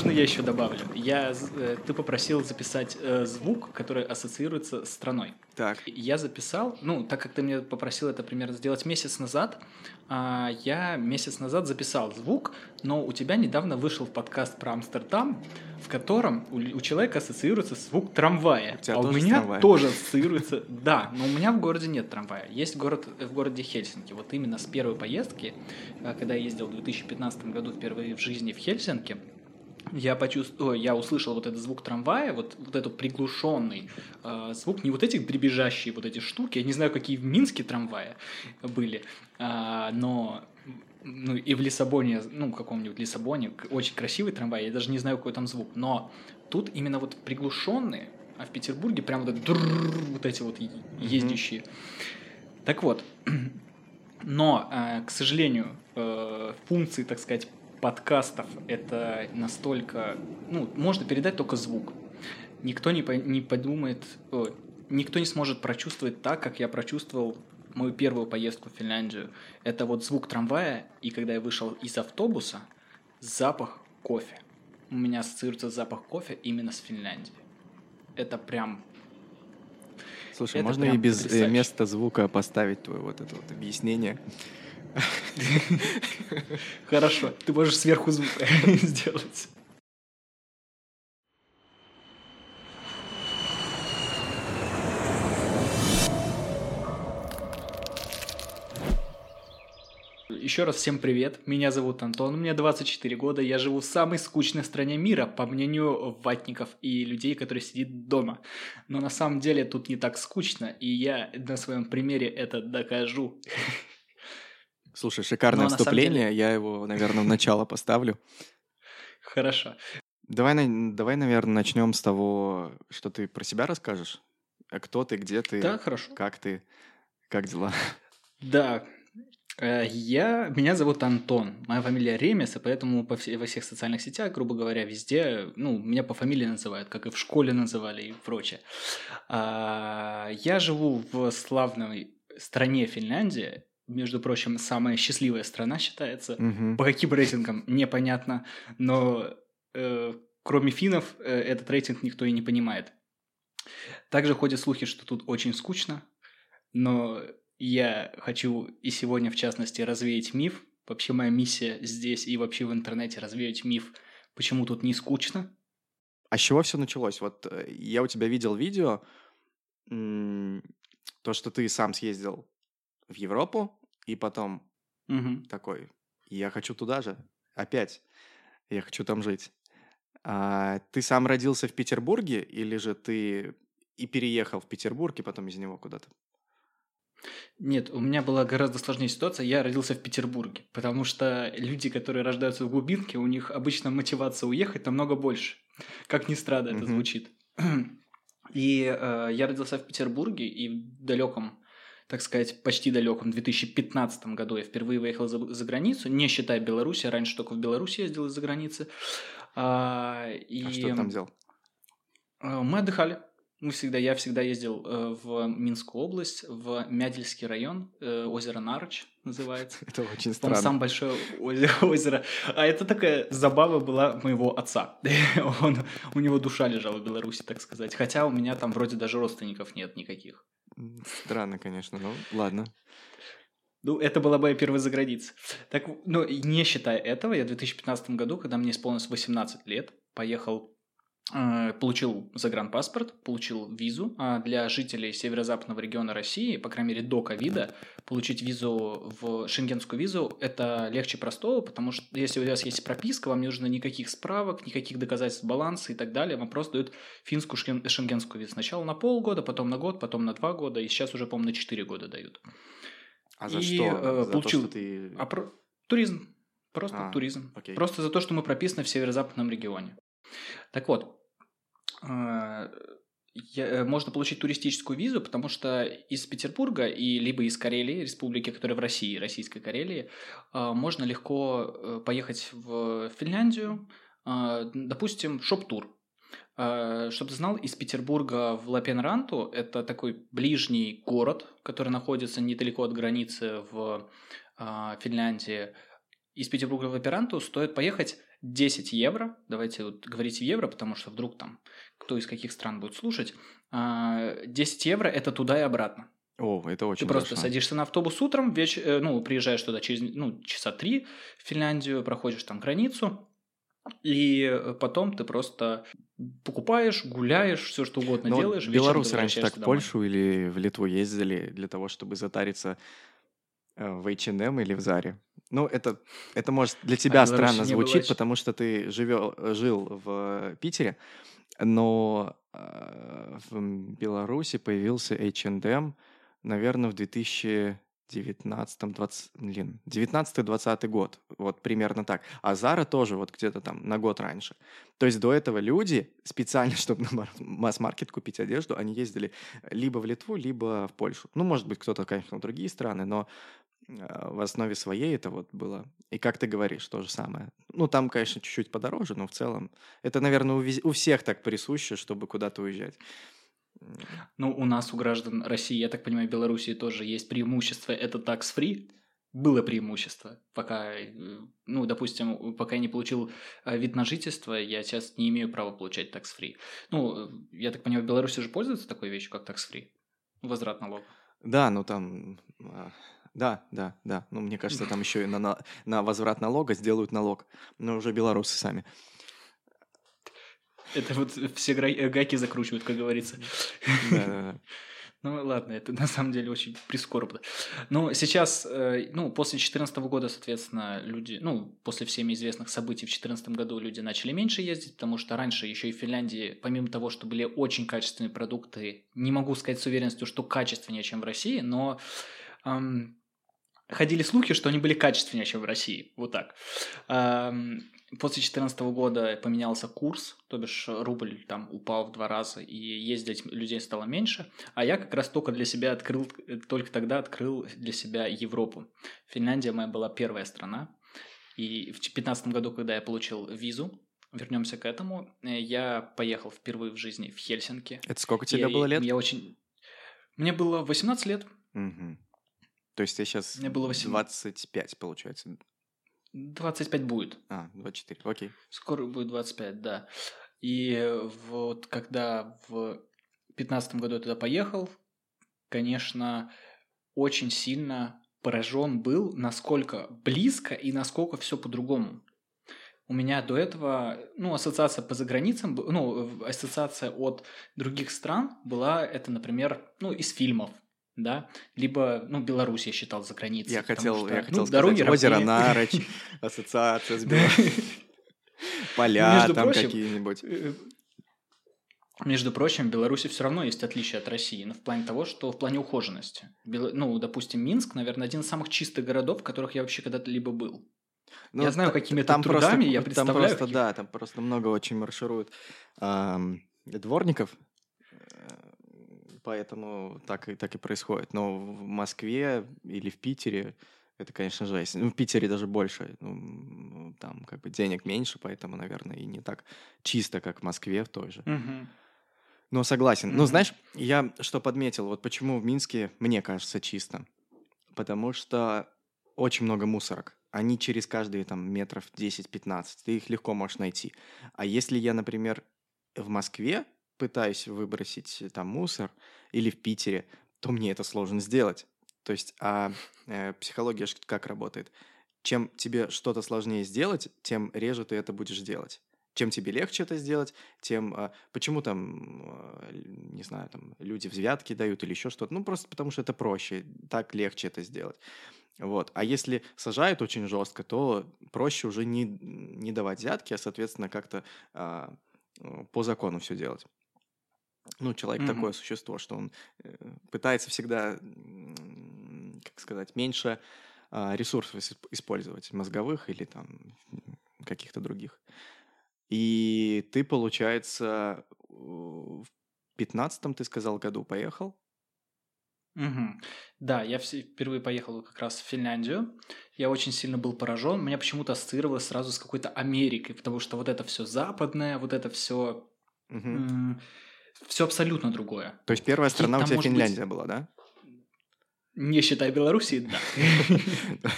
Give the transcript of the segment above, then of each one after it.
можно я еще добавлю? Я, э, ты попросил записать э, звук, который ассоциируется с страной. Так. Я записал, ну, так как ты мне попросил это примерно сделать месяц назад, а, я месяц назад записал звук, но у тебя недавно вышел подкаст про Амстердам, в котором у, у человека ассоциируется звук трамвая. У а у меня трамваем? тоже ассоциируется, да, но у меня в городе нет трамвая. Есть город в городе Хельсинки. Вот именно с первой поездки, э, когда я ездил в 2015 году впервые в жизни в Хельсинки, я почувствовал, я услышал вот этот звук трамвая, вот, вот этот приглушенный э, звук, не вот эти дребезжащие вот эти штуки, я не знаю, какие в Минске трамваи были, а, но ну и в Лиссабоне, ну каком-нибудь Лиссабоне, очень красивый трамвай, я даже не знаю, какой там звук, но тут именно вот приглушенные, а в Петербурге прям вот, это друрррр, вот эти вот ездящие. Так вот, но, э, к сожалению, э, функции, так сказать, подкастов это настолько, ну, можно передать только звук. Никто не, по- не подумает, о, никто не сможет прочувствовать так, как я прочувствовал мою первую поездку в Финляндию. Это вот звук трамвая, и когда я вышел из автобуса, запах кофе. У меня ассоциируется запах кофе именно с Финляндией. Это прям Слушай, Это можно и без э, потрясающе. места звука поставить твое вот это вот объяснение? Хорошо. Ты можешь сверху звук сделать. Еще раз всем привет, меня зовут Антон, мне 24 года, я живу в самой скучной стране мира, по мнению ватников и людей, которые сидят дома. Но на самом деле тут не так скучно, и я на своем примере это докажу. Слушай, шикарное самом вступление, я его, наверное, в начало поставлю. Хорошо. Давай, давай, наверное, начнем с того, что ты про себя расскажешь. А Кто ты, где ты, Да, хорошо. как ты, как дела? Да, Э, я, меня зовут Антон, моя фамилия Ремес, и поэтому по все- во всех социальных сетях, грубо говоря, везде, ну, меня по фамилии называют, как и в школе называли и прочее. А, Я живу в славной стране Финляндия, между прочим, самая счастливая страна считается. Мгм. По каким рейтингам, непонятно, но э, кроме финнов э, этот рейтинг никто и не понимает. Также ходят слухи, что тут очень скучно, но я хочу и сегодня, в частности, развеять миф. Вообще моя миссия здесь и вообще в интернете развеять миф, почему тут не скучно. А с чего все началось? Вот э, я у тебя видел видео, то, что ты сам съездил в Европу, и потом Мгм. такой, я хочу туда же, опять, я хочу там жить. А ты сам родился в Петербурге, или же ты и переехал в Петербург, и потом из него куда-то? Нет, у меня была гораздо сложнее ситуация. Я родился в Петербурге, потому что люди, которые рождаются в глубинке, у них обычно мотивация уехать намного больше. Как ни странно это звучит. И э, я родился в Петербурге, и в далеком, так сказать, почти далеком 2015 году я впервые выехал за, за границу, не считая Беларуси, я раньше только в Беларуси ездил из-за границы. А, и... А что ты там делал? Э, Мы отдыхали. Мы всегда, я всегда ездил э, в Минскую область, в Мядельский район, э, озеро Нарыч называется. Это очень странно. самое большое озеро, озеро. А это такая забава была моего отца. Он, у него душа лежала в Беларуси, так сказать. Хотя у меня там вроде даже родственников нет никаких. Странно, конечно, но ладно. Ну, это была моя первая заграница. Так, ну, не считая этого, я в 2015 году, когда мне исполнилось 18 лет, поехал, получил загранпаспорт, получил визу. А для жителей северо-западного региона России, по крайней мере, до ковида, получить визу в шенгенскую визу – это легче простого, потому что если у вас есть прописка, вам не нужно никаких справок, никаких доказательств баланса и так далее, вам просто дают финскую шен- шенгенскую визу. Сначала на полгода, потом на год, потом на два года, и сейчас уже, по-моему, на 4 года дают. А за И, что? э, за получил- то, что ты... А про... туризм. Просто А, туризм. окей. Просто за то, что мы прописаны в северо-западном регионе. Так вот, э, я- э, можно получить туристическую визу, потому что из Петербурга и либо из Карелии, республики, которая в России, российской Карелии, э, можно легко э, поехать в Финляндию, э, допустим, шоп-тур. Чтобы ты знал, из Петербурга в Лапенранту, это такой ближний город, который находится недалеко от границы в а, Финляндии. Из Петербурга в Лапенранту стоит поехать 10 евро, давайте вот говорить в евро, потому что вдруг там кто из каких стран будет слушать, 10 а, евро это туда и обратно. О, это очень Ты просто хорошо. садишься на автобус утром, веч... Э, ну, приезжаешь туда через ну, часа три в Финляндию, проходишь там границу, и потом ты просто покупаешь, гуляешь, все что угодно Но ну, делаешь. Белорусы раньше так в Польшу или в Литву ездили для того, чтобы затариться э, в H&M или в Заре. Ну, это, это может для тебя а странно звучит, потому что ты живел, жил в Питере, но э, в Беларуси появился H&M, наверное, в 2019 20, блин, 19-20 год, вот примерно так. А Зара тоже вот где-то там на год раньше. То есть до этого люди специально, чтобы на масс-маркет купить одежду, они ездили либо в Литву, либо в Польшу. Ну, может быть, кто-то, конечно, в другие страны, но в основе своей это вот было. И как ты говоришь, то же самое. Ну, там, конечно, чуть-чуть подороже, но в целом это, наверное, у, у всех так присуще, чтобы куда-то уезжать. Ну, у нас, у граждан России, я так понимаю, Белоруссии тоже есть преимущество. Это tax-free. Было преимущество, пока, э, ну, допустим, пока я не получил э, вид на жительство, я сейчас не имею права получать tax-free. Ну, э, я так понимаю, в Беларуси уже пользуются такой вещью, как tax-free? Возврат налога. Да, ну там а, да, да, да. Ну, мне кажется, там еще и на, на, на возврат налога сделают налог. Но уже белорусы сами. Это вот все гайки закручивают, как говорится. Да, да, да. Ну ладно, это на самом деле очень прискорбно. Но сейчас, э, ну, после 2014 года, соответственно, люди, ну, после всеми известных событий в 2014 году люди начали меньше ездить, потому что раньше еще и в Финляндии, помимо того, что были очень качественные продукты, не могу сказать с уверенностью, что качественнее, чем в России, но эм, ходили слухи, что они были качественнее, чем в России. Вот так. После 2014 года поменялся курс, то бишь рубль там упал в два раза, и ездить людей стало меньше. А я как раз только для себя открыл, только тогда открыл для себя Европу. Финляндия моя была первая страна. И в 2015 году, когда я получил визу, вернемся к этому, э, я поехал впервые в жизни в Хельсинки. Это сколько тебе я, было лет? Я очень... Мне было 18 лет. Угу. То есть тебе сейчас Мне было 18. 25, получается. 25 будет. А, 24, окей. Скоро будет 25, да. И вот когда в 2015 году я туда поехал, конечно, очень сильно поражен был, насколько близко и насколько все по-другому. У меня до этого, ну, ассоциация по заграницам, ну, ассоциация от других стран была, это, например, ну, из фильмов да, либо, ну, Беларусь я считал за границей. Я хотел, что, я хотел ну, сказать, дороги озеро Нарочь, ассоциация с Беларусью, поля там какие-нибудь. Э, между прочим, в Беларуси все равно есть отличия от России, но в плане того, что в плане ухоженности. Ну, допустим, Минск, наверное, один из самых чистых городов, в которых я вообще когда-то либо был. Ну, я знаю, какими там трудами, просто, я представляю. Там просто, да, там просто много очень маршируют эм, дворников, поэтому так и, так и происходит. Но в Москве или в Питере это, конечно, жесть. Ну, в Питере даже больше. Ну, там как бы денег меньше, поэтому, наверное, и не так чисто, как в Москве в той же. Угу. Но согласен. Mm-hmm. Ну, знаешь, я что подметил, вот почему в Минске, мне кажется, чисто. Потому что очень много мусорок. Они через каждые там метров 10-15. Ты их легко можешь найти. А если я, например, в Москве пытаюсь выбросить там мусор или в Питере, то мне это сложно сделать. То есть, а э, психология как работает? Чем тебе что-то сложнее сделать, тем реже ты это будешь делать. Чем тебе легче это сделать, тем... Э, почему там, э, не знаю, там люди взятки дают или еще что-то? Ну, просто потому что это проще, так легче это сделать. Вот. А если сажают очень жестко, то проще уже не, не давать взятки, а, соответственно, как-то э, по закону все делать. Ну, человек mm-hmm. такое существо, что он э, пытается всегда, как сказать, меньше э, ресурсов использовать, мозговых или там каких-то других. И ты, получается, в пятнадцатом, ты сказал, году поехал? Угу. Да, я впервые поехал как раз в Финляндию. Я очень сильно был поражен. Меня почему-то ассоциировалось сразу с какой-то Америкой, потому что вот это все западное, вот это все... Угу все абсолютно другое. То есть первая страна у тебя Финляндия быть... была, да? Не считая Белоруссии, да.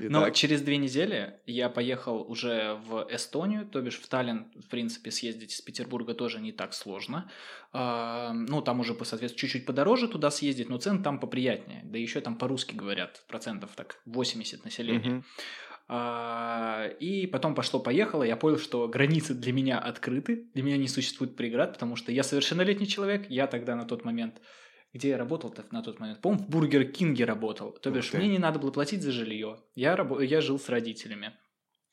Но через две недели я поехал уже в Эстонию, то бишь в Таллин, в принципе, съездить из Петербурга тоже не так сложно. А, ну, там уже, соответственно, чуть-чуть подороже туда съездить, но цены там поприятнее. Да еще там по-русски говорят, процентов так 80 населения. А, и потом пошло-поехало, я понял, что границы для меня открыты, для меня не существует преград, потому что я совершеннолетний человек, я тогда на тот момент где я работал-то на тот момент? По-моему, в Бургер Кинге работал. То бишь, мне не надо было платить за жилье. Я, раб... я жил с родителями.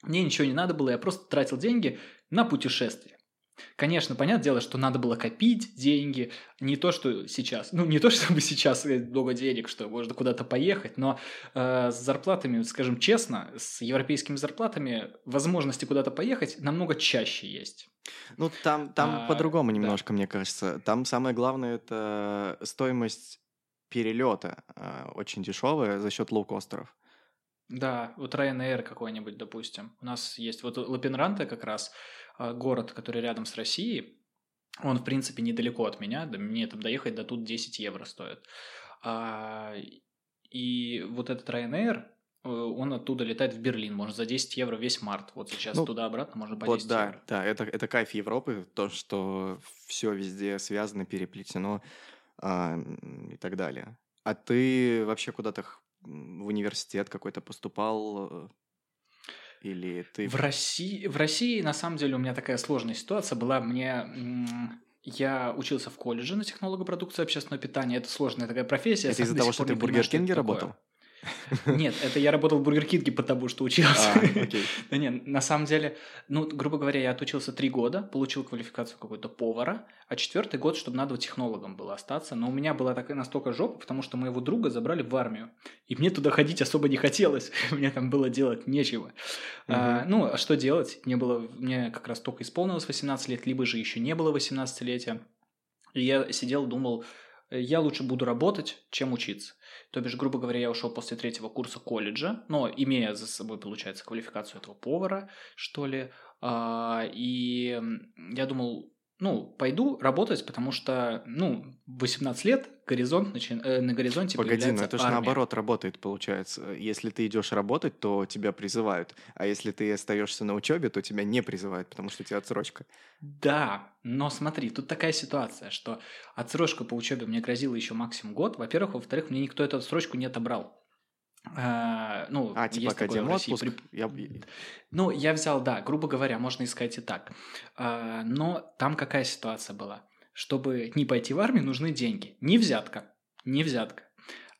Мне ничего не надо было, я просто тратил деньги на путешествие. Конечно, понятное дело, что надо было копить деньги, не то, что сейчас, ну, не то, чтобы сейчас много денег, что можно куда-то поехать, но э, с зарплатами, скажем честно, с европейскими зарплатами возможности куда-то поехать намного чаще есть. Ну, там, там а, по-другому немножко, да. мне кажется. Там самое главное это стоимость перелета э, очень дешевая за счет лоукостеров. Да, вот Ryanair какой-нибудь, допустим. У нас есть вот Лапенранте как раз, э, город, который рядом с Россией. Он, в принципе, недалеко от меня. Мне там доехать до тут 10 евро стоит. А, и вот этот Ryanair, Э, он оттуда летает в Берлин, может, за 10 евро весь март. Вот сейчас ну, туда-обратно можно по вот 10 да, евро. Да, это, это кайф Европы, то, что все везде связано, переплетено а, и так далее. А ты вообще куда-то в университет какой-то поступал? Или ты... В России, в России, на самом деле, у меня такая сложная ситуация была. Мне я учился в колледже на технолога продукции общественного питания. Это сложная такая профессия. Это из-за того, что ты в Бургер Кинге работал? Нет, это я работал в Бургер Кинге, потому что учился. А, окей. да нет, на самом деле, ну, грубо говоря, я отучился три года, получил квалификацию какой-то повара, а четвертый год, чтобы надо технологом было остаться. Но у меня была такая настолько жопа, потому что моего друга забрали в армию. И мне туда ходить особо не хотелось. мне там было делать нечего. А, ну, а что делать? Мне было, мне как раз только исполнилось 18 лет, либо же еще не было 18-летия. И я сидел, думал, я лучше буду работать, чем учиться. То бишь, грубо говоря, я ушел после третьего курса колледжа, но имея за собой, получается, квалификацию этого повара, что ли. А, и я думал, ну, пойду работать, потому что, ну, 18 лет, горизонт начи... э, на горизонте Погоди, но это же наоборот работает, получается. Если ты идешь работать, то тебя призывают, а если ты остаешься на учебе, то тебя не призывают, потому что у тебя отсрочка. Да, но смотри, тут такая ситуация, что отсрочка по учебе мне грозила еще максимум год, во-первых, во-вторых, мне никто эту отсрочку не отобрал. А, ну, а, типа академ отпуск? При... Я... Ну, я взял, да, грубо говоря, можно искать и так. А, но там какая ситуация была? Чтобы не пойти в армию, нужны деньги. Не взятка. Не взятка.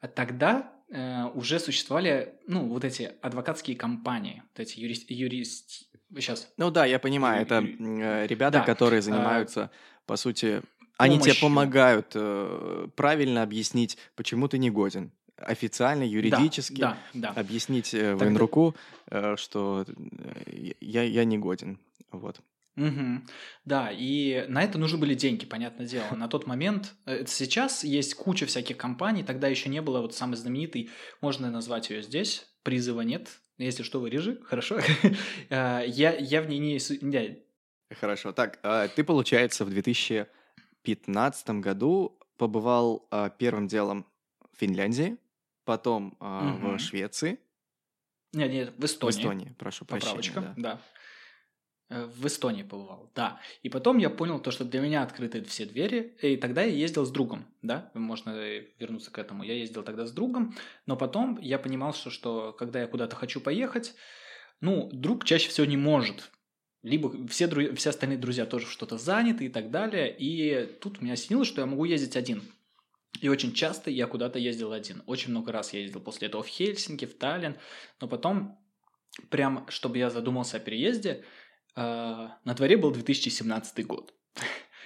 А тогда э, уже существовали, ну, вот эти адвокатские компании, вот эти юрист... юрист... Сейчас. Ну да, я понимаю, это э, ребята, да. которые а, занимаются, а... по сути, они помощью. тебе помогают э, правильно объяснить, почему ты не годен официально, юридически да, да, да. объяснить э, Тогда... военруку, э, что э, я, я не годен. Вот. Угу. Да, и на это нужны были деньги, понятное дело. На тот момент, это сейчас есть куча всяких компаний, тогда еще не было вот самый знаменитый, можно назвать ее здесь, призыва нет, если что, вырежи, хорошо. я, я в ней не... Хорошо, так, а ты, получается, в 2015 году побывал а, первым делом в Финляндии, потом э, угу. в Швеции. Нет, нет, в Эстонии. В Эстонии, прошу Поправочка, прощения. Да. да. Э, в Эстонии побывал, да. И потом я понял то, что для меня открыты все двери, и тогда я ездил с другом, да, можно вернуться к этому. Я ездил тогда с другом, но потом я понимал, что, что когда я куда-то хочу поехать, ну, друг чаще всего не может, либо все, дру... все остальные друзья тоже что-то заняты и так далее, и тут меня осенило, что я могу ездить один – и очень часто я куда-то ездил один. Очень много раз я ездил после этого в Хельсинки, в Таллин. Но потом, прям, чтобы я задумался о переезде, э, на дворе был 2017 год.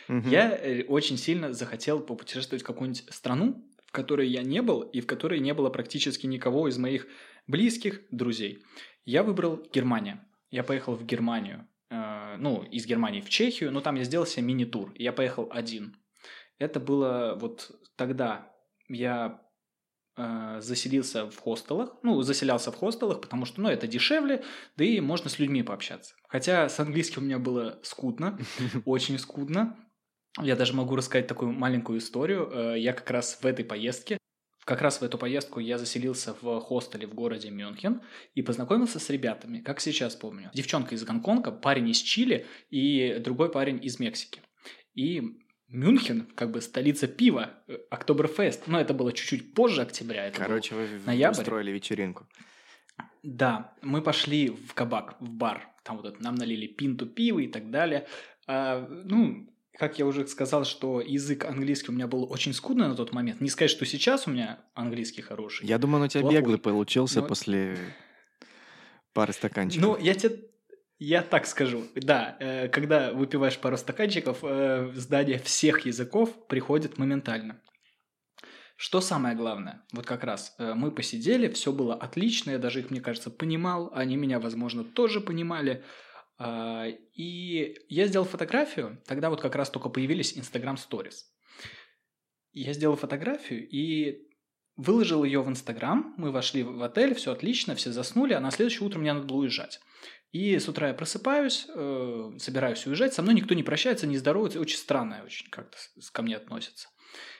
Угу. Я э, очень сильно захотел попутешествовать в какую-нибудь страну, в которой я не был, и в которой не было практически никого из моих близких друзей. Я выбрал Германию. Я поехал в Германию. Э, ну, из Германии в Чехию, но там я сделал себе мини-тур. Я поехал один. Это было вот тогда я э, заселился в хостелах, ну, заселялся в хостелах, потому что, ну, это дешевле, да и можно с людьми пообщаться. Хотя с английским у меня было скудно, очень скудно. Я даже могу рассказать такую маленькую историю. Э, я как раз в этой поездке как раз в эту поездку я заселился в хостеле в городе Мюнхен и познакомился с ребятами, как сейчас помню. Девчонка из Гонконга, парень из Чили и другой парень из Мексики. И Мюнхен, как бы столица пива, э, Октоберфест. Но это было чуть-чуть позже октября. Это Короче, вы ноябрь. устроили вечеринку. Да, мы пошли в кабак, в бар. Там вот это, нам налили пинту пива и так далее. А, ну, как я уже сказал, что язык английский у меня был очень скудный на тот момент. Не сказать, что сейчас у меня английский хороший. Я думаю, он у тебя Плохой. беглый получился Но- после пары стаканчиков. Ну, я тебе... Я так скажу, да, э, когда выпиваешь пару стаканчиков, э, знание всех языков приходит моментально. Что самое главное? Вот как раз э, мы посидели, все было отлично, я даже их, мне кажется, понимал, они меня, возможно, тоже понимали. А, И я сделал фотографию, тогда вот как раз только появились Instagram Stories. Я сделал фотографию и выложил ее в Инстаграм. Мы вошли в отель, все отлично, все заснули, а на следующее утро мне надо было уезжать. И с утра я просыпаюсь, э, собираюсь уезжать, со мной никто не прощается, не здоровается, очень странно очень как-то ко мне относятся.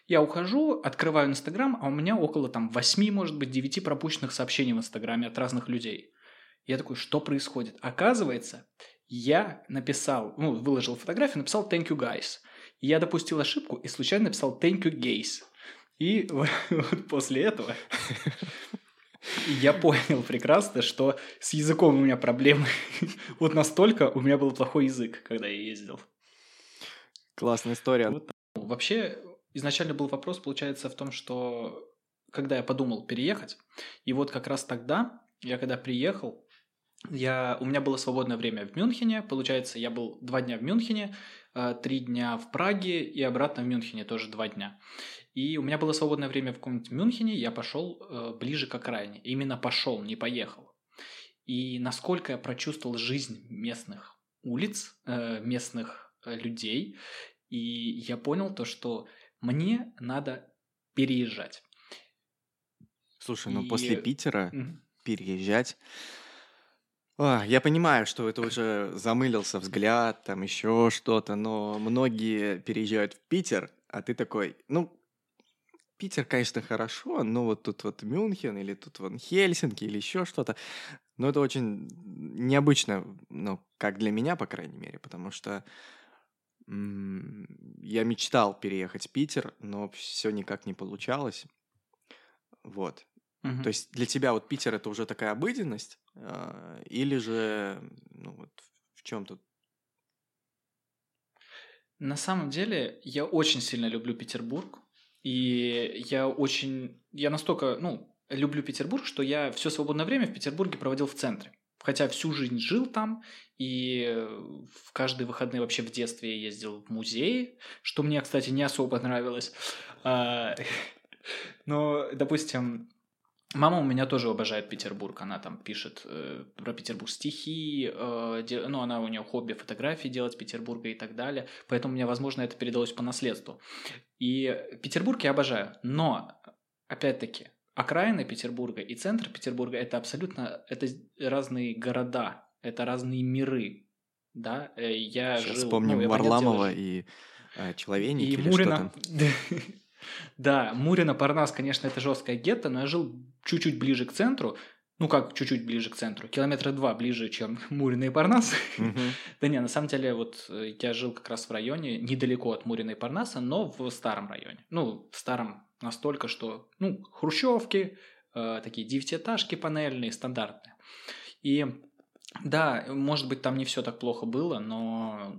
Я ухожу, открываю Инстаграм, а у меня около там 8, может быть, 9 пропущенных сообщений в Инстаграме от разных людей. Я такой, что происходит? Оказывается, я написал, ну, выложил фотографию, написал «thank you, guys». Я допустил ошибку и случайно написал «thank you, gays». И вот после этого я понял прекрасно, что с языком у меня проблемы. Вот настолько у меня был плохой язык, когда я ездил. Классная история. Вот Вообще, изначально был вопрос, получается, в том, что когда я подумал переехать, и вот как раз тогда, я когда приехал, я, у меня было свободное время в Мюнхене, получается, я был два дня в Мюнхене, э, три дня в Праге и обратно в Мюнхене тоже два дня. И у меня было свободное время в каком-нибудь Мюнхене, я пошел э, ближе к окраине. Именно пошел, не поехал. И насколько я прочувствовал жизнь местных улиц, э, местных э, людей, и я понял то, что мне надо переезжать. Слушай, ну И- после Питера Мгм. переезжать... А, я понимаю, что это уже замылился взгляд, там еще что-то, но многие переезжают в Питер, а ты такой, ну, Питер, конечно, хорошо, но вот тут вот Мюнхен или тут вон Хельсинки или еще что-то. Но это очень необычно, ну, как для меня, по крайней мере, потому что я мечтал переехать в Питер, но все никак не получалось. Вот. Мгм. То есть для тебя вот Питер это уже такая обыденность, а, или же, ну вот в чем тут? На самом деле, я очень сильно люблю Петербург. И я очень... Я настолько, ну, люблю Петербург, что я все свободное время в Петербурге проводил в центре. Хотя всю жизнь жил там, и э, в каждые выходные вообще в детстве я ездил в музей, что мне, кстати, не особо нравилось. А, Но, допустим, Мама у меня тоже обожает Петербург. Она там пишет э, про Петербург стихи, э, де- ну, она у нее хобби фотографии делать Петербурга и так далее. Поэтому мне, возможно, это передалось по наследству. И Петербург я обожаю. Но, опять-таки, окраины Петербурга и центр Петербурга это абсолютно это разные города, это разные миры. Да, Э, я Сейчас жил, вспомним ну, я, Варламова и э, Человейники и или что Мурина. там. Да, Мурина, Парнас, конечно, это жесткое гетто, но я жил чуть-чуть ближе к центру. Ну как чуть-чуть ближе к центру? Километра два ближе, чем Мурина и Парнас. Да не, на самом деле, вот э, я жил как раз в районе, недалеко от Мурина и Парнаса, но в старом районе. Ну, в старом настолько, что, ну, хрущевки, э, такие девятиэтажки панельные, стандартные. И да, может быть, там не все так плохо было, но,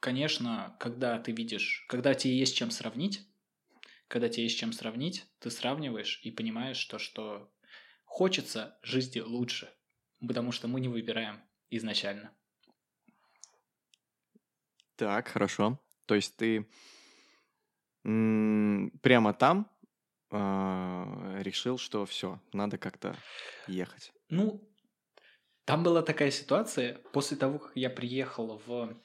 конечно, когда ты видишь, когда тебе есть чем сравнить, когда тебе есть чем сравнить, ты сравниваешь и понимаешь то, что хочется жизни лучше, потому что мы не выбираем изначально. Так, хорошо. То есть ты прямо там а, решил, что все, надо как-то ехать. Ну, там была такая ситуация, после того, как я приехал в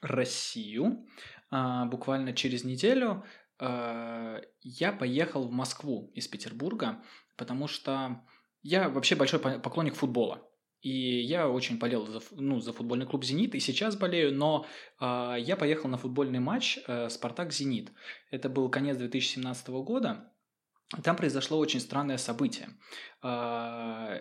Россию, а, буквально через неделю я поехал в Москву из Петербурга, потому что я вообще большой по- поклонник футбола. И я очень болел за, ну, за футбольный клуб «Зенит», и сейчас болею, но а, я поехал на футбольный матч э, «Спартак-Зенит». Это был конец 2017 года, там произошло очень странное событие. А,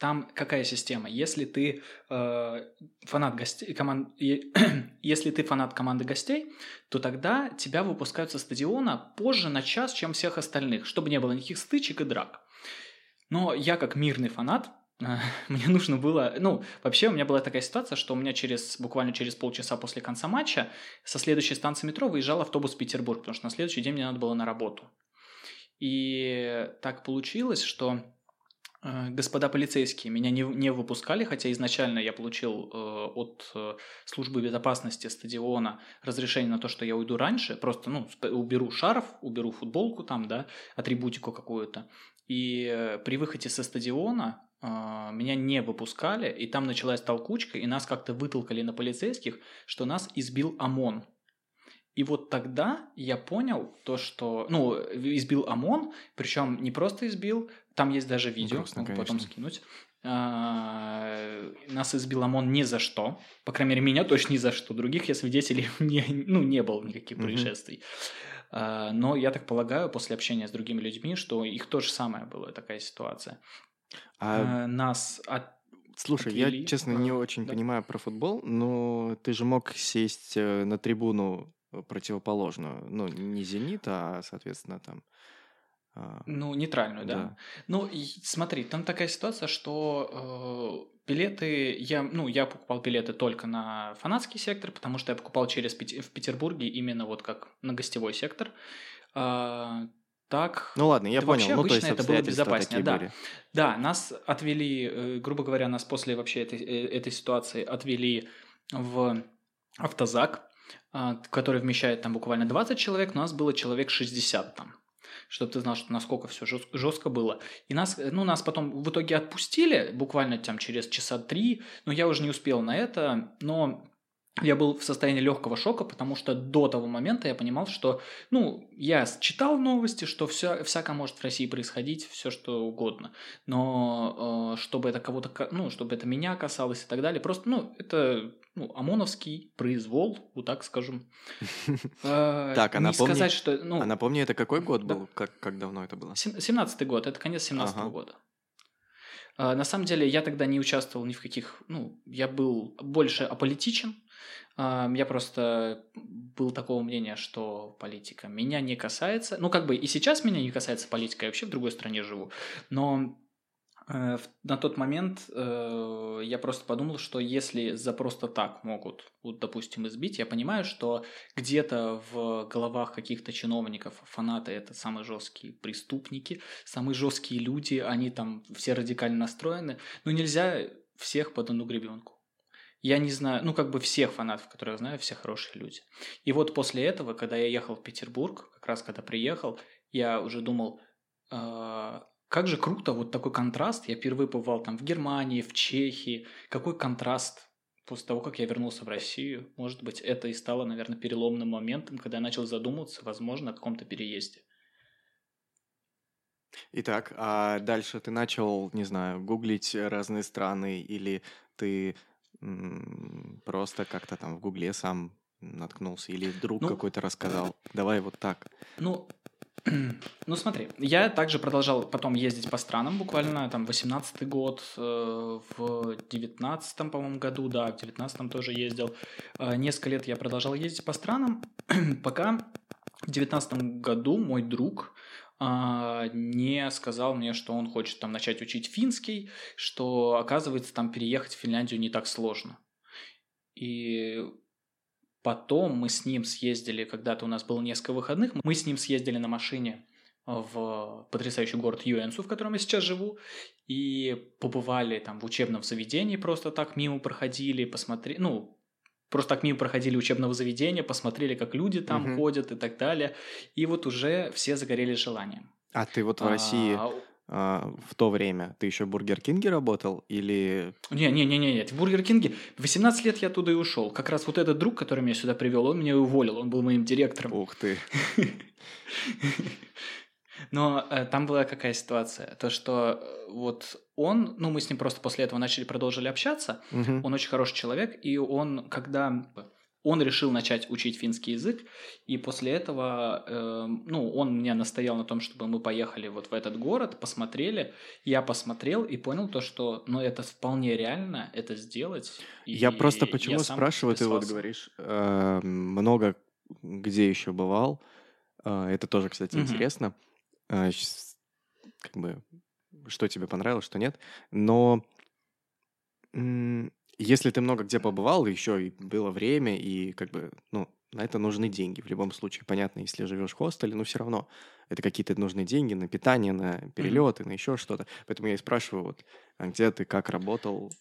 там какая система? Если ты э, фанат гостей, команд, если ты фанат команды гостей, то тогда тебя выпускают со стадиона позже на час, чем всех остальных, чтобы не было никаких стычек и драк. Но я как мирный фанат, мне нужно было, ну, вообще у меня была такая ситуация, что у меня через, буквально через полчаса после конца матча со следующей станции метро выезжал автобус в Петербург, потому что на следующий день мне надо было на работу. И так получилось, что э, господа полицейские меня не, не выпускали, хотя изначально я получил э, от э, службы безопасности стадиона разрешение на то, что я уйду раньше, просто, ну, уберу шарф, уберу футболку там, да, атрибутику какую-то. И э, при выходе со стадиона э, меня не выпускали, и там началась толкучка, и нас как-то вытолкали на полицейских, что нас избил ОМОН. И вот тогда я понял то, что... Ну, избил ОМОН, причем не просто избил, там есть даже видео, ну, грустно, могу конечно. потом скинуть. А, нас избил ОМОН ни за что. По крайней мере, меня точно ни за что. Других я свидетелей не, ну, не было никаких происшествий. А, но я так полагаю, после общения с другими людьми, что их то же самое было, такая ситуация. А... Нас от Слушай, Отвели. я, честно, не очень да. понимаю про футбол, но ты же мог сесть э, на трибуну противоположную. Ну, не «Зенит», а, соответственно, там... А, ну, нейтральную, да. да. Ну, и, смотри, там такая ситуация, что э, билеты... Я, ну, я покупал билеты только на фанатский сектор, потому что я покупал через в Петербурге именно вот как на гостевой сектор. Э, так. Ну ладно, я да понял. Ну, то есть это было безопаснее. Да. Были. да, нас отвели, э, грубо говоря, нас после вообще этой, э, этой ситуации отвели в автозак, а, который вмещает там буквально 20 человек, у нас было человек 60 там чтобы ты знал, что насколько все жестко было. И нас, ну, нас потом в итоге отпустили, буквально там через часа три, но я уже не успел на это, но я был в состоянии легкого шока, потому что до того момента я понимал, что, ну, я читал новости, что все, всякое может в России происходить, все что угодно, но э, чтобы это кого-то, ну, чтобы это меня касалось и так далее, просто, ну, это ну, ОМОНовский произвол, вот так скажем. Э, так, а сказать, что, ну, а напомни, это какой год был, как, давно это было? 17-й год, это конец 17-го года. Э, на самом деле, я тогда не участвовал ни в каких, ну, я был больше аполитичен, я просто был такого мнения, что политика меня не касается. Ну, как бы и сейчас меня не касается политика, я вообще в другой стране живу. Но э, на тот момент э, я просто подумал, что если за просто так могут, вот, допустим, избить, я понимаю, что где-то в головах каких-то чиновников фанаты это самые жесткие преступники, самые жесткие люди, они там все радикально настроены. Но нельзя всех под одну гребенку. Я не знаю, ну, как бы всех фанатов, которые я знаю, все хорошие люди. И вот после этого, когда я ехал в Петербург, как раз когда приехал, я уже думал, э, как же круто вот такой контраст. Я впервые побывал там в Германии, в Чехии. Какой контраст после того, как я вернулся в Россию. Может быть, это и стало, наверное, переломным моментом, когда я начал задумываться, возможно, о каком-то переезде. Итак, а дальше ты начал, не знаю, гуглить разные страны или ты просто как-то там в Гугле сам наткнулся или друг ну, какой-то рассказал. Давай вот так. Ну, ну смотри, я также продолжал потом ездить по странам, буквально там 18-й год, э, в 19-м, по-моему, году, да, в 19-м тоже ездил. Э, несколько лет я продолжал ездить по странам, пока в 19 году мой друг не сказал мне, что он хочет там начать учить финский, что оказывается там переехать в Финляндию не так сложно. И потом мы с ним съездили, когда-то у нас было несколько выходных, мы с ним съездили на машине в потрясающий город Юэнсу, в котором я сейчас живу, и побывали там в учебном заведении, просто так мимо проходили, посмотрели, ну, просто так мимо проходили учебного заведения, посмотрели, как люди там угу. ходят и так далее. И вот уже все загорели желанием. А ты вот в России а, а, в то время, ты еще в Бургер Кинге работал или... Не-не-не, нет, в Бургер Кинге 18 лет я оттуда и ушел. Как раз вот этот друг, который меня сюда привел, он меня уволил, он был моим директором. Ух ты. Но э, там была какая ситуация? То, что э, вот он, ну, мы с ним просто после этого начали, продолжили общаться. Угу. Он очень хороший человек, и он, когда он решил начать учить финский язык, и после этого, э, ну, он меня настоял на том, чтобы мы поехали вот в этот город, посмотрели. Я посмотрел и понял то, что, ну, это вполне реально, это сделать. Я просто почему я спрашиваю, ты вот говоришь, э, много где еще бывал. Э, Это тоже, кстати, Мгм. интересно. Щас- Как бы, что тебе понравилось, что нет. Но если ты много где побывал, еще и было время, и как бы, ну, на это нужны деньги. В любом случае, понятно, если живешь в хостеле, но все равно это какие-то нужны деньги на питание, на перелеты, на еще что-то. Поэтому я и спрашиваю, вот, а где ты, как работал?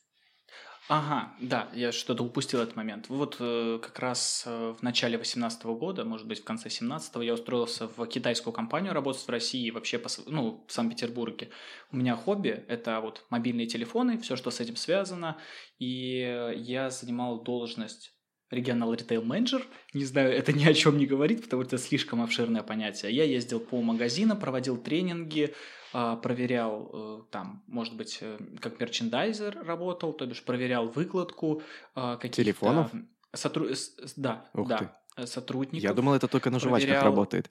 Ага, да, я что-то упустил этот момент. Вот э, как раз э, в начале 2018 года, может быть, в конце 17 я устроился в китайскую компанию работать в России, вообще, по ну, в Санкт-Петербурге. У меня хобби – это вот мобильные телефоны, все, что с этим связано, и я занимал должность регионал ритейл менеджер. Не знаю, это ни о чем не говорит, потому что это слишком обширное понятие. Я ездил по магазинам, проводил тренинги, а, проверял э, там, может быть, э, как мерчендайзер работал, то бишь проверял выкладку а, каких-то... Телефонов? сотру- Да, Ух да, э, сотрудников. Я думал, это только на жвачках проверял- работает.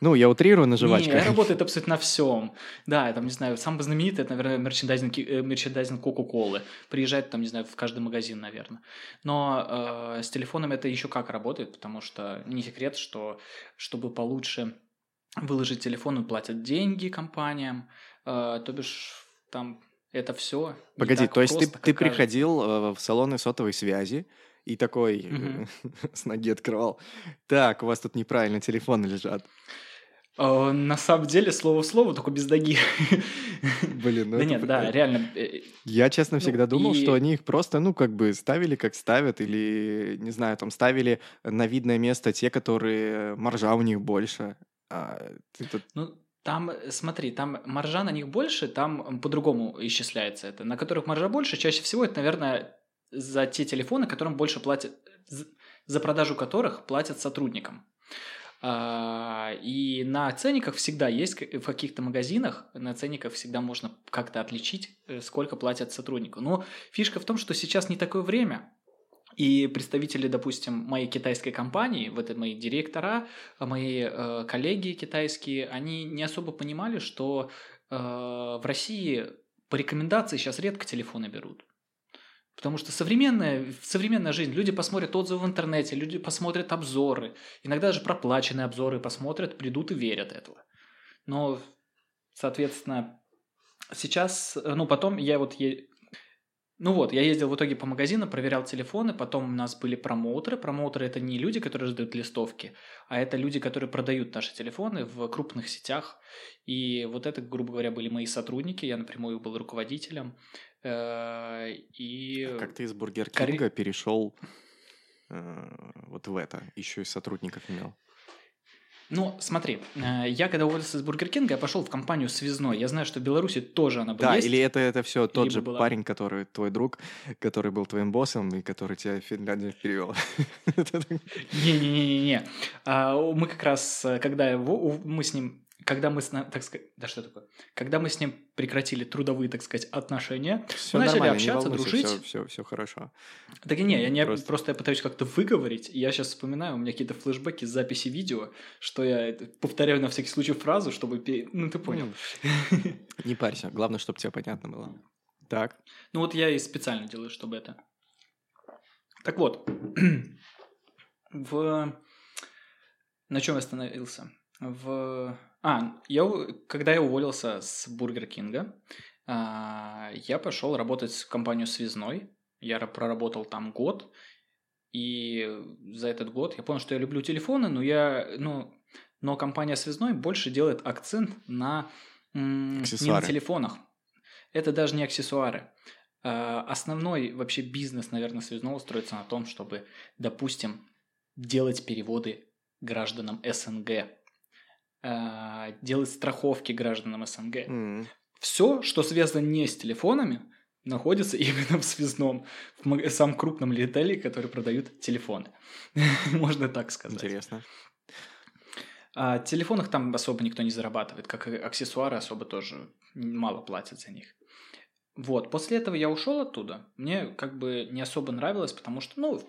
Ну, я утрирую на Не, жвачках. работает абсолютно на всем. Да, там, не знаю, самый знаменитый, это, наверное, мерчендайзинг, э, мерчендайзинг Кока-Колы. Приезжает там, не знаю, в каждый магазин, наверное. Но э, с телефоном это еще как работает, потому что не секрет, что чтобы получше выложить телефон, платят деньги компаниям, э, то бишь там это все. Погоди, то есть ты, ты приходил э, в салоны сотовой связи и такой э, с ноги открывал. Так, у вас тут неправильно телефоны лежат. Э, на самом деле, слово в слово, только без ноги. Блин, ну Да нет, да, прикольно. реально. э, Я, честно, Ну, всегда думал, что они их просто, ну, как бы ставили, как ставят, или, не знаю, там ставили на видное место те, которые маржа у них больше. А Ну, там, э, смотри, там маржа на них больше, там по-другому исчисляется это. На которых маржа больше, чаще всего это, наверное, за те телефоны, которым больше платят, за продажу которых платят сотрудникам. А, И на ценниках всегда есть, в каких-то магазинах, на ценниках всегда можно как-то отличить, э, сколько платят сотруднику. Но фишка в том, что сейчас не такое время, и представители, допустим, моей китайской компании, вот это мои директора, мои э, коллеги китайские, они не особо понимали, что э, в России по рекомендации сейчас редко телефоны берут. Потому что современная, современная жизнь, люди посмотрят отзывы в интернете, люди посмотрят обзоры, иногда даже проплаченные обзоры посмотрят, придут и верят этого. Но, соответственно, сейчас, ну, потом я вот е- ну вот, я ездил в итоге по магазинам, проверял телефоны, потом у нас были промоутеры. Промоутеры – это не люди, которые раздают листовки, а это люди, которые продают наши телефоны в крупных сетях. И вот это, грубо говоря, были мои сотрудники, я напрямую был руководителем. Э, И... как ты из Бургер Кори- Кинга перешел э, вот в это, еще и сотрудников имел. Ну, смотри, э, я когда уволился из Бургер Кинга, я пошел в компанию связной. Я знаю, что в Беларуси тоже она Да, была. или это, это все тот же была- парень, который твой друг, который был твоим боссом и который тебя в Финляндию перевел. Не-не-не-не. А, Мы как раз, когда мы с ним, когда мы, с так сказать, да что такое? Когда мы с ним прекратили трудовые, так сказать, отношения, Все начали нормально, общаться, не дружить. Все, все, все хорошо. так и не, я не Просто- просто... я пытаюсь как-то выговорить. Я сейчас вспоминаю, у меня какие-то флешбеки с записи видео, что я повторяю на всякий случай фразу, чтобы... Ну, ты понял. Не парься, главное, чтобы тебе понятно было. Так. Ну вот я и специально делаю, чтобы это. Так вот, в на чем я остановился? В а, я когда я уволился с Бургер Кинга, а, я пошел работать в компанию связной. Я ра- проработал там год, и за этот год я понял, что я люблю телефоны, но я, ну, но компания связной больше делает акцент на м, не на телефонах. Это даже не аксессуары. А, Основной вообще бизнес, наверное, связного строится на том, чтобы, допустим, делать переводы гражданам СНГ, а, делать страховки гражданам СНГ. М, Все, что связано не с телефонами, находится именно в связном, в самом крупном ритейле, который продают телефоны. Можно так сказать. Интересно. А телефонах там особо никто не зарабатывает, как и аксессуары особо тоже мало платят за них. Вот, после этого я ушел оттуда. Мне как бы не особо нравилось, потому что, ну,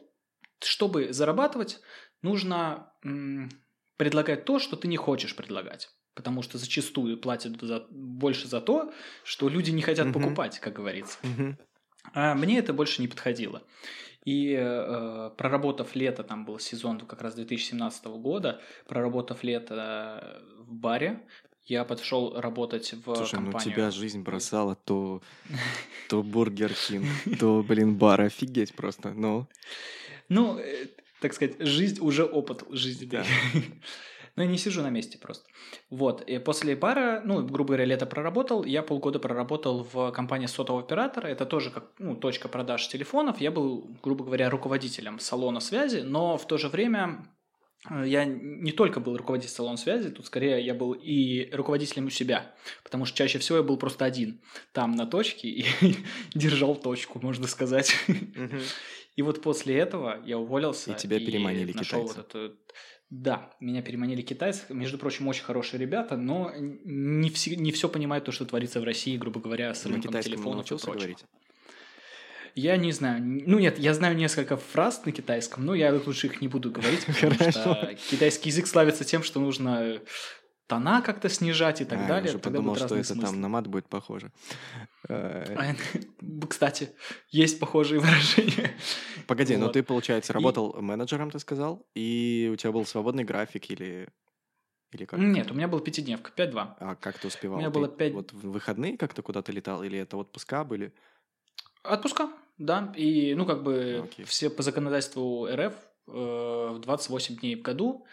Чтобы зарабатывать, нужно предлагать то, что ты не хочешь предлагать. Потому что зачастую платят за, больше за то, что люди не хотят Мгм. покупать, как говорится. Мгм. А мне это больше не подходило. И э, проработав лето, там был сезон как раз 2017 года, проработав лето в баре, я подошел работать в Слушай, ну компанию. тебя жизнь бросала то, то Бургер Кинг, то, блин, бар. Офигеть просто. Ну, Ну, э, так сказать, жизнь уже опыт жизни. Да. Но я не сижу на месте просто. Вот. И после бара, ну, грубо говоря, лето проработал. Я полгода проработал в компании сотового оператора. Это тоже как, ну, точка продаж телефонов. Я был, грубо говоря, руководителем салона связи, но в то же время э, я не только был руководителем салона связи, тут скорее я был и руководителем у себя, потому что чаще всего я был просто один там на точке и держал точку, можно сказать. мгм. И вот после этого я уволился. И тебя переманили нашел китайцы. Вот эту... Да, меня переманили китайцы. Между прочим, очень хорошие ребята, но не все, не все понимают то, что творится в России, грубо говоря, с рынком телефонов и прочего. говорить? Я не знаю. Ну нет, я знаю несколько фраз на китайском, но я лучше их не буду говорить, потому что китайский язык славится тем, что нужно тона как-то снижать и так А, я далее. уже Тогда подумал, что это смыслы. там на мат будет похоже. Э, Кстати, есть похожие выражения. Погоди, но Вот. ты, получается, работал менеджером, ты сказал, и у тебя был свободный график или... Или как? Нет, у меня был пятидневка, 5-2. А как ты успевал? меня Ты было пять- Вот в выходные как-то куда-то летал? Или это отпуска были? Отпуска, да. И, ну, как бы, Окей. все по законодательству РФ э, в 28 дней в году.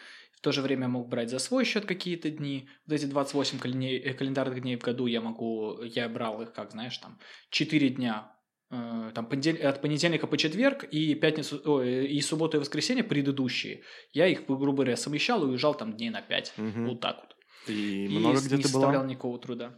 В то же время я мог брать за свой счет какие-то дни. Вот эти 28 калене- э, календарных дней в году я могу... Я брал их, как, знаешь, там, 4 дня э, там, от понедельника по четверг и пятницу, ой, и субботу и воскресенье предыдущие. Я их, грубо говоря, совмещал и уезжал там дней на 5. Мгм. Вот так вот. И И много где не ты составлял была? никакого труда.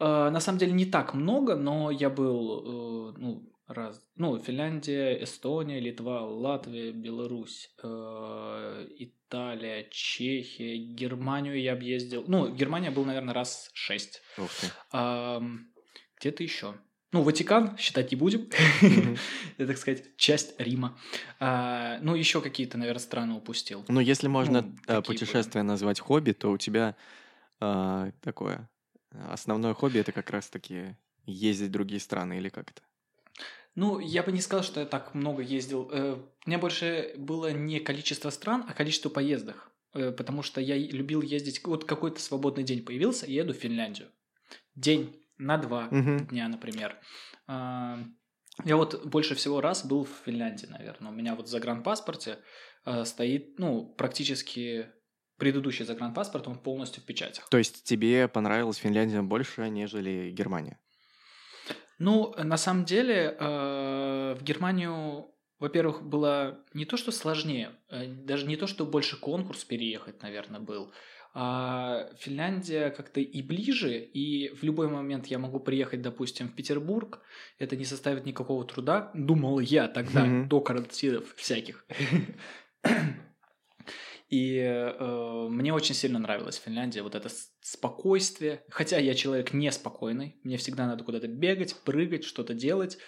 Э, на самом деле не так много, но я был, э, ну, раз, ну, Финляндия, Эстония, Литва, Латвия, Беларусь, э, Италия, Чехия, Германию я объездил. Ну, Германия был, наверное, раз шесть. Ух ты. Ам, где-то еще. Ну, Ватикан считать не будем. Мгм. Это, так сказать, часть Рима. А, ну, еще какие-то, наверное, страны упустил. Ну, если можно Ну, э, путешествие назвать хобби, то у тебя а, такое основное хобби это как раз-таки ездить в другие страны или как это? Ну, я бы не сказал, что я так много ездил. Э, У меня больше было не количество стран, а количество поездок. Э, Потому что я любил ездить. Вот какой-то свободный день появился, еду в Финляндию. День на два Мгм. дня, например. А, Я вот больше всего раз был в Финляндии, наверное. У меня вот в загранпаспорте э, стоит, ну, практически предыдущий загранпаспорт, он полностью в печатях. То есть тебе понравилась Финляндия больше, нежели Германия? Ну, на самом деле, э, в Германию, во-первых, было не то, что сложнее, э, даже не то, что больше конкурс переехать, наверное, был, а Финляндия как-то и ближе, и в любой момент я могу приехать, допустим, в Петербург, это не составит никакого труда, думал я тогда, Мгм. до карантинов всяких. И э, мне очень сильно нравилась Финляндия, вот это спокойствие. Хотя я человек неспокойный, мне всегда надо куда-то бегать, прыгать, что-то делать.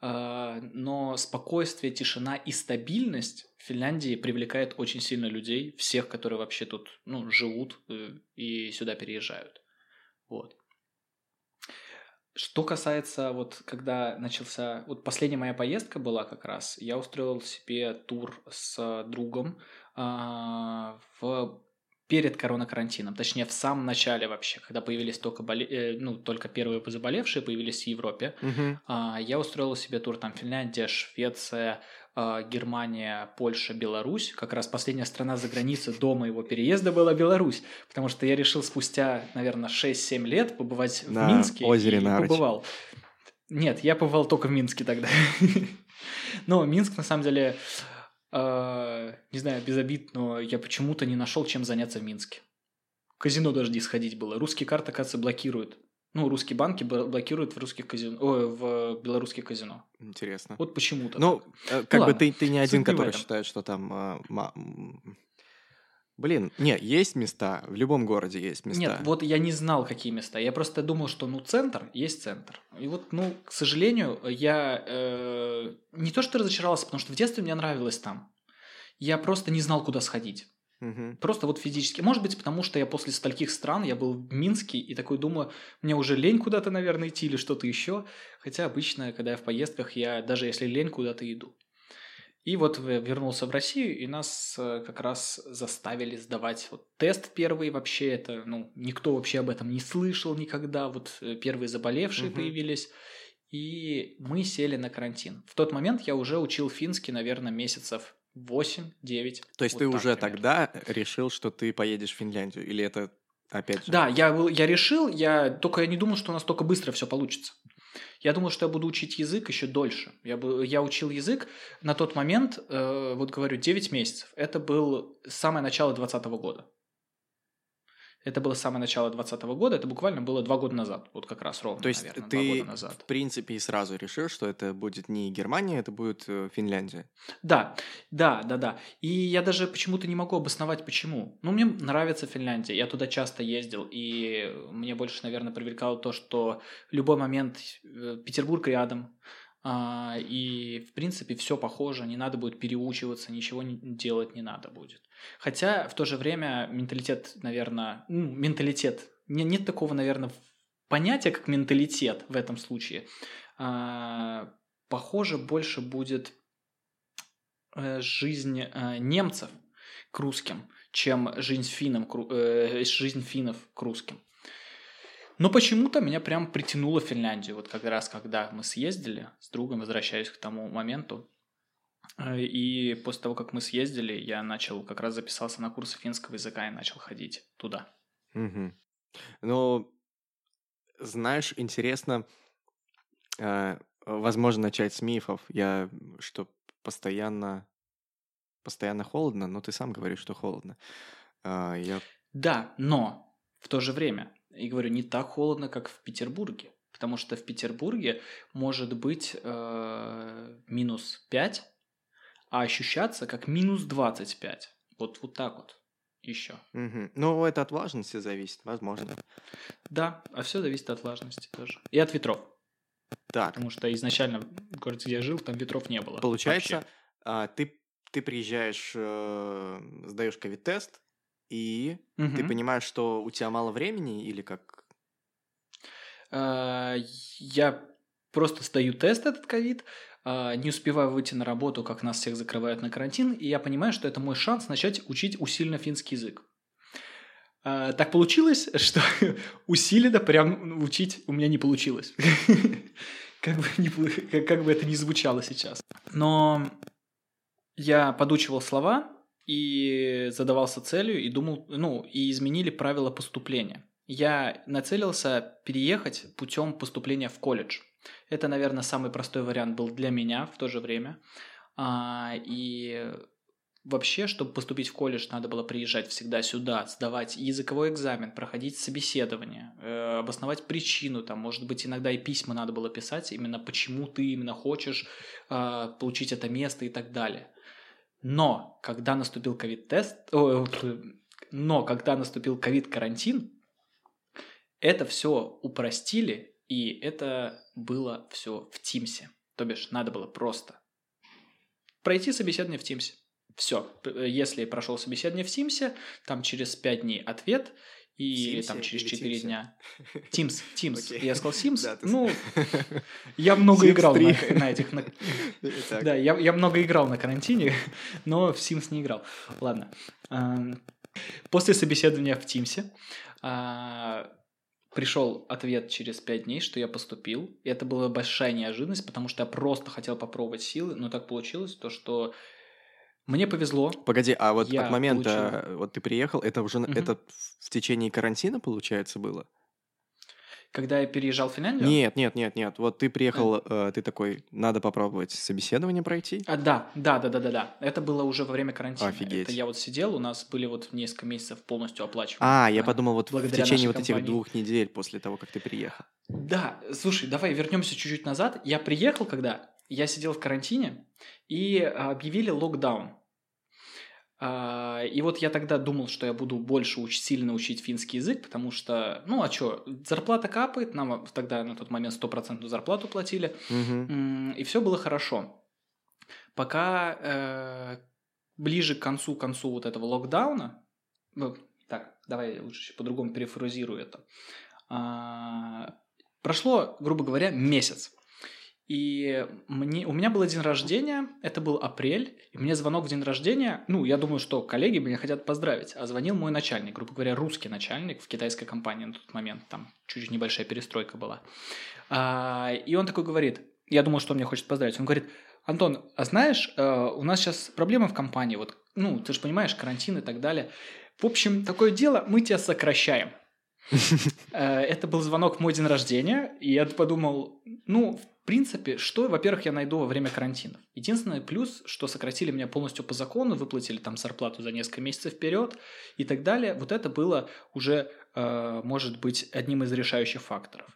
А, но спокойствие, тишина и стабильность в Финляндии привлекает очень сильно людей, всех, которые вообще тут ну, живут э, и сюда переезжают. Вот. Что касается, вот когда начался, вот последняя моя поездка была как раз, я устроил себе тур с другом а, в перед коронакарантином, точнее в самом начале вообще, когда появились только боле... э, ну только первые заболевшие появились в Европе, Мгм. а, я устроил себе тур там Финляндия, Швеция, Германия, Польша, Беларусь. Как раз последняя страна за границей до моего переезда была Беларусь, потому что я решил спустя, наверное, 6-7 лет побывать в На Минске. озере и Нарыч. побывал. Нет, я побывал только в Минске тогда. Но Минск, на самом деле, э, не знаю, без обид, но я почему-то не нашел, чем заняться в Минске. В казино даже не сходить было. Русские карты, оказывается, блокируют. Ну, русские банки бл- блокируют в русских казино, ой, в белорусских казино. Интересно. Вот почему-то. Ну, так. э, как бы ладно, ты, ты не один, суть который считает, что там м, Блин, нет, есть места, в любом городе есть места. Нет, вот я не знал, какие места. Я просто думал, что ну центр есть центр. И вот, ну, к сожалению, я э, не то что разочаровался, потому что в детстве мне нравилось там. Я просто не знал, куда сходить. Мгм. Просто вот физически. Может быть, потому что я после стольких стран, я был в Минске, и такой думаю, мне уже лень куда-то, наверное, идти или что-то еще. Хотя обычно, когда я в поездках, я даже если лень, куда-то иду. И вот вернулся в Россию, и нас э, как раз заставили сдавать вот тест первый. Вообще это, ну, никто вообще об этом не слышал никогда. Вот э, первые заболевшие Мгм. появились. И мы сели на карантин. В тот момент я уже учил финский, наверное, месяцев 8-9. То есть Вот ты уже примерно. тогда решил, что ты поедешь в Финляндию? Или это опять же? Да, я, я решил, я только я не думал, что у нас только быстро все получится. Я думал, что я буду учить язык еще дольше. Я, бы, я учил язык на тот момент, э, вот говорю, 9 месяцев. Это был самое начало 2020 года. Это было самое начало 2020 года, это буквально было два года назад, вот как раз ровно, То есть наверное, два ты, года назад. в принципе, и сразу решил, что это будет не Германия, это будет э, Финляндия. Да, да, да, да. И я даже почему-то не могу обосновать, почему. Ну, мне нравится Финляндия, я туда часто ездил, и мне больше, наверное, привлекало то, что в любой момент э, Петербург рядом, а, и, в принципе, все похоже, не надо будет переучиваться, ничего делать не надо будет. Хотя, в то же время, менталитет, наверное, ну, менталитет, не- нет такого, наверное, понятия, как менталитет в этом случае. А, Похоже, больше будет э, жизнь э, немцев к русским, чем жизнь, ру- э, жизнь финнов к русским. Но почему-то меня прям притянуло Финляндию. Вот как раз когда мы съездили с другом, возвращаюсь к тому моменту. Э, И после того, как мы съездили, я начал, как раз записался на курсы финского языка и начал ходить туда. Мгм. Ну, знаешь, интересно, э, возможно, начать с мифов. Я, что постоянно, постоянно холодно, но ты сам говоришь, что холодно. А, я, Да, но в то же время, и говорю, не так холодно, как в Петербурге. Потому что в Петербурге может быть э, минус 5, а ощущаться как минус 25. Вот, вот так вот еще. Мгм. Ну, это от влажности зависит, возможно. Да, а все зависит от влажности тоже. И от ветров. Так, Потому что изначально в городе, где я жил, там ветров не было. получается, а, ты, ты приезжаешь, э, сдаешь ковид-тест, и ты Мгм. понимаешь, что у тебя мало времени, или как? А, Я просто сдаю тест этот ковид, не успеваю выйти на работу, как нас всех закрывают на карантин, и я понимаю, что это мой шанс начать учить усиленно финский язык. А, Так получилось, что усиленно прям учить у меня не получилось. Как бы, не как бы это ни звучало сейчас. Но я подучивал слова и задавался целью, и думал, ну, и изменили правила поступления. Я нацелился переехать путем поступления в колледж. Это, наверное, самый простой вариант был для меня в то же время. А, и вообще, чтобы поступить в колледж, надо было приезжать всегда сюда, сдавать языковой экзамен, проходить собеседование, э, обосновать причину, там, может быть, иногда и письма надо было писать, именно почему ты именно хочешь э, получить это место и так далее. Но когда наступил ковид-тест, но когда наступил ковид-карантин, это все упростили, и это было все в Teams е. То бишь, надо было просто пройти собеседование в Teams е. Все. Если прошел собеседование в Teams е, там через 5 дней ответ, и Sims е там через или 4 Teams е? дня. Teams, Teams. Окей. Я сказал Sims. Да, Ну, я много Sims играл 3. на, на этих... на- Да, я, я много играл на карантине, но в Sims не играл. Ладно. Ам, После собеседования в Тимсе а, пришел ответ через 5 дней, что я поступил. И это была большая неожиданность, потому что я просто хотел попробовать силы, но так получилось, то что мне повезло. Погоди, а вот Я от момента, вот ты приехал, это уже Мгм. это в течение карантина, получается, было? Когда я переезжал в Финляндию... Нет, нет, нет, нет. Вот ты приехал, э, ты такой, надо попробовать собеседование пройти. А, да, да, да, да, да, да. Это было уже во время карантина. Офигеть. Это я вот сидел, у нас были вот несколько месяцев полностью оплачиваемые. А, я подумал, вот в течение вот этих двух недель после того, как ты приехал. Да, слушай, давай вернемся чуть-чуть назад. Я приехал, когда я сидел в карантине, и объявили локдаун. А, и вот я тогда думал, что я буду больше уч- сильно учить финский язык, потому что, ну а что, зарплата капает, нам тогда на тот момент стопроцентную зарплату платили, Мгм. и все было хорошо. Пока э, ближе к концу концу вот этого локдауна, ну, так, давай я лучше по-другому перефразирую это. А, прошло, грубо говоря, месяц. И мне, у меня был день рождения, это был апрель, и мне звонок в день рождения, ну, я думаю, что коллеги меня хотят поздравить, а звонил мой начальник, грубо говоря, русский начальник в китайской компании на тот момент, там чуть-чуть небольшая перестройка была. А, и он такой говорит, я думал, что он меня хочет поздравить, он говорит, Антон, а знаешь, э, у нас сейчас проблемы в компании, вот, ну, ты же понимаешь, карантин и так далее. В общем, такое дело, мы тебя сокращаем. Э, Это был звонок в мой день рождения, и я подумал, ну, в принципе, что, во-первых, я найду во время карантина. Единственный плюс, что сократили меня полностью по закону, выплатили там зарплату за несколько месяцев вперед и так далее. Вот это было уже, э, может быть, одним из решающих факторов.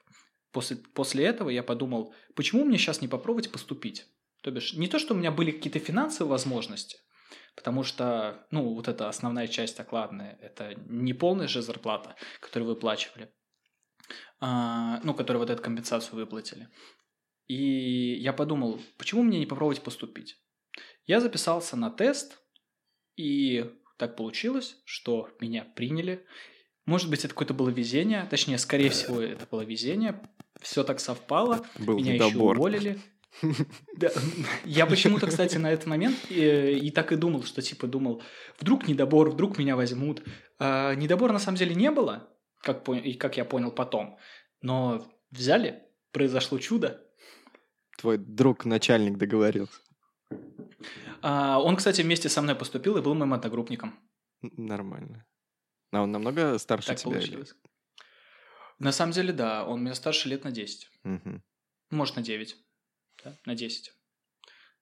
После, после этого я подумал, почему мне сейчас не попробовать поступить? То бишь, не то, что у меня были какие-то финансовые возможности, потому что, ну, вот эта основная часть окладная, это не полная же зарплата, которую выплачивали, а, ну, которую вот эту компенсацию выплатили. И я подумал, почему мне не попробовать поступить? Я записался на тест, и так получилось, что меня приняли. Может быть, это какое-то было везение, точнее, скорее всего, это было везение. Все так совпало, Был меня еще недобор. уволили. Я почему-то, кстати, на этот момент и, и так и думал, что типа думал, вдруг недобор, вдруг меня возьмут. А, недобора на самом деле не было, как, и как я понял потом. Но взяли, произошло чудо. Твой друг начальник договорился. А, он, кстати, вместе со мной поступил и был моим одногруппником. Нормально. А он намного старше Так тебя? или- получилось. На самом деле, да, он меня старше лет на 10. Мгм. Может, на 9. Да? На 10.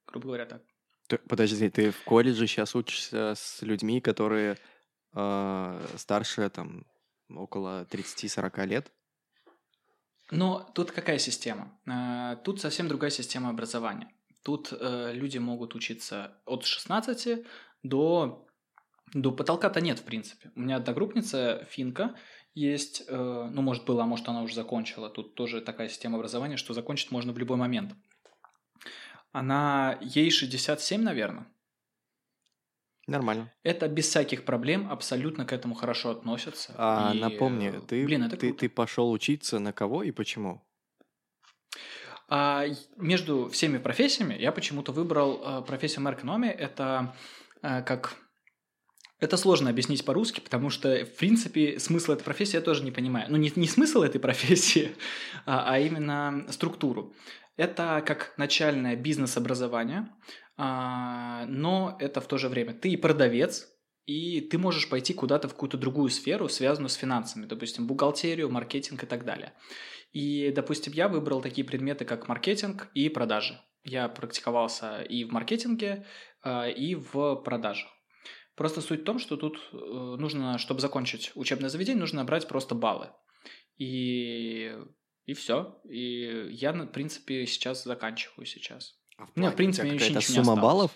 Грубо говоря, так. Ты- Подожди, ты в колледже сейчас учишься с людьми, которые э, старше там около 30-40 лет? Но тут какая система? Э, Тут совсем другая система образования. Тут э, люди могут учиться от 16 до... До потолка-то нет, в принципе. У меня одногруппница финка есть, э, ну, может, была, может, она уже закончила. Тут тоже такая система образования, что закончить можно в любой момент. Она... Ей 67, наверное. Нормально. Это без всяких проблем, абсолютно к этому хорошо относятся. А И, напомни, э, ты, блин, это ты, круто. ты пошел учиться на кого и почему? А между всеми профессиями я почему-то выбрал э, профессию мэр-экономии. Это э, как... Это сложно объяснить по-русски, потому что, в принципе, смысл этой профессии я тоже не понимаю. Ну, не, не смысл этой профессии, а, а именно структуру. Это как начальное бизнес-образование, а, но это в то же время ты и продавец, и ты можешь пойти куда-то в какую-то другую сферу, связанную с финансами, допустим, бухгалтерию, маркетинг и так далее. И, допустим, я выбрал такие предметы, как маркетинг и продажи. Я практиковался и в маркетинге, а, и в продажах. Просто суть в том, что тут э, нужно, чтобы закончить учебное заведение, нужно набрать просто баллы. И, и все. И я, в принципе, сейчас заканчиваю сейчас. А в У меня, плане в у принципе, тебя еще какая-то сумма баллов?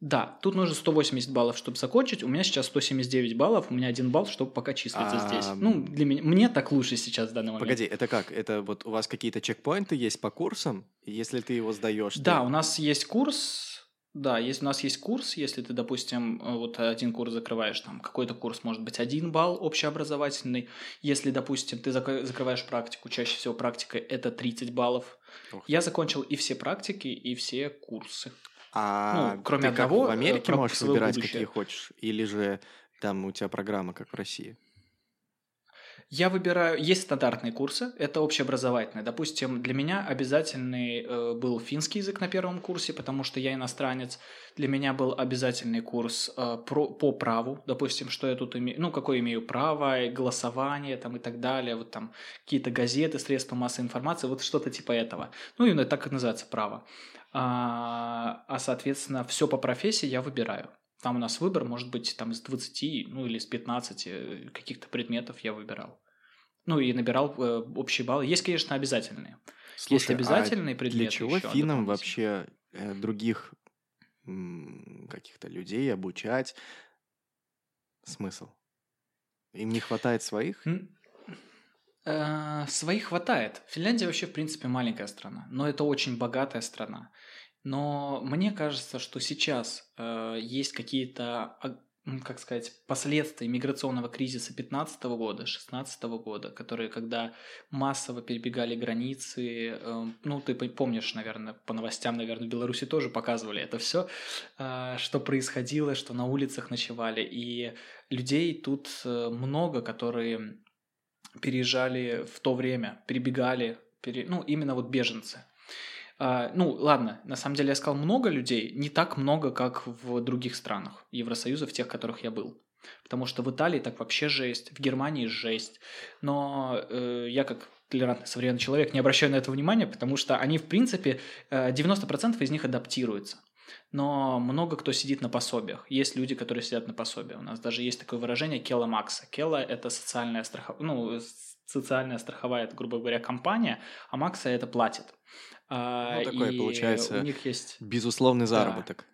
Да, тут нужно 180 баллов, чтобы закончить. У меня сейчас 179 баллов, у меня один балл, чтобы пока числиться А, здесь. Ну, для меня, мне так лучше сейчас в данный момент. Погоди, это как? Это вот у вас какие-то чекпоинты есть по курсам? Если ты его сдаешь, Да, ты- у нас есть курс. Да, есть, у нас есть курс, если ты, допустим, э, вот один курс закрываешь, там какой-то курс может быть один балл общеобразовательный. Если, допустим, ты зак- закрываешь практику, чаще всего практика это 30 баллов. Ох. Я закончил и все практики, и все курсы. А ну, кроме ты как одного, в э, Америке можешь выбирать, будущего. какие хочешь? Или же там у тебя программа, как в России? Я выбираю, есть стандартные курсы, это общеобразовательные. Допустим, для меня обязательный э, был финский язык на первом курсе, потому что я иностранец. Для меня был обязательный курс э, про, по праву, допустим, что я тут имею, ну, какое имею право, голосование там и так далее, вот там какие-то газеты, средства массовой информации, вот что-то типа этого. Ну, именно так и называется право. А, а соответственно, все по профессии я выбираю. Там у нас выбор может быть там из 20, ну или из 15 э, каких-то предметов я выбирал. Ну и набирал э, общие баллы. Есть, конечно, обязательные. Есть Слушай, а обязательные предметы. Для чего финнам дополнительные. вообще э, других каких-то людей обучать. Смысл? Им не хватает своих? Э, своих хватает. Финляндия вообще, в принципе, маленькая страна, но это очень богатая страна. Но мне кажется, что сейчас э, есть какие-то как сказать, последствий миграционного кризиса 15 года, 16 года, которые, когда массово перебегали границы, э, ну, ты помнишь, наверное, по новостям, наверное, в Беларуси тоже показывали это все, э, что происходило, что на улицах ночевали, и людей тут э, много, которые переезжали в то время, перебегали, пере... ну, именно вот беженцы. А, ну, ладно, на самом деле я сказал много людей, не так много, как в других странах Евросоюза, в тех, в которых я был. Потому что в Италии так вообще жесть, в Германии жесть. Но э, я как толерантный современный человек не обращаю на это внимания, потому что они, в принципе, 90% э, из них адаптируются. Но много кто сидит на пособиях. Есть люди, которые сидят на пособиях. У нас даже есть такое выражение «кела макса». «Кела» — это социальная страховая, ну, социальная страховая, грубо говоря, компания, а Макса это платит. А, ну, такое, и получается, у них есть... безусловный заработок.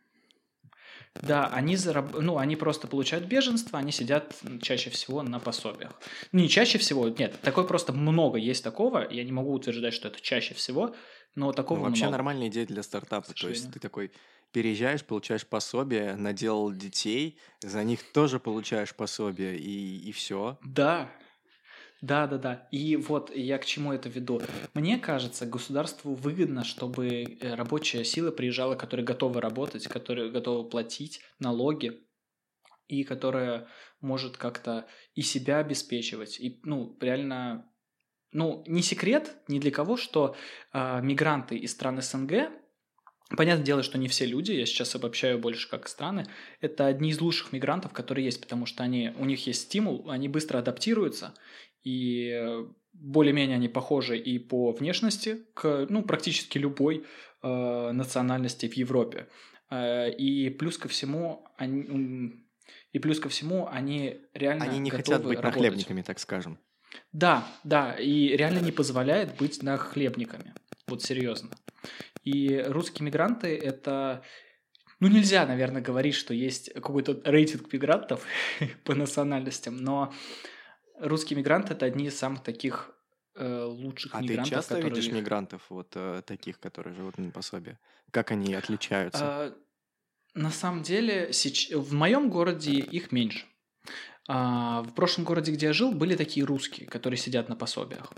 Да, да они, зараб... ну, они просто получают беженство, они сидят чаще всего на пособиях. Ну, не чаще всего, нет, такое просто много есть такого, я не могу утверждать, что это чаще всего, но такого ну, вообще много. нормальная идея для стартапа, то есть ты такой переезжаешь, получаешь пособие, наделал детей, за них тоже получаешь пособие, и, и все. Да, да, да, да. И вот я к чему это веду. Мне кажется, государству выгодно, чтобы э, рабочая сила приезжала, которая готова работать, которая готова платить налоги и которая может как-то и себя обеспечивать. И, ну, реально, ну, не секрет ни для кого, что э, мигранты из стран СНГ Понятное дело, что не все люди, я сейчас обобщаю больше как страны, это одни из лучших мигрантов, которые есть, потому что они, у них есть стимул, они быстро адаптируются, и более-менее они похожи и по внешности к ну, практически любой э, национальности в Европе. Э, и плюс ко всему они, и плюс ко всему они реально Они не хотят быть работать. нахлебниками, так скажем. Да, да, и реально не позволяет быть нахлебниками. Вот серьезно. И русские мигранты – это ну, нельзя, наверное, говорить, что есть какой-то рейтинг мигрантов по национальностям, но русские мигранты это одни из самых таких э, лучших а мигрантов. А ты часто которые... видишь мигрантов, вот э, таких, которые живут на пособие? Как они отличаются? А, на самом деле, сеч... в моем городе их меньше. А, в прошлом городе, где я жил, были такие русские, которые сидят на пособиях.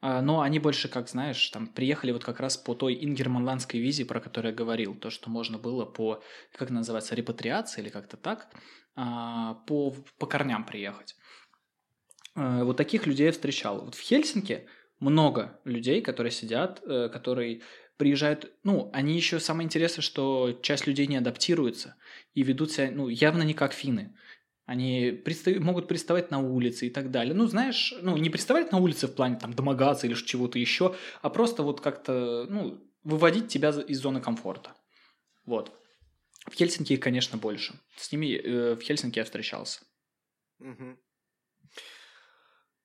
А, но они больше, как знаешь, там приехали вот как раз по той ингерманландской визе, про которую я говорил, то, что можно было по, как называется, репатриации или как-то так, а, по, по корням приехать. Э, вот таких людей я встречал. Вот в Хельсинки много людей, которые сидят, э, которые приезжают, ну, они еще самое интересное, что часть людей не адаптируется и ведут себя, ну, явно не как финны. Они пристав... могут приставать на улице и так далее. Ну, знаешь, ну, не приставать на улице в плане там домогаться или чего-то еще, а просто вот как-то, ну, выводить тебя из зоны комфорта. Вот. В Хельсинки их, конечно, больше. С ними э, в Хельсинки я встречался. Угу.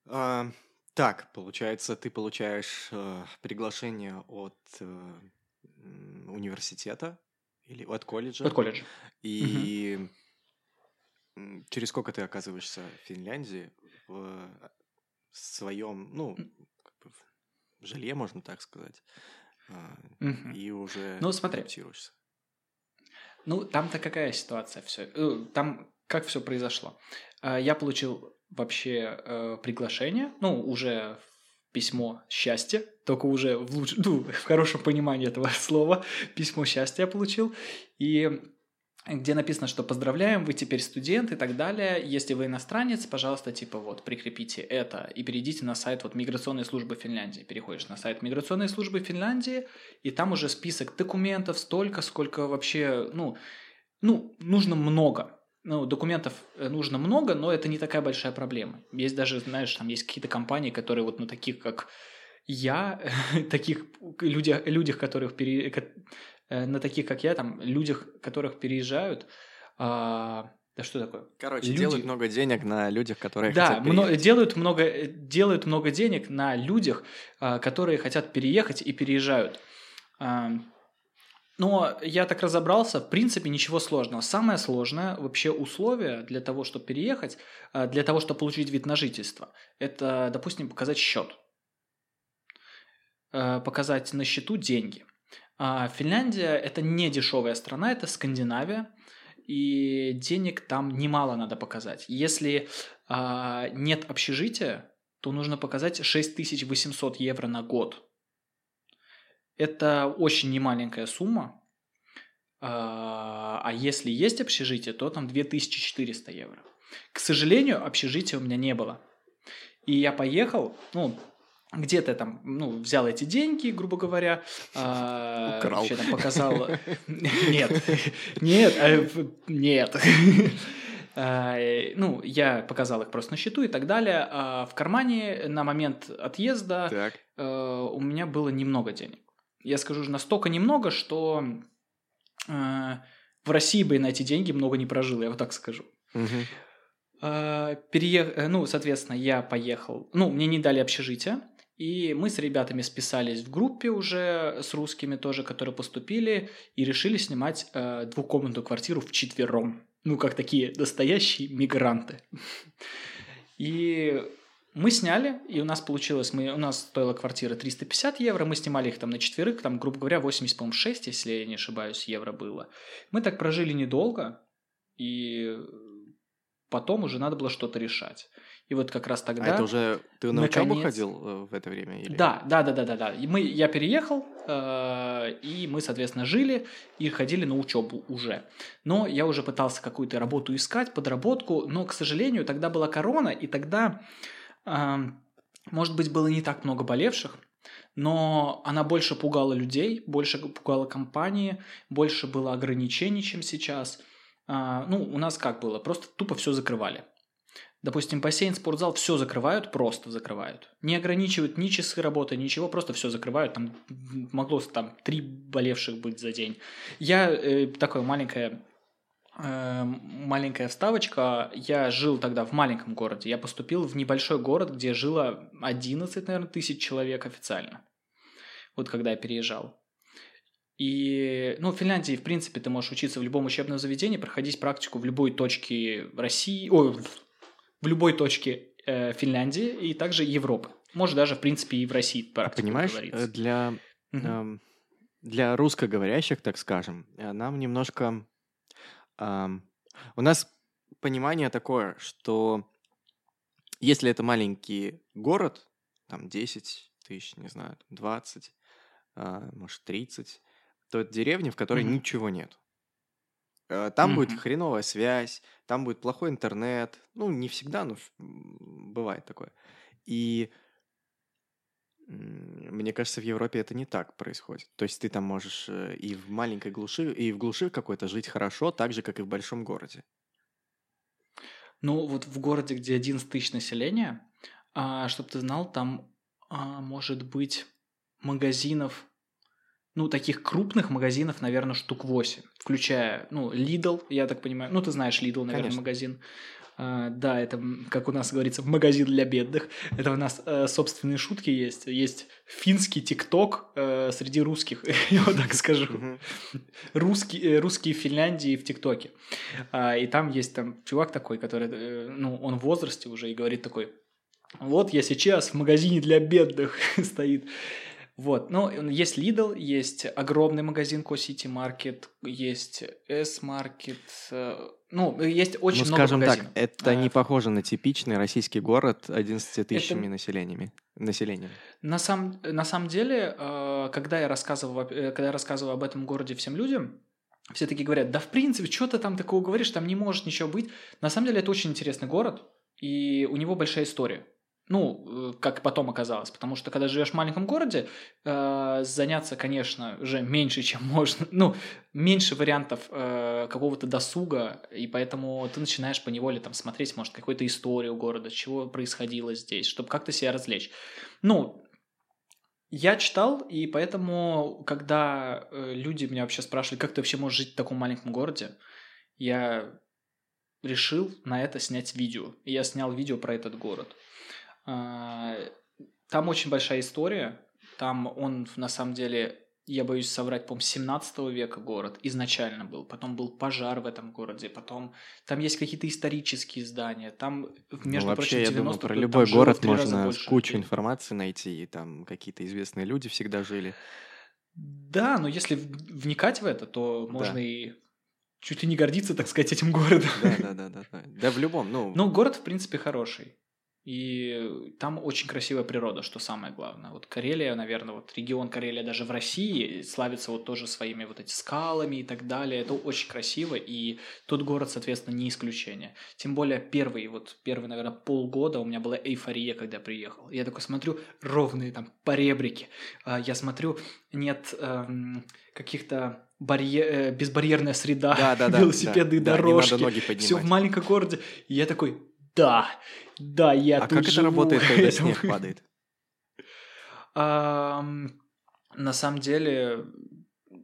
А, так, получается, ты получаешь э, приглашение от э, университета или от колледжа. От колледжа. И угу. через сколько ты оказываешься в Финляндии в своем, ну, как бы в жилье, можно так сказать, угу. и уже ну, смотри. адаптируешься. Ну, там-то какая ситуация все? Э, там как все произошло? А, я получил вообще э, приглашение, ну, уже письмо счастья, только уже в, луч... ну, в хорошем понимании этого слова, письмо счастья я получил, и где написано, что поздравляем, вы теперь студент и так далее. Если вы иностранец, пожалуйста, типа вот, прикрепите это и перейдите на сайт вот миграционной службы Финляндии. Переходишь на сайт миграционной службы Финляндии, и там уже список документов столько, сколько вообще, ну, ну, нужно много ну, документов э, нужно много, но это не такая большая проблема. Есть даже, знаешь, там есть какие-то компании, которые вот, ну, таких как я, таких людях, людях, которых пере, э, на таких как я, там, людях, которых переезжают, а, да что такое? Короче, Люди... делают много денег на людях, которые да, хотят переехать. Да, делают много, делают много денег на людях, а, которые хотят переехать и переезжают. Но я так разобрался, в принципе, ничего сложного. Самое сложное вообще условие для того, чтобы переехать, э, для того, чтобы получить вид на жительство, это, допустим, показать счет. Э, показать на счету деньги. А Финляндия – это не дешевая страна, это Скандинавия, и денег там немало надо показать. Если а, нет общежития, то нужно показать 6800 евро на год. Это очень немаленькая сумма. А, а если есть общежитие, то там 2400 евро. К сожалению, общежития у меня не было. И я поехал, ну, где-то там, ну, взял эти деньги, грубо говоря, а, Украл. вообще там показал... Нет, нет, э, нет. А, ну, я показал их просто на счету и так далее. В кармане на момент отъезда. Э, у меня было немного денег. Я скажу настолько немного, что э, в России бы на эти деньги много не прожил, я вот так скажу. Угу. Переех... Ну, соответственно, я поехал. Ну, мне не дали общежитие. И мы с ребятами списались в группе уже с русскими тоже, которые поступили, и решили снимать э, двухкомнатную квартиру в четвером. Ну, как такие настоящие мигранты. И мы сняли, и у нас получилось, мы, у нас стоила квартира 350 евро, мы снимали их там на четверых, там, грубо говоря, 80, по 6, если я не ошибаюсь, евро было. Мы так прожили недолго, и потом уже надо было что-то решать. И вот как раз тогда... А это уже ты на наконец... учебу ходил э, в это время? Или... Да, да, да, да, да, да. И мы, я переехал, э, и мы, соответственно, жили и ходили на учебу уже. Но я уже пытался какую-то работу искать, подработку, но, к сожалению, тогда была корона, и тогда, может быть, было не так много болевших, но она больше пугала людей, больше пугала компании, больше было ограничений, чем сейчас. Э, ну, у нас как было? Просто тупо все закрывали. Допустим, бассейн, спортзал, все закрывают, просто закрывают. Не ограничивают ни часы работы, ничего, просто все закрывают. Там могло там три болевших быть за день. Я э, такое маленькое маленькая вставочка. Я жил тогда в маленьком городе. Я поступил в небольшой город, где жило 11, наверное, тысяч человек официально. Вот когда я переезжал. И, ну, в Финляндии, в принципе, ты можешь учиться в любом учебном заведении, проходить практику в любой точке России, ой, в любой точке э, Финляндии и также Европы. Может, даже, в принципе, и в России а понимаешь, э, для, угу. э, для русскоговорящих, так скажем, э, нам немножко... У нас понимание такое, что если это маленький город, там 10 тысяч, не знаю, 20, э, может, 30, то это деревня, в которой mm ничего нет. Э, там будет хреновая связь, там будет плохой интернет. Ну, не всегда, но бывает такое. И мне кажется, в Европе это не так происходит. То есть ты там можешь э, и в маленькой глуши, и в глуши какой-то жить хорошо, так же, как и в большом городе. Ну, вот в городе, где 11 тысяч населения, а, чтобы ты знал, там а, может быть магазинов ну, таких крупных магазинов, наверное, штук 8, включая, ну, Lidl, я так понимаю, ну, ты знаешь Lidl, наверное, Конечно. магазин. Uh, да, это, как у нас говорится, магазин для бедных. Это у нас uh, собственные шутки есть. Есть финский ТикТок uh, среди русских, я вот так скажу. Русский, э, русские в Финляндии в ТикТоке. Uh, и там есть там чувак такой, который, э, ну, он в возрасте уже и говорит такой, вот я сейчас в магазине для бедных стоит. Вот, ну, есть Lidl, есть огромный магазин Co-City Market, есть S-Market, э, ну, есть очень ну, много скажем магазинов. так, это а, не похоже на типичный российский город 11 тысячами это... населениями, населением. На, сам, на самом деле, э, когда я, рассказывал, э, когда я рассказывал об этом городе всем людям, все таки говорят, да в принципе, что ты там такого говоришь, там не может ничего быть. На самом деле это очень интересный город, и у него большая история. Ну, э, как потом оказалось, потому что когда живешь в маленьком городе, э, заняться, конечно, уже меньше, чем можно, ну, меньше вариантов э, какого-то досуга, и поэтому ты начинаешь по неволе там смотреть, может, какую-то историю города, чего происходило здесь, чтобы как-то себя развлечь. Ну, я читал, и поэтому, когда э, люди меня вообще спрашивали, как ты вообще можешь жить в таком маленьком городе, я решил на это снять видео. И я снял видео про этот город. А, там очень большая история. Там он на самом деле я боюсь соврать, по-моему, 17 века город изначально был. Потом был пожар в этом городе. Потом там есть какие-то исторические здания. Там, между ну, прочим, вообще, я 90 думаю, про любой город можно кучу информации найти, и там какие-то известные люди всегда жили. Да, но если вникать в это, то Да. можно и чуть ли не гордиться, так сказать, этим городом. Да, да, да, да, да. Да, в любом, ну, Но город, в принципе, хороший. И там очень красивая природа, что самое главное. Вот Карелия, наверное, вот регион Карелия даже в России славится вот тоже своими вот эти скалами и так далее. Это очень красиво, и тот город, соответственно, не исключение. Тем более первый, вот первый, наверное, полгода у меня была эйфория, когда я приехал. Я такой смотрю, ровные там поребрики. А, Я смотрю, нет эм, каких-то барье- э, безбарьерная среда, да, да, да. велосипедные да, да, дорожки. Ноги Все в маленьком городе. И я такой, да, да, я А тут как это работает, когда снег падает? На самом деле,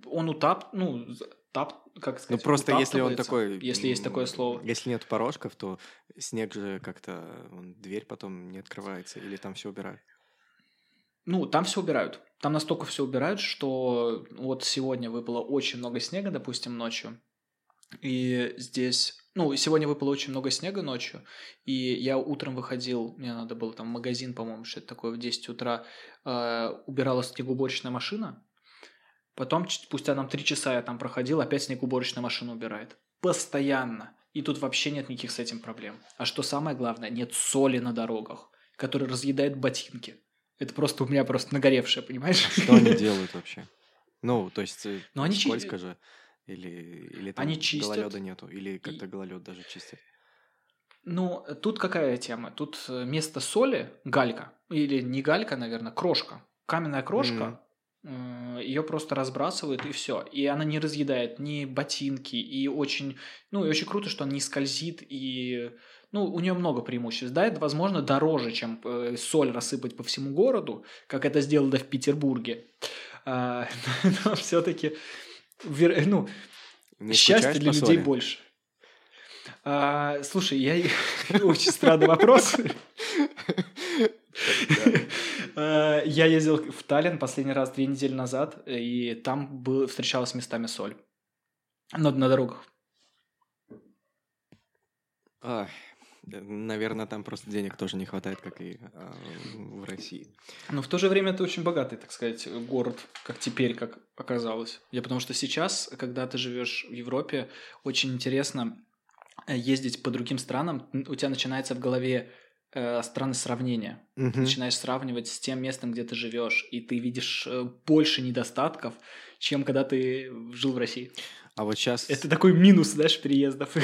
он утап, ну, тап, как Ну, сказать, просто если он такой... если есть такое слово. Если нет порожков, то снег же как-то... Дверь потом не открывается, или там все убирают. Ну, там все убирают. Там настолько все убирают, что вот сегодня выпало очень много снега, допустим, ночью. И здесь... Ну, сегодня выпало очень много снега ночью, и я утром выходил, мне надо было там магазин, по-моему, что-то такое, в 10 утра, э, убирала снегоуборочная машина, потом спустя там 3 часа я там проходил, опять снегоуборочная машина убирает. Постоянно. И тут вообще нет никаких с этим проблем. А что самое главное, нет соли на дорогах, которая разъедает ботинки. Это просто у меня просто нагоревшее, понимаешь? Что они делают вообще? Ну, то есть э, Ну, они скользко же. Или, или там Они чистят. гололеда нету, или как-то И- гололед даже чистят. Ну, тут какая тема? Тут э, вместо соли галька. Или не галька, наверное, крошка. Каменная крошка. Ее просто разбрасывают и все. И она не разъедает ни ботинки. И очень, ну, и очень круто, что она не скользит. И, ну, у нее много преимуществ. Да, это, возможно, дороже, чем э, соль рассыпать по всему городу, как это сделали в Петербурге. А, Но все-таки, ну, Не Счастья для людей больше. А, слушай, я очень странный вопрос. А, Я ездил в Таллин последний раз две недели назад, и там был, встречалась местами соль. Но на дорогах. Ай, наверное, там просто денег тоже не хватает, как и а, в России. Но в то же время это очень богатый, так сказать, город, как теперь, как оказалось. Я потому что сейчас, когда ты живешь в Европе, очень интересно э, ездить по другим странам. У тебя начинается в голове э, страны сравнения. Ты Мгм. начинаешь сравнивать с тем местом, где ты живешь, и ты видишь э, больше недостатков, чем когда ты жил в России. А вот сейчас... Это такой минус, знаешь, переездов.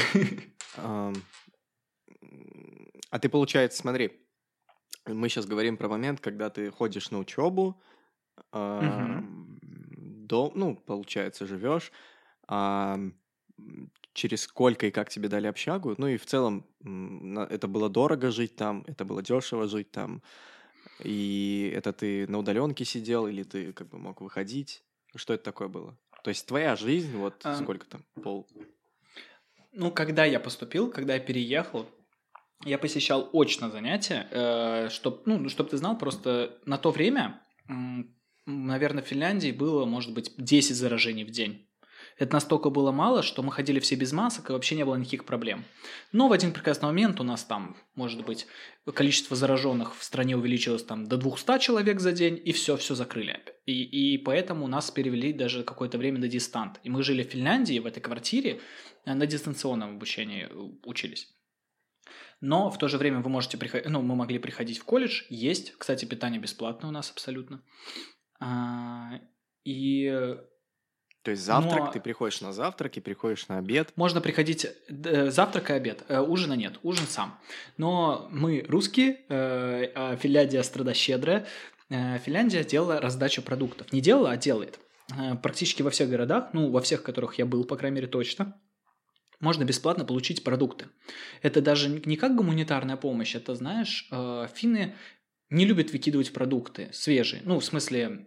Ам, А ты, получается, смотри, мы сейчас говорим про момент, когда ты ходишь на учебу, до, ну, получается, живешь, ам, через сколько и как тебе дали общагу, ну и в целом это было дорого жить там, это было дешево жить там, и это ты на удаленке сидел или ты как бы мог выходить, что это такое было? То есть твоя жизнь, вот А. сколько там, пол... Ну, когда я поступил, когда я переехал, я посещал очно занятия, э, чтоб, ну, чтобы ты знал, просто на то время, наверное, в Финляндии было, может быть, 10 заражений в день. Это настолько было мало, что мы ходили все без масок, и вообще не было никаких проблем. Но в один прекрасный момент у нас там, может быть, количество зараженных в стране увеличилось там до 200 человек за день, и все, все закрыли. И, и поэтому нас перевели даже какое-то время на дистант. И мы жили в Финляндии, в этой квартире, э, на дистанционном обучении э, учились. Но в то же время вы можете приходить, ну, мы могли приходить в колледж, есть, кстати, питание бесплатное у нас абсолютно. А, и То есть завтрак, Но- ты приходишь на завтрак и приходишь на обед, можно приходить э, завтрак и обед. Э, Ужина нет, ужин сам. Но мы русские, э, а Финляндия страна щедрая. Э, Финляндия делала раздачу продуктов. Не делала, а делает. Практически во всех городах, ну, во всех, в которых я был, по крайней мере, точно, можно бесплатно получить продукты. Это даже не как гуманитарная помощь, это, знаешь, э, финны не любят выкидывать продукты свежие. Ну, в смысле,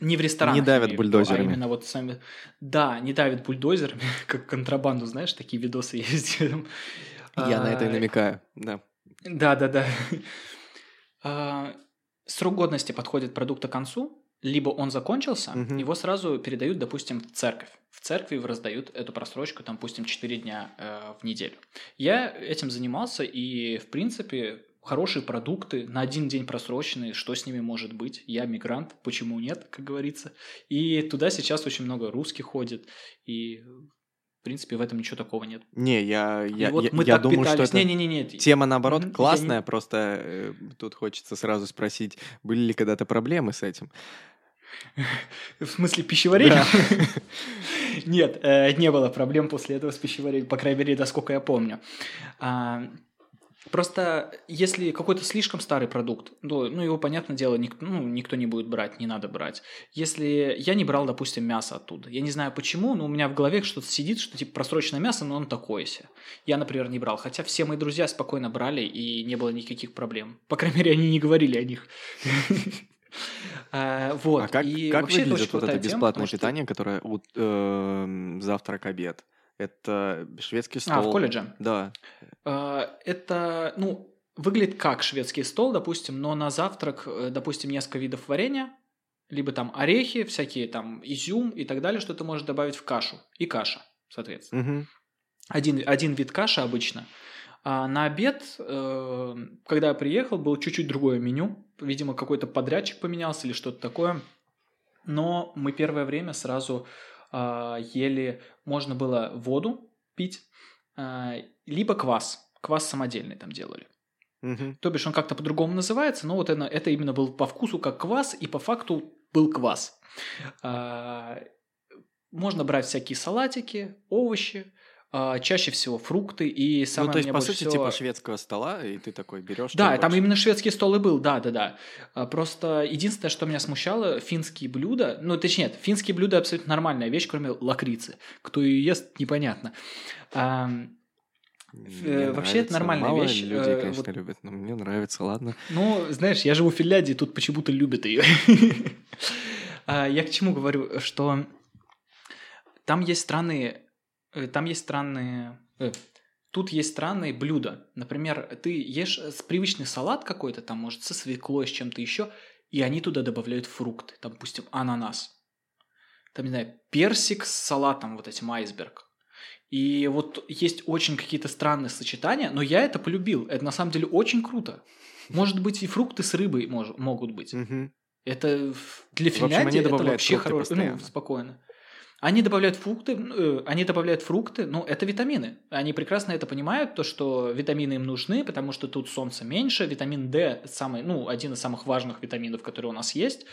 не в ресторанах. Не давят виду, бульдозерами. А именно вот сами... Да, не давят бульдозерами, как контрабанду, знаешь, такие видосы есть. я на это и А, намекаю, да. да, да, да. А, Срок годности подходит продукта к концу, либо он закончился, Мгм. его сразу передают, допустим, в церковь. В церкви раздают эту просрочку, там, допустим, 4 дня э, в неделю. Я этим занимался, и, в принципе, хорошие продукты на один день просроченные, что с ними может быть? Я мигрант, почему нет, как говорится. И туда сейчас очень много русских ходит, и, в принципе, в этом ничего такого нет. Не, я, И я, вот я, мы я так думаю, что питались. это Не-не-не, тема, наоборот, Мгм, я классная, просто э, тут хочется сразу спросить, были ли когда-то проблемы с этим? В смысле пищеварения? Да. Нет, э, не было проблем после этого с пищеварением, по крайней мере, насколько я помню. А, Просто если какой-то слишком старый продукт, ну, ну его, понятное дело, никто, ну, никто не будет брать, не надо брать. Если я не брал, допустим, мясо оттуда, я не знаю почему, но у меня в голове что-то сидит, что типа просроченное мясо, но он такое себе. Я, например, не брал, хотя все мои друзья спокойно брали и не было никаких проблем. По крайней мере, они не говорили о них. А, Вот. А как, и как выглядит вот это бесплатное что- питание, которое ут- эм, завтрак, обед? Это шведский стол? А, в колледже? Да. А, Это, ну, выглядит как шведский стол, допустим, но на завтрак, э, допустим, несколько видов варенья, либо там орехи, всякие там изюм и так далее, что ты можешь добавить в кашу. И каша, соответственно. Мгм. Один, один вид каши обычно. А на обед, э, когда я приехал, было чуть-чуть другое меню. Видимо, какой-то подрядчик поменялся или что-то такое. Но мы первое время сразу а, ели, можно было воду пить, а, либо квас. Квас самодельный там делали. Мгм. То бишь он как-то по-другому называется, но вот это, это именно был по вкусу как квас, и по факту был квас. А, Можно брать всякие салатики, овощи, а, чаще всего фрукты и самое ну, то есть, мне по больше сути, всего- типа шведского стола, и ты такой берешь. Да, там именно шведский стол и был, да, да, да. А, Просто единственное, что меня смущало, финские блюда, ну, точнее, нет, финские блюда абсолютно нормальная вещь, кроме лакрицы. Кто ее ест, непонятно. Ам, э, вообще это нормальная Мало вещь, людей, э, конечно, вот- любят, но мне нравится, ладно. Ну, знаешь, я живу в Финляндии, тут почему-то любят ее. А, Я к чему говорю, что там есть странные, э, там есть странные, э, тут есть странные блюда. Например, ты ешь привычный салат какой-то, там, может, со свеклой, с чем-то еще, и они туда добавляют фрукты, там, допустим, ананас. Там, не знаю, персик с салатом, вот этим айсберг. И вот есть очень какие-то странные сочетания, но я это полюбил. Это на самом деле очень круто. Может быть, и фрукты с рыбой мож- могут быть. Мгм. Это для В общем, Финляндии они это вообще хорошо. Ну, спокойно. Они добавляют фрукты, э, они добавляют фрукты, но это витамины. Они прекрасно это понимают, то, что витамины им нужны, потому что тут солнца меньше, витамин D самый, ну, один из самых важных витаминов, который у нас есть.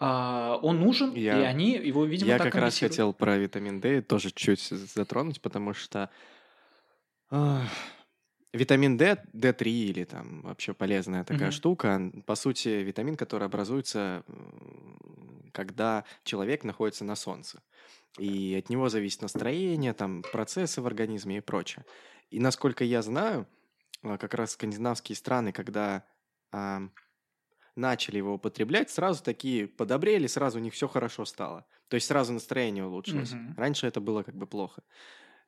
А, он нужен, Я- и они его, видимо, Я так как раз хотел про витамин D тоже чуть затронуть, потому что ах, витамин D, D3 или там вообще полезная такая Мгм. штука, по сути, витамин, который образуется, когда человек находится на солнце. И от него зависит настроение, там, процессы в организме и прочее. И насколько я знаю, а, как раз скандинавские страны, когда ам, начали его употреблять, сразу такие подобрели, сразу у них все хорошо стало. То есть сразу настроение улучшилось. Мгм. Раньше это было как бы плохо.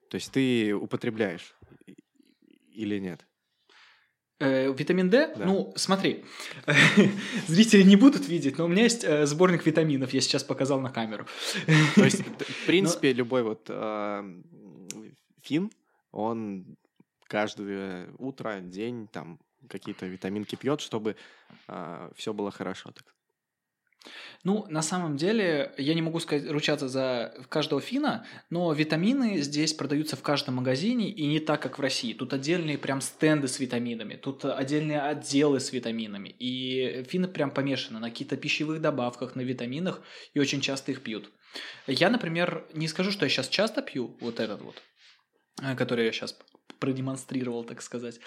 То есть ты употребляешь или нет? Э, витамин D? Да. Ну, смотри, зрители не будут видеть, но у меня есть э, сборник витаминов, я сейчас показал на камеру. То есть, в принципе, любой вот м, фин, он каждое утро, день там какие-то витаминки пьет, чтобы все было хорошо. Так. Ну, на самом деле, я не могу сказать, ручаться за каждого фина, но витамины здесь продаются в каждом магазине, и не так, как в России. Тут отдельные прям стенды с витаминами, тут отдельные отделы с витаминами. И финны прям помешаны на каких-то пищевых добавках, на витаминах, и очень часто их пьют. Я, например, не скажу, что я сейчас часто пью вот этот вот, э, который я сейчас продемонстрировал, так сказать.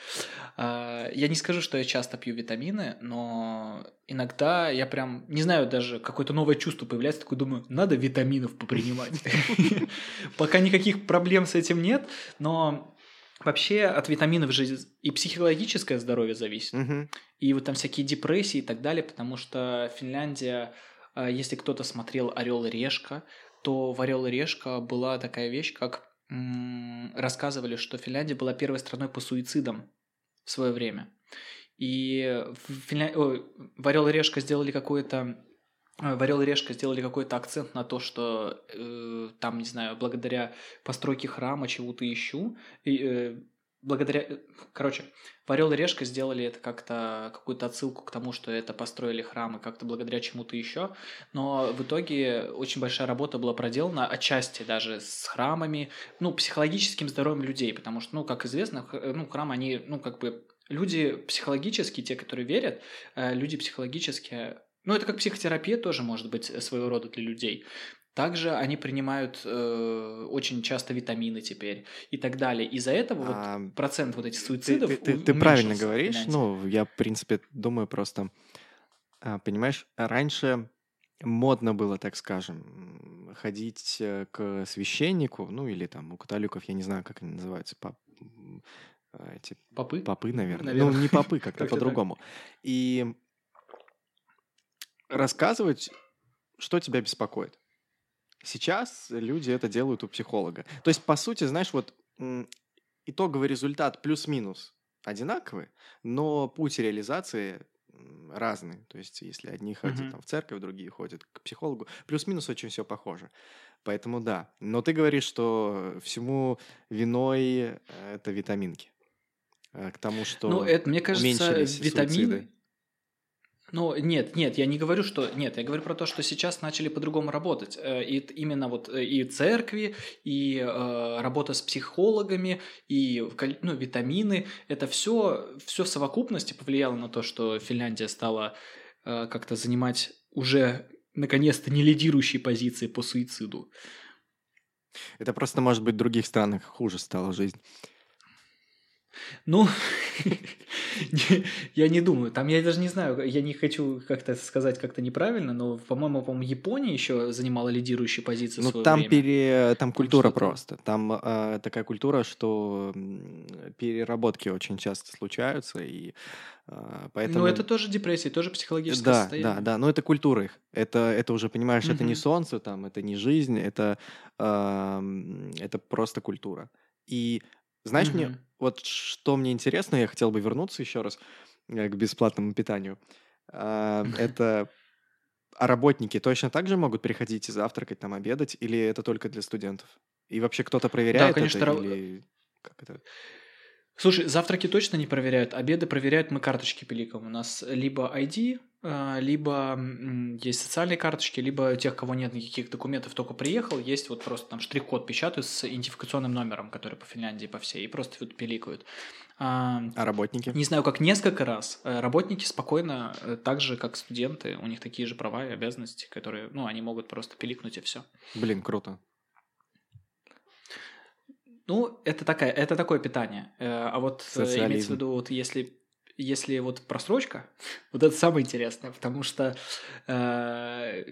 А, Я не скажу, что я часто пью витамины, но иногда я прям, не знаю, даже какое-то новое чувство появляется, такой думаю, надо витаминов попринимать. Пока никаких проблем с этим нет, но вообще от витаминов же и психологическое здоровье зависит, и вот там всякие депрессии и так далее, потому что Финляндия, а, если кто-то смотрел «Орел и решка», то в «Орел и решка» была такая вещь, как рассказывали, что Финляндия была первой страной по суицидам в свое время. И в, Финля... Ой, в «Орел и решка» сделали какое-то э, Варел и Решка сделали какой-то акцент на то, что э, там, не знаю, благодаря постройке храма чего-то ищу, и, э, благодаря, э, короче, Варел и Решка сделали это как-то, какую-то отсылку к тому, что это построили храмы как-то благодаря чему-то еще, но в итоге очень большая работа была проделана, отчасти даже с храмами, ну, психологическим здоровьем людей, потому что, ну, как известно, ну, храм, они, ну, как бы, люди психологически, те, которые верят, э, люди психологически ну, это как психотерапия тоже может быть своего рода для людей. Также они принимают э, очень часто витамины теперь и так далее. Из-за этого а, вот процент вот этих суицидов Ты, ты, ты, правильно говоришь. Ну, я, в принципе, думаю просто... А, понимаешь, раньше модно было, так скажем, ходить э, к священнику, ну, или там у католиков, я не знаю, как они называются, пап, эти... Попы? Попы, наверное. наверное. Ну, не попы, как-то по-другому. И рассказывать, что тебя беспокоит. Сейчас люди это делают у психолога. То есть, по сути, знаешь, вот итоговый результат плюс-минус одинаковый, но путь реализации разный. То есть, если одни ходят uh-huh. там, в церковь, другие ходят к психологу, плюс-минус очень все похоже. Поэтому да. Но ты говоришь, что всему виной э, это витаминки. Э, к тому, что ну, это, мне кажется, витамины, суициды. Ну, нет, нет, я не говорю, что... Нет, я говорю про то, что сейчас начали по-другому работать. Э, и именно вот э, и церкви, и э, работа с психологами, и ну, витамины. Это все, все в совокупности повлияло на то, что Финляндия стала э, как-то занимать уже, наконец-то, не лидирующие позиции по суициду. Это просто, может быть, в других странах хуже стала жизнь. Ну, я не думаю. Там я даже не знаю, я не хочу как-то сказать как-то неправильно, но, по-моему, по-моему, Япония еще занимала лидирующую позицию. Ну, там, пере... там культура там просто. Там э, такая культура, что переработки очень часто случаются, и э, поэтому... Ну, это тоже депрессия, тоже психологическое да, состояние. Да, да, но это культура их. Это, это уже, понимаешь, угу. это не солнце, там, это не жизнь, это, э, это просто культура. И знаешь, угу. мне вот что мне интересно, я хотел бы вернуться еще раз э, к бесплатному питанию. А, это а работники точно так же могут приходить и завтракать, там, обедать, или это только для студентов? И вообще кто-то проверяет да, конечно, это? Раб... Или как это? Слушай, завтраки точно не проверяют, обеды проверяют мы карточки пиликом. У нас либо ID, либо есть социальные карточки, либо тех, кого нет никаких документов, только приехал, есть вот просто там штрих-код печатают с идентификационным номером, который по Финляндии, по всей, и просто вот пиликают. А, а работники? Не знаю, как несколько раз. Э, работники спокойно, э, так же, как студенты, у них такие же права и обязанности, которые, ну, они могут просто пиликнуть и все. Блин, круто. Ну, это, такая, это такое питание. Э, а вот Социализм. имеется в виду, вот если если вот просрочка, вот это самое интересное, потому что, э,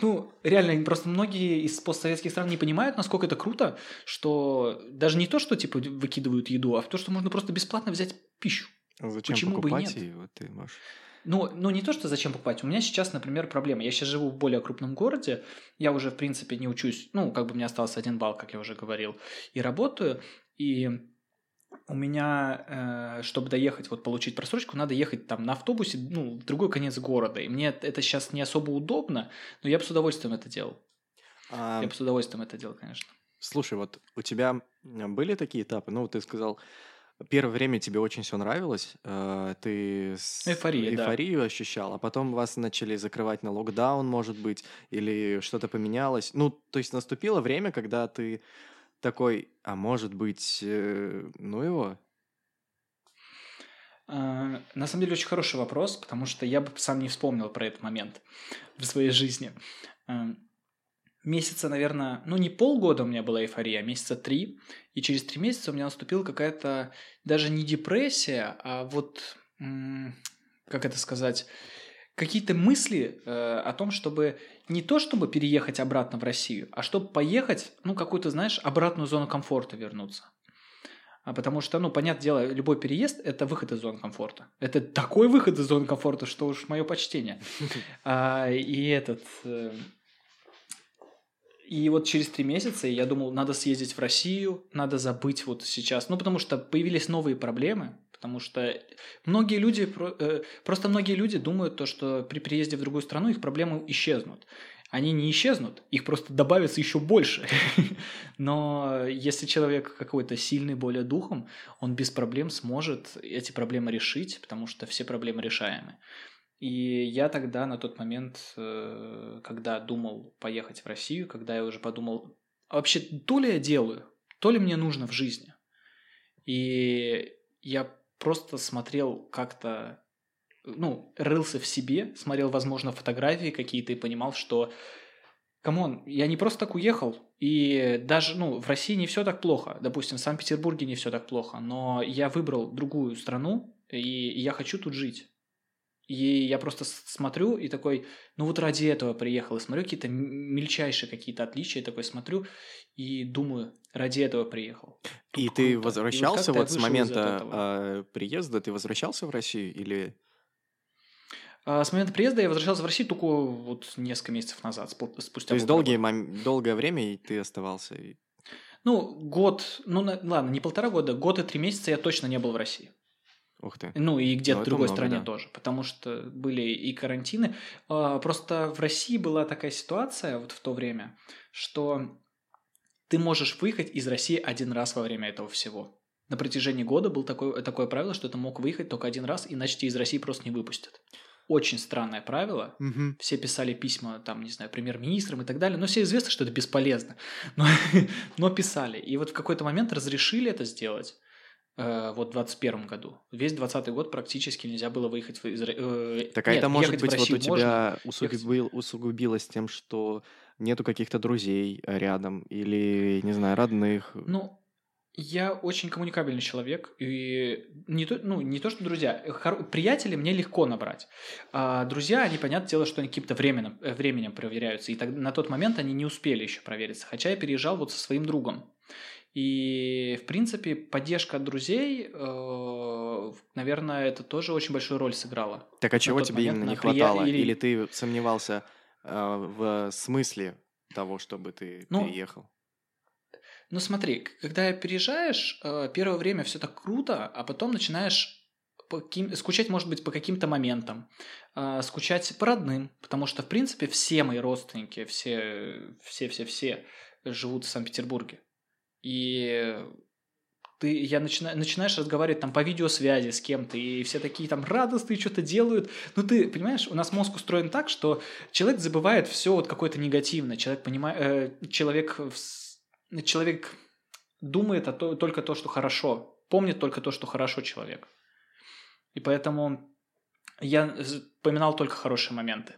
ну, реально, просто многие из постсоветских стран не понимают, насколько это круто, что даже не то, что, типа, выкидывают еду, а то, что можно просто бесплатно взять пищу. А зачем Почему покупать бы и нет? ее, ты можешь... Ну, ну, не то, что зачем покупать. У меня сейчас, например, проблема. Я сейчас живу в более крупном городе. Я уже, в принципе, не учусь. Ну, как бы мне остался один балл, как я уже говорил. И работаю. И у меня, э, чтобы доехать, вот получить просрочку, надо ехать там на автобусе, ну, в другой конец города. И мне это сейчас не особо удобно, но я бы с удовольствием это делал. А... Я бы с удовольствием это делал, конечно. Слушай, вот у тебя были такие этапы? Ну, ты сказал, первое время тебе очень все нравилось, э, ты Эйфория, эйфорию да. ощущал, а потом вас начали закрывать на локдаун, может быть, или что-то поменялось. Ну, то есть наступило время, когда ты такой, а может быть, э, ну его? А, на самом деле очень хороший вопрос, потому что я бы сам не вспомнил про этот момент в своей жизни. А, месяца, наверное, ну не полгода у меня была эйфория, а месяца три. И через три месяца у меня наступила какая-то даже не депрессия, а вот, как это сказать, какие-то мысли э, о том, чтобы не то чтобы переехать обратно в Россию, а чтобы поехать, ну, какую-то, знаешь, обратную зону комфорта вернуться. А потому что, ну, понятное дело, любой переезд – это выход из зоны комфорта. Это такой выход из зоны комфорта, что уж мое почтение. А, и этот... Э, и вот через три месяца я думал, надо съездить в Россию, надо забыть вот сейчас. Ну, потому что появились новые проблемы, потому что многие люди, э, просто многие люди думают то, что при приезде в другую страну их проблемы исчезнут. Они не исчезнут, их просто добавится еще больше. Но если человек какой-то сильный более духом, он без проблем сможет эти проблемы решить, потому что все проблемы решаемы. И я тогда на тот момент, э, когда думал поехать в Россию, когда я уже подумал, вообще то ли я делаю, то ли мне нужно в жизни. И я просто смотрел как-то, ну, рылся в себе, смотрел, возможно, фотографии какие-то и понимал, что, come on, я не просто так уехал, и даже, ну, в России не все так плохо, допустим, в Санкт-Петербурге не все так плохо, но я выбрал другую страну, и я хочу тут жить. И я просто смотрю и такой, ну вот ради этого приехал. И смотрю какие-то мельчайшие какие-то отличия, такой смотрю и думаю, ради этого приехал. Тут и круто. ты возвращался и вот, вот с момента э, приезда, ты возвращался в Россию или... А, с момента приезда я возвращался в Россию только вот несколько месяцев назад, спустя То есть долгие, мом... долгое время и ты оставался? Ну, год, ну ладно, не полтора года, год и три месяца я точно не был в России. Ух ты. Ну, и где-то ну, в другой много, стране да. тоже, потому что были и карантины. А, просто в России была такая ситуация вот в то время, что ты можешь выехать из России один раз во время этого всего. На протяжении года был такое, такое правило, что ты мог выехать только один раз, иначе тебя из России просто не выпустят. Очень странное правило. Угу. Все писали письма, там, не знаю, премьер-министрам и так далее. Но все известно, что это бесполезно. Но, но писали. И вот в какой-то момент разрешили это сделать. Э, вот в 21 году. Весь 20 год практически нельзя было выехать из э, Так а Нет, это может быть вот у тебя усугубил, усугубилось тем, что нету каких-то друзей рядом или, не знаю, родных? Ну, я очень коммуникабельный человек, и не то, ну, не то что друзья, хор... приятели мне легко набрать. А друзья, они, понятное дело, что они каким-то временем, э, временем проверяются, и так, на тот момент они не успели еще провериться, хотя я переезжал вот со своим другом. И, в принципе, поддержка от друзей, э, наверное, это тоже очень большую роль сыграло. Так а чего тебе именно не хватало? Или... Или ты сомневался э, в смысле того, чтобы ты ну, переехал? Ну смотри, когда переезжаешь, э, первое время все так круто, а потом начинаешь каким, скучать, может быть, по каким-то моментам, э, скучать по родным, потому что, в принципе, все мои родственники, все, все-все-все живут в Санкт-Петербурге. И ты, я начинаю, начинаешь разговаривать там по видеосвязи с кем-то, и все такие там радостные что-то делают. Ну, ты понимаешь, у нас мозг устроен так, что человек забывает все вот какое-то негативное. Человек понимает, э, человек, человек думает о то, только то, что хорошо, помнит только то, что хорошо человек. И поэтому я вспоминал только хорошие моменты.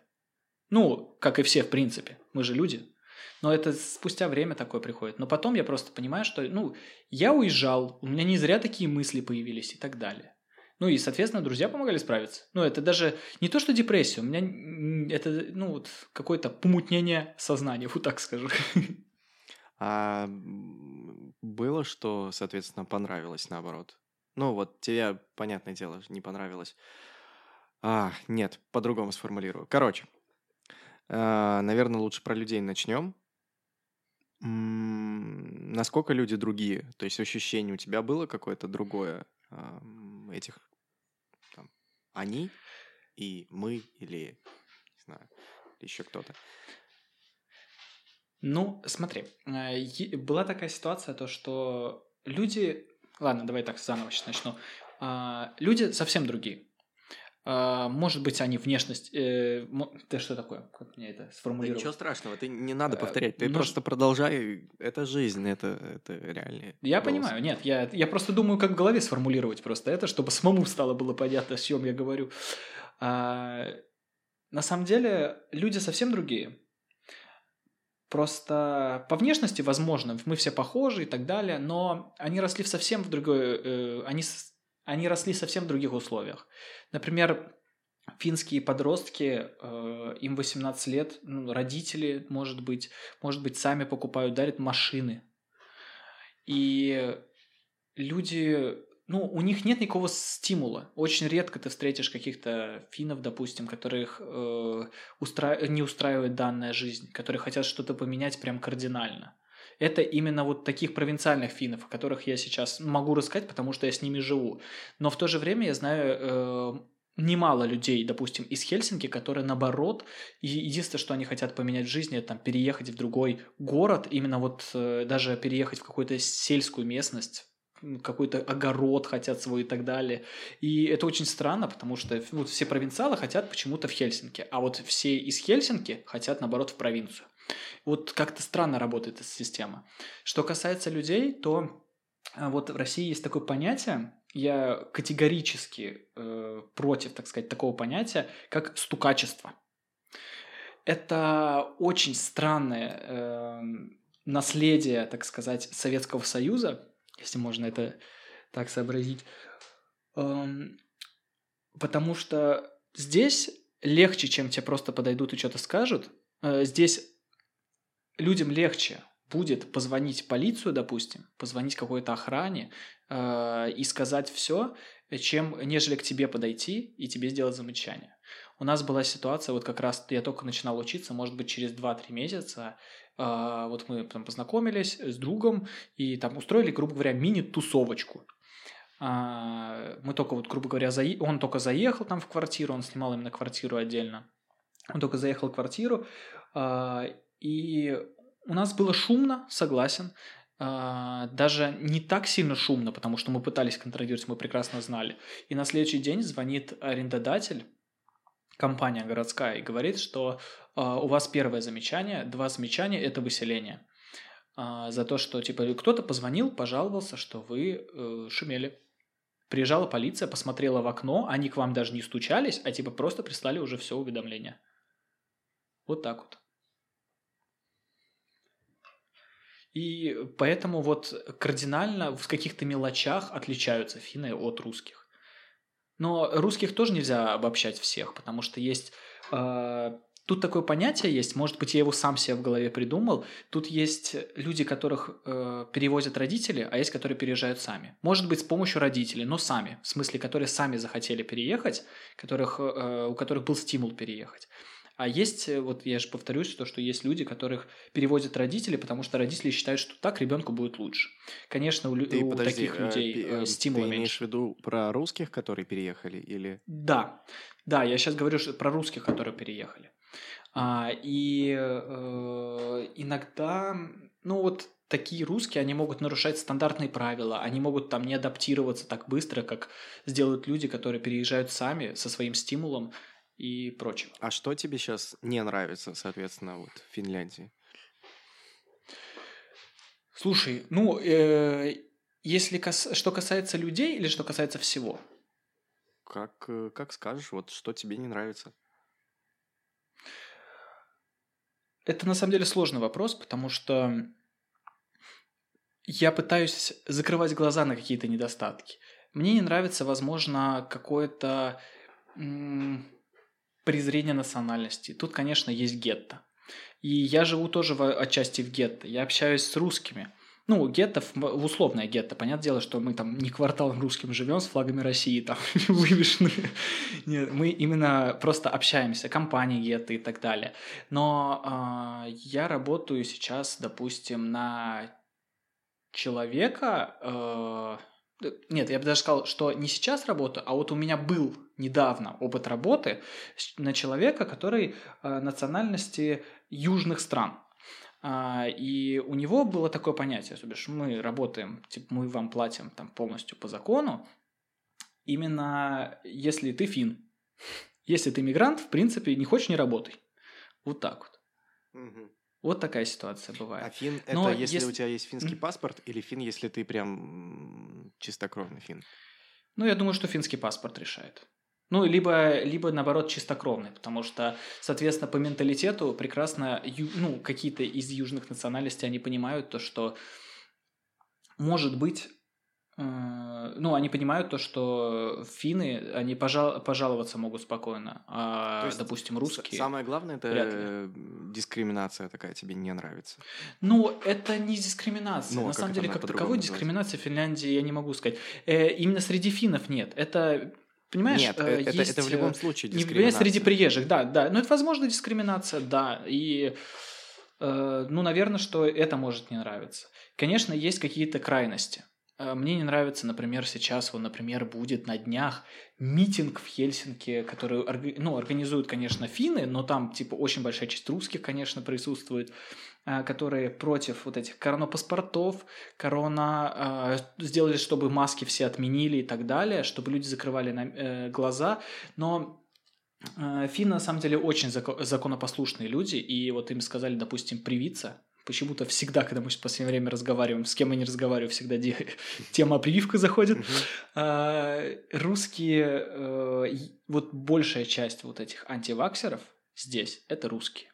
Ну, как и все, в принципе. Мы же люди. Но это спустя время такое приходит. Но потом я просто понимаю, что, ну, я уезжал, у меня не зря такие мысли появились и так далее. Ну и, соответственно, друзья помогали справиться. Ну, это даже не то, что депрессия, у меня это, ну, вот какое-то помутнение сознания, вот так скажу. А было, что, соответственно, понравилось наоборот? Ну, вот тебе, понятное дело, не понравилось. А, нет, по-другому сформулирую. Короче, а, наверное, лучше про людей начнем. Насколько люди другие? То есть ощущение у тебя было какое-то другое этих там, они и мы или не знаю еще кто-то? Ну, смотри, э, была такая ситуация, то что люди, ладно, давай так заново сейчас начну. А, люди совсем другие. А, может быть, они внешность... Э, ты что такое? Как мне это сформулировать? Да ничего страшного, ты не надо э, повторять. Ты ну, просто продолжай. Это жизнь, это, это реальный Я голос. понимаю, нет, я, я просто думаю, как в голове сформулировать просто это, чтобы самому стало было понятно, о чем я говорю. А, на самом деле, люди совсем другие. Просто по внешности, возможно, мы все похожи и так далее, но они росли в совсем в другой... Э, они они росли совсем в других условиях. Например, финские подростки, э, им 18 лет, ну, родители, может быть, может быть, сами покупают, дарят машины. И люди, ну, у них нет никакого стимула. Очень редко ты встретишь каких-то финнов, допустим, которых э, устра... не устраивает данная жизнь, которые хотят что-то поменять прям кардинально. Это именно вот таких провинциальных финнов, о которых я сейчас могу рассказать, потому что я с ними живу. Но в то же время я знаю э, немало людей, допустим, из Хельсинки, которые наоборот, единственное, что они хотят поменять в жизни, это там, переехать в другой город, именно вот э, даже переехать в какую-то сельскую местность, какой-то огород хотят свой и так далее. И это очень странно, потому что вот все провинциалы хотят почему-то в Хельсинки, а вот все из Хельсинки хотят, наоборот, в провинцию. Вот как-то странно работает эта система. Что касается людей, то а, вот в России есть такое понятие, я категорически э, против, так сказать, такого понятия, как стукачество. Это очень странное э, наследие, так сказать, Советского Союза, если можно это так сообразить, э, потому что здесь легче, чем тебе просто подойдут и что-то скажут. Э, здесь людям легче будет позвонить полицию, допустим, позвонить какой-то охране э, и сказать все, чем нежели к тебе подойти и тебе сделать замечание. У нас была ситуация, вот как раз я только начинал учиться, может быть, через 2-3 месяца, э, вот мы там познакомились с другом и там устроили, грубо говоря, мини-тусовочку. Э, мы только вот, грубо говоря, заe... он только заехал там в квартиру, он снимал именно квартиру отдельно. Он только заехал в квартиру, э, и у нас было шумно, согласен. А, даже не так сильно шумно, потому что мы пытались контролировать, мы прекрасно знали. И на следующий день звонит арендодатель, компания городская, и говорит, что а, у вас первое замечание, два замечания – это выселение. А, за то, что типа кто-то позвонил, пожаловался, что вы э, шумели. Приезжала полиция, посмотрела в окно, они к вам даже не стучались, а типа просто прислали уже все уведомление. Вот так вот. И поэтому вот кардинально в каких-то мелочах отличаются финны от русских. Но русских тоже нельзя обобщать всех, потому что есть... Э, тут такое понятие есть, может быть, я его сам себе в голове придумал. Тут есть люди, которых э, перевозят родители, а есть, которые переезжают сами. Может быть, с помощью родителей, но сами. В смысле, которые сами захотели переехать, которых, э, у которых был стимул переехать. А есть, э, вот я же повторюсь, то, что есть люди, которых переводят родители, потому что родители считают, что так ребенку будет лучше. Конечно, у, ты, у подожди, таких э, людей э, стимула ты имеешь в виду про русских, которые переехали, или... Да, да, я сейчас говорю про русских, которые переехали. А, и э, иногда, ну вот такие русские, они могут нарушать стандартные правила, они могут там не адаптироваться так быстро, как сделают люди, которые переезжают сами со своим стимулом и прочего. А что тебе сейчас не нравится, соответственно, вот в Финляндии? Слушай, ну, э, если кас... что касается людей или что касается всего? Как, э, как скажешь, вот что тебе не нравится? Это на самом деле сложный вопрос, потому что я пытаюсь закрывать глаза на какие-то недостатки. Мне не нравится, возможно, какое-то презрение национальности. Тут, конечно, есть гетто. И я живу тоже в, отчасти в гетто. Я общаюсь с русскими. Ну, гетто, в условное гетто. Понятное дело, что мы там не кварталом русским живем с флагами России там вывешены. Нет, мы именно просто общаемся, компании гетто и так далее. Но э, я работаю сейчас, допустим, на человека, э, нет, я бы даже сказал, что не сейчас работаю, а вот у меня был недавно опыт работы на человека, который э, национальности южных стран. А, и у него было такое понятие, то мы работаем, типа мы вам платим там полностью по закону, именно если ты фин. Если ты мигрант, в принципе, не хочешь, не работай. Вот так вот. Угу. Вот такая ситуация бывает. А фин это если, если у тебя есть финский паспорт, или фин, если ты прям чистокровный фин? Ну, я думаю, что финский паспорт решает. Ну, либо, либо наоборот чистокровный, потому что, соответственно, по менталитету прекрасно, ну, какие-то из южных национальностей, они понимают то, что может быть ну, они понимают то, что финны, они пожал, пожаловаться могут спокойно, а, то есть, допустим, русские... Самое главное, это дискриминация такая тебе не нравится. Ну, это не дискриминация. Ну, На самом деле, как таковой дискриминации в Финляндии я не могу сказать. Э, именно среди финнов нет. Это Понимаешь, Нет, э, это, есть, это в любом случае дискриминация. Не среди приезжих, да, да. Но это, возможно, дискриминация, да. И Э, ну, наверное, что это может не нравиться. Конечно, есть какие-то крайности. Э, мне не нравится, например, сейчас, вот, например, будет на днях митинг в Хельсинки, который ну, организуют, конечно, финны, но там, типа, очень большая часть русских, конечно, присутствует, э, которые против вот этих коронапаспортов, корона, сделали, чтобы маски все отменили и так далее, чтобы люди закрывали глаза, но Финны, на самом деле, очень законопослушные люди, и вот им сказали, допустим, привиться, почему-то всегда, когда мы в последнее время разговариваем, с кем я не разговариваю, всегда тема прививка заходит. А, русские, э, вот большая часть вот этих антиваксеров здесь – это русские.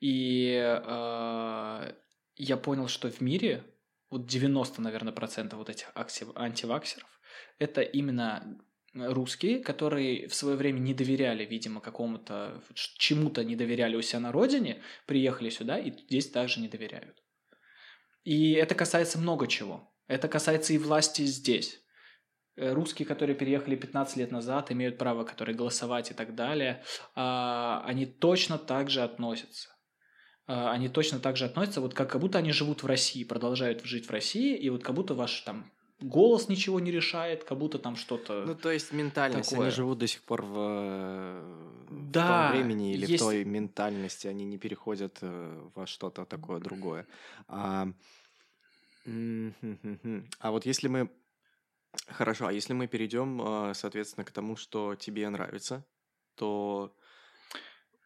И а, я понял, что в мире вот 90, наверное, процентов вот этих антиваксеров – это именно русские, которые в свое время не доверяли, видимо, какому-то, чему-то не доверяли у себя на родине, приехали сюда и здесь также не доверяют. И это касается много чего. Это касается и власти здесь. Э, русские, которые переехали 15 лет назад, имеют право, которые голосовать и так далее, а, они точно так же относятся. А, они точно так же относятся, вот как, как будто они живут в России, продолжают жить в России, и вот как будто ваш там голос ничего не решает, как будто там что-то. Ну, то есть ментальность, такое. они живут до сих пор в, да, в том времени или есть... в той ментальности, они не переходят э, во что-то такое другое. А, а вот если мы. Хорошо, а если мы перейдем, э, соответственно, к тому, что тебе нравится, то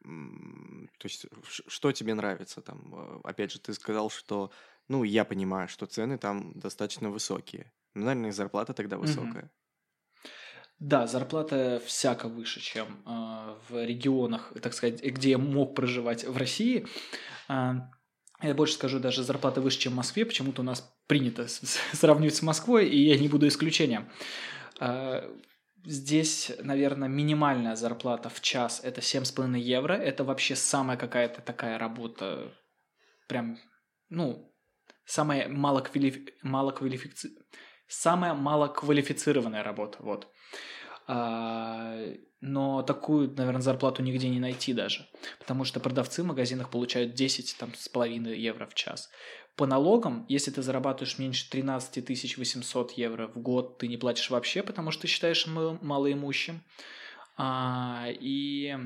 то есть, что тебе нравится там? Э, опять же, ты сказал, что, ну, я понимаю, что цены там достаточно высокие. Ну, наверное, зарплата тогда высокая. Угу. Да, зарплата всяко выше, чем э, в регионах, так сказать, где я мог проживать в России. Э, я больше скажу, даже зарплата выше, чем в Москве. Почему-то у нас принято сравнивать с Москвой, и я не буду исключением. Э, здесь, наверное, минимальная зарплата в час – это 7,5 евро. Это вообще самая какая-то такая работа, прям, ну, самая малоквалифи... самая малоквалифицированная работа, вот. А, но такую, наверное, зарплату нигде не найти даже, потому что продавцы в магазинах получают 10 там, с половиной евро в час. По налогам, если ты зарабатываешь меньше 13 800 евро в год, ты не платишь вообще, потому что ты считаешь малоимущим. А, и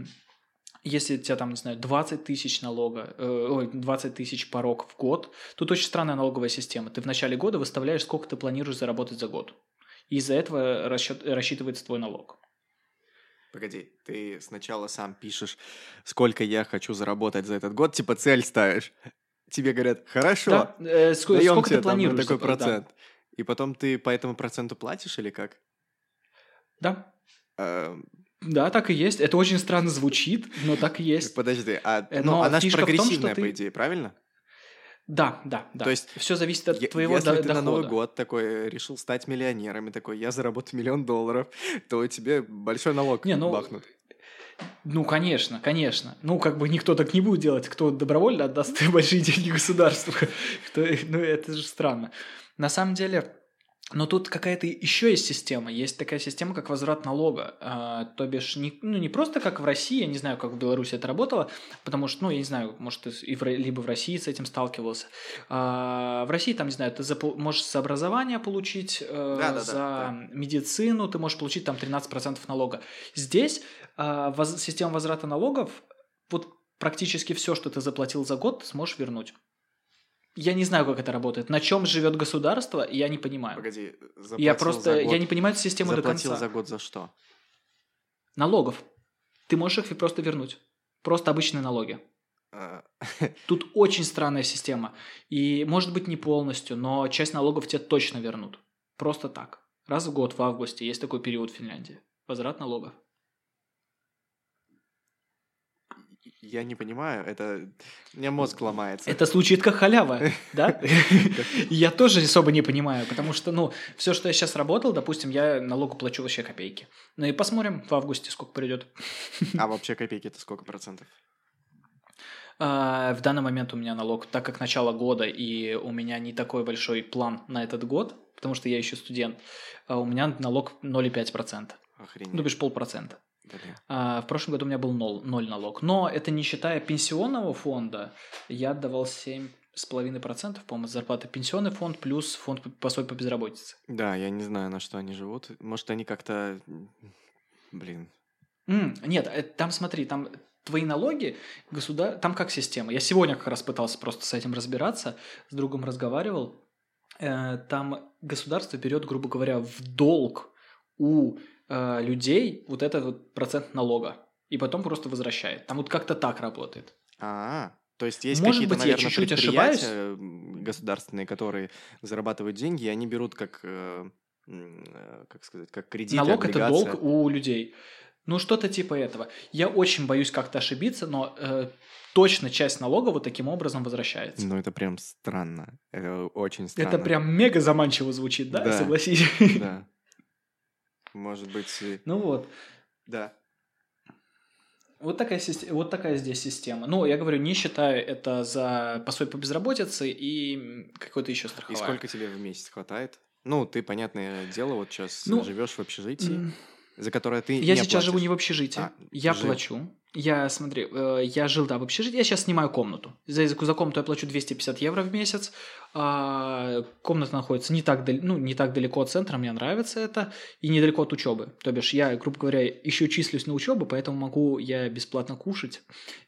если у тебя там, не знаю, 20 тысяч налога, э, ой, 20 тысяч порог в год, тут очень странная налоговая система. Ты в начале года выставляешь, сколько ты планируешь заработать за год. И из-за этого расчет, рассчитывается твой налог. Погоди, ты сначала сам пишешь, сколько я хочу заработать за этот год, типа цель ставишь. Тебе говорят, хорошо, да, э, ск- даем сколько тебе ты планируешь там, такой процент. Да. И потом ты по этому проценту платишь или как? Да. Э, да, так и есть. Это очень странно звучит, но так и есть. Подожди, а э, но ну, она же прогрессивная, том, ты... по идее, правильно? Да, да, да. То есть все зависит от твоего если до- ты на Новый год такой решил стать миллионером и такой, я заработаю миллион долларов, то тебе большой налог не, ну, бахнут. Ну, конечно, конечно. Ну, как бы никто так не будет делать, кто добровольно отдаст большие деньги государству. ну, это же странно. На самом деле, но тут какая-то еще есть система. Есть такая система, как возврат налога. А, то бишь, не, ну, не просто как в России, я не знаю, как в Беларуси это работало, потому что, ну, я не знаю, может, и в, либо в России с этим сталкивался. А, в России, там, не знаю, ты запол- можешь с образования получить э, да, да, за да, да. медицину, ты можешь получить там 13% налога. Здесь э, воз- система возврата налогов, вот практически все, что ты заплатил за год, ты сможешь вернуть. Я не знаю, как это работает. На чем живет государство, я не понимаю. Погоди, я просто я не понимаю эту систему заплатил до конца. за год за что? Налогов. Ты можешь их просто вернуть. Просто обычные налоги. А. Тут очень странная система. И может быть не полностью, но часть налогов тебе точно вернут. Просто так. Раз в год в августе есть такой период в Финляндии. Возврат налогов. Я не понимаю, это... У меня мозг ломается. Это звучит как халява, да? Я тоже особо не понимаю, потому что, ну, все, что я сейчас работал, допустим, я налогу плачу вообще копейки. Ну и посмотрим в августе, сколько придет. А вообще копейки это сколько процентов? А, в данный момент у меня налог, так как начало года, и у меня не такой большой план на этот год, потому что я еще студент, а у меня налог 0,5%. Охренеть. Ну, бишь полпроцента. А, в прошлом году у меня был ноль, ноль налог. Но это не считая пенсионного фонда, я отдавал 7,5%, по-моему, с зарплаты пенсионный фонд плюс фонд по- пособия по безработице. Да, я не знаю, на что они живут. Может, они как-то... Блин. М, нет, э, там смотри, там твои налоги, государ... там как система. Я сегодня как раз пытался просто с этим разбираться, с другом разговаривал. Э, там государство берет, грубо говоря, в долг у э, людей вот этот вот процент налога. И потом просто возвращает. Там вот как-то так работает. А, то есть есть Может какие-то, быть, я наверное, чуть-чуть предприятия м, государственные, которые зарабатывают деньги, и они берут как, э, э, как сказать, как кредит, Налог это долг у людей. Ну, что-то типа этого. Я очень боюсь как-то ошибиться, но э, точно часть налога вот таким образом возвращается. Ну, это прям странно. Это очень странно. Это прям мега заманчиво звучит, да? Да. Согласись. Да. Может быть, и- Ну вот. да. Вот такая, вот такая здесь система. Ну, я говорю, не считаю это за пособие по безработице и какой-то еще И страховая. сколько тебе в месяц хватает? Ну, ты, понятное дело, вот сейчас Ну, живешь в общежитии, за которое ты Я сейчас живу платишь. не в общежитии. А, я жил. плачу. Я, смотри, э, я жил, да, в общежитии. Я сейчас снимаю комнату. За, за комнату я плачу 250 евро в месяц. А, комната находится не так, ну, не так далеко от центра, мне нравится это. И недалеко от учебы. То бишь, я, грубо говоря, еще числюсь на учебу, поэтому могу я бесплатно кушать.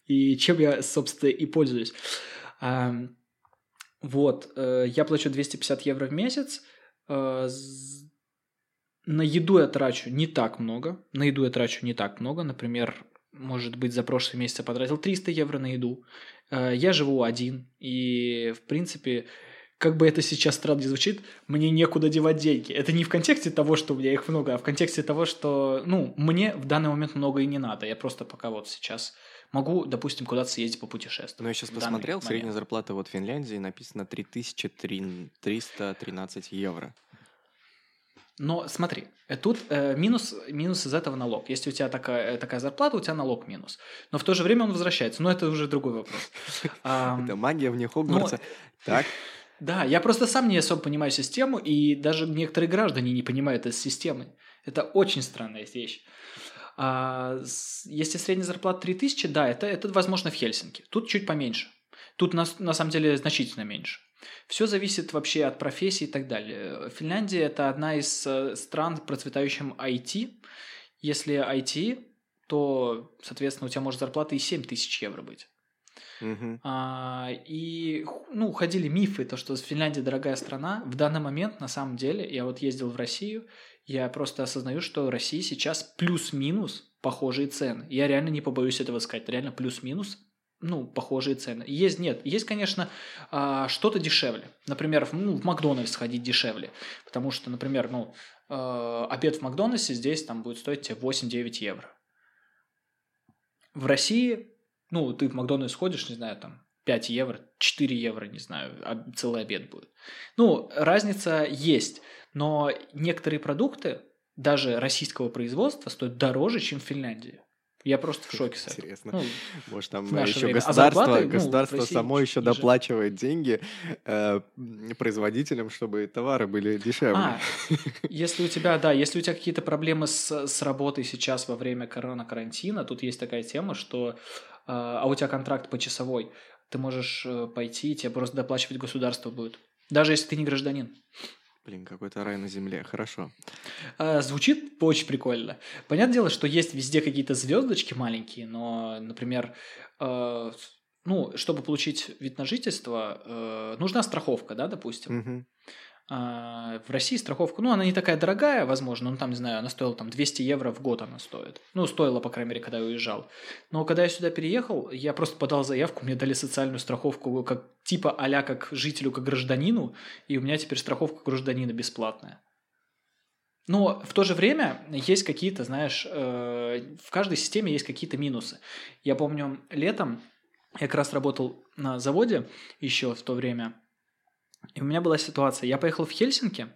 И чем я, собственно, и пользуюсь. А, вот, э, я плачу 250 евро в месяц. Э, на еду я трачу не так много. На еду я трачу не так много. Например, может быть, за прошлый месяц я потратил 300 евро на еду. Э, Я живу один. И, в принципе, как бы это сейчас странно не звучит, мне некуда девать деньги. Это не в контексте того, что у меня их много, а в контексте того, что, ну, мне в данный момент много и не надо. Я просто пока вот сейчас могу, допустим, куда-то съездить попутешествовать. Ну, я сейчас посмотрел, момент. средняя зарплата вот в Финляндии написано 3313 евро. Но смотри, э, тут э, минус, минус из этого налог. Если у тебя такая, такая зарплата, у тебя налог минус. Но в то же время он возвращается. Но это уже другой вопрос. Это магия вне Хогвартса. Так, Да, я просто сам не особо понимаю систему, и даже некоторые граждане не понимают этой системы. Это очень странная вещь. А, если средняя зарплата 3000, да, это, это возможно в Хельсинки. Тут чуть поменьше. Тут на, на самом деле значительно меньше. Все зависит вообще от профессии и так далее. Финляндия – это одна из э, стран, процветающим IT. Если IT, то, соответственно, у тебя может зарплата и 7 тысяч евро быть. мгм. А, и ну, ходили мифы, то, что Финляндия дорогая страна. В данный момент, на самом деле, я вот ездил в Россию, я просто осознаю, что в России сейчас плюс-минус похожие цены. Я реально не побоюсь этого сказать. Реально плюс-минус ну, похожие цены. Есть, нет, есть, конечно, а, что-то дешевле. Например, ну, в Макдональдс ходить дешевле. Потому что, например, ну, э, обед в Макдональдсе здесь там будет стоить тебе 8-9 евро. В России, ну, ты в Макдональдс ходишь, не знаю, там 5 евро, 4 евро, не знаю, а целый обед будет. Ну, разница есть, но некоторые продукты, даже российского производства, стоят дороже, чем в Финляндии. Я просто в шоке. Интересно. Ну, Может, там еще время. А государство, ну, в государство России само еще ниже. доплачивает деньги э, производителям, чтобы товары были дешевле. А, если у тебя, да, если у тебя какие-то проблемы с, с работой сейчас во время корона-карантина, тут есть такая тема, что, э, а у тебя контракт почасовой, ты можешь э, пойти, тебе просто доплачивать государство будет. Даже если ты не гражданин. Блин, какой-то рай на земле. Хорошо. А, Звучит очень прикольно. Понятное дело, что есть везде какие-то звездочки маленькие, но, например, э, ну, чтобы получить вид на жительство, э, нужна страховка, да, допустим. Мгм. А, в России страховка, ну, она не такая дорогая, возможно, ну, там, не знаю, она стоила там 200 евро в год она стоит. Ну, стоила, по крайней мере, когда я уезжал. Но когда я сюда переехал, я просто подал заявку, мне дали социальную страховку как типа а как жителю, как гражданину, и у меня теперь страховка гражданина бесплатная. Но в то же время есть какие-то, знаешь, э, в каждой системе есть какие-то минусы. Я помню, летом я как раз работал на заводе еще в то время, и у меня была ситуация. Я поехал в Хельсинки,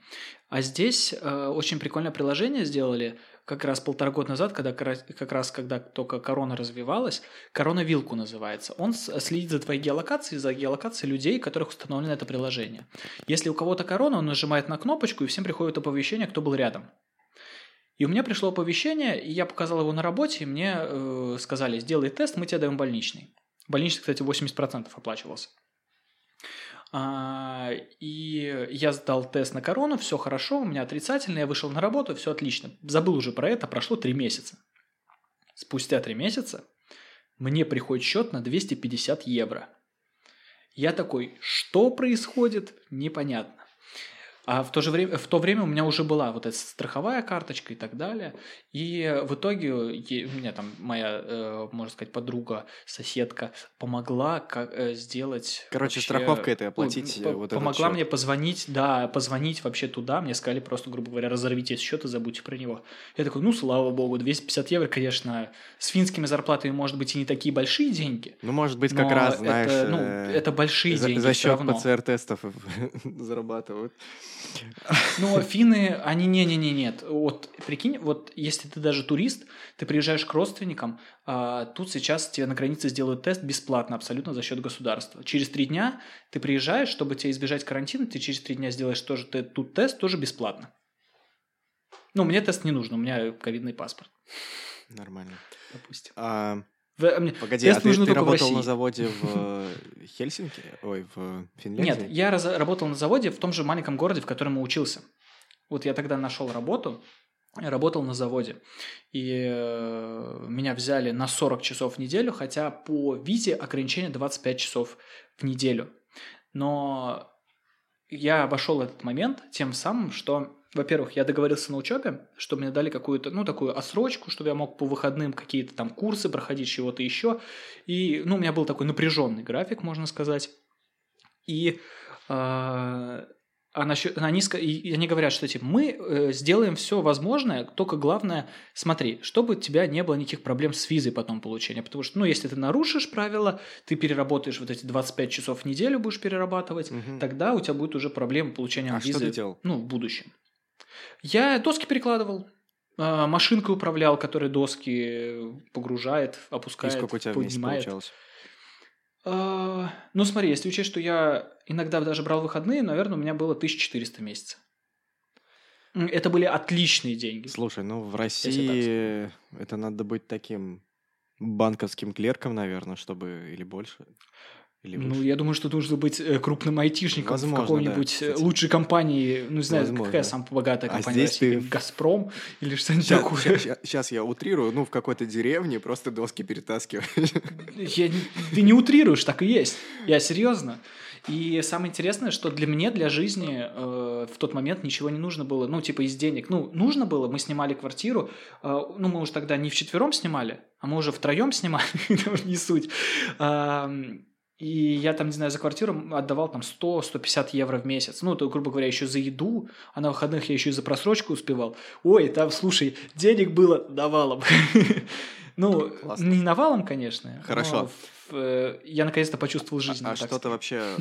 а здесь э, очень прикольное приложение сделали как раз полтора года назад, когда как раз, когда только корона развивалась. Корона Вилку называется. Он следит за твоей геолокацией, за геолокацией людей, которых установлено это приложение. Если у кого-то корона, он нажимает на кнопочку, и всем приходит оповещение, кто был рядом. И у меня пришло оповещение, и я показал его на работе, и мне э, сказали, сделай тест, мы тебе даем больничный. Больничный, кстати, 80% оплачивался. А, и я сдал тест на корону, все хорошо, у меня отрицательно, я вышел на работу, все отлично. Забыл уже про это, прошло три месяца. Спустя три месяца мне приходит счет на 250 евро. Я такой, что происходит, непонятно. А в то же время, в то время у меня уже была вот эта страховая карточка и так далее. И в итоге у меня там моя, э, можно сказать, подруга, соседка помогла как, э, сделать... Короче, вообще, страховка это оплатить ну, вот Помогла мне позвонить, да, позвонить вообще туда. Мне сказали просто, грубо говоря, разорвите счет и забудьте про него. Я такой, ну, слава богу, 250 евро, конечно, с финскими зарплатами, может быть, и не такие большие деньги. Ну, может быть, как раз, знаешь... Это, ну, э, это большие за, деньги За счет ПЦР-тестов зарабатывают. Но финны, они не-не-не, нет. Вот прикинь, вот если ты даже турист, ты приезжаешь к родственникам, а, тут сейчас тебе на границе сделают тест бесплатно, абсолютно за счет государства. Через три дня ты приезжаешь, чтобы тебе избежать карантина, ты через три дня сделаешь тоже ты, тут тест, тоже бесплатно. Ну, мне тест не нужен, у меня ковидный паспорт. Нормально. Допустим. А, в, э, Погоди, тест а ты, ты работал на заводе в Хельсинки? Ой, в Финляндии? Нет, я раз, работал на заводе в том же маленьком городе, в котором учился. Вот я тогда нашел работу, работал на заводе. И э, меня взяли на 40 часов в неделю, хотя по визе ограничение 25 часов в неделю. Но я обошел этот момент тем самым, что во-первых, я договорился на учебе, чтобы мне дали какую-то, ну, такую отсрочку, чтобы я мог по выходным какие-то там курсы проходить, чего-то еще. И, ну, у меня был такой напряженный график, можно сказать. И э, а насчет, они, и они говорят, что типа, мы э, сделаем все возможное, только главное, смотри, чтобы у тебя не было никаких проблем с визой потом получения. Потому что, ну, если ты нарушишь правила, ты переработаешь вот эти 25 часов в неделю, будешь перерабатывать, угу. тогда у тебя будет уже проблема получения а визы что ты делал? Ну, в будущем. Я доски перекладывал, а, машинкой управлял, которая доски погружает, опускает, И сколько у тебя поднимает. получалось? А, ну, смотри, если учесть, что я иногда даже брал выходные, наверное, у меня было 1400 в месяц. Это были отличные деньги. Слушай, ну в России это надо быть таким банковским клерком, наверное, чтобы или больше. Или ну, я думаю, что нужно быть э, крупным айтишником Возможно, в какой-нибудь да, лучшей компании. Ну, не знаю, Возможно. какая самая богатая а компания а здесь России? Ты... «Газпром» или что-нибудь сейчас, такое. Сейчас, сейчас я утрирую, ну, в какой-то деревне просто доски перетаскиваешь. Я, ты не утрируешь, так и есть. Я серьезно. И самое интересное, что для меня, для жизни э, в тот момент ничего не нужно было, ну, типа из денег. Ну, нужно было, мы снимали квартиру, э, ну, мы уже тогда не вчетвером снимали, а мы уже втроем снимали, не суть. И я там, не знаю, за квартиру отдавал там 100-150 евро в месяц. Ну, то, грубо говоря, еще за еду, а на выходных я еще и за просрочку успевал. Ой, там, слушай, денег было навалом. Ну, не навалом, конечно. Хорошо. Э, я наконец-то почувствовал жизнь. А что-то вообще...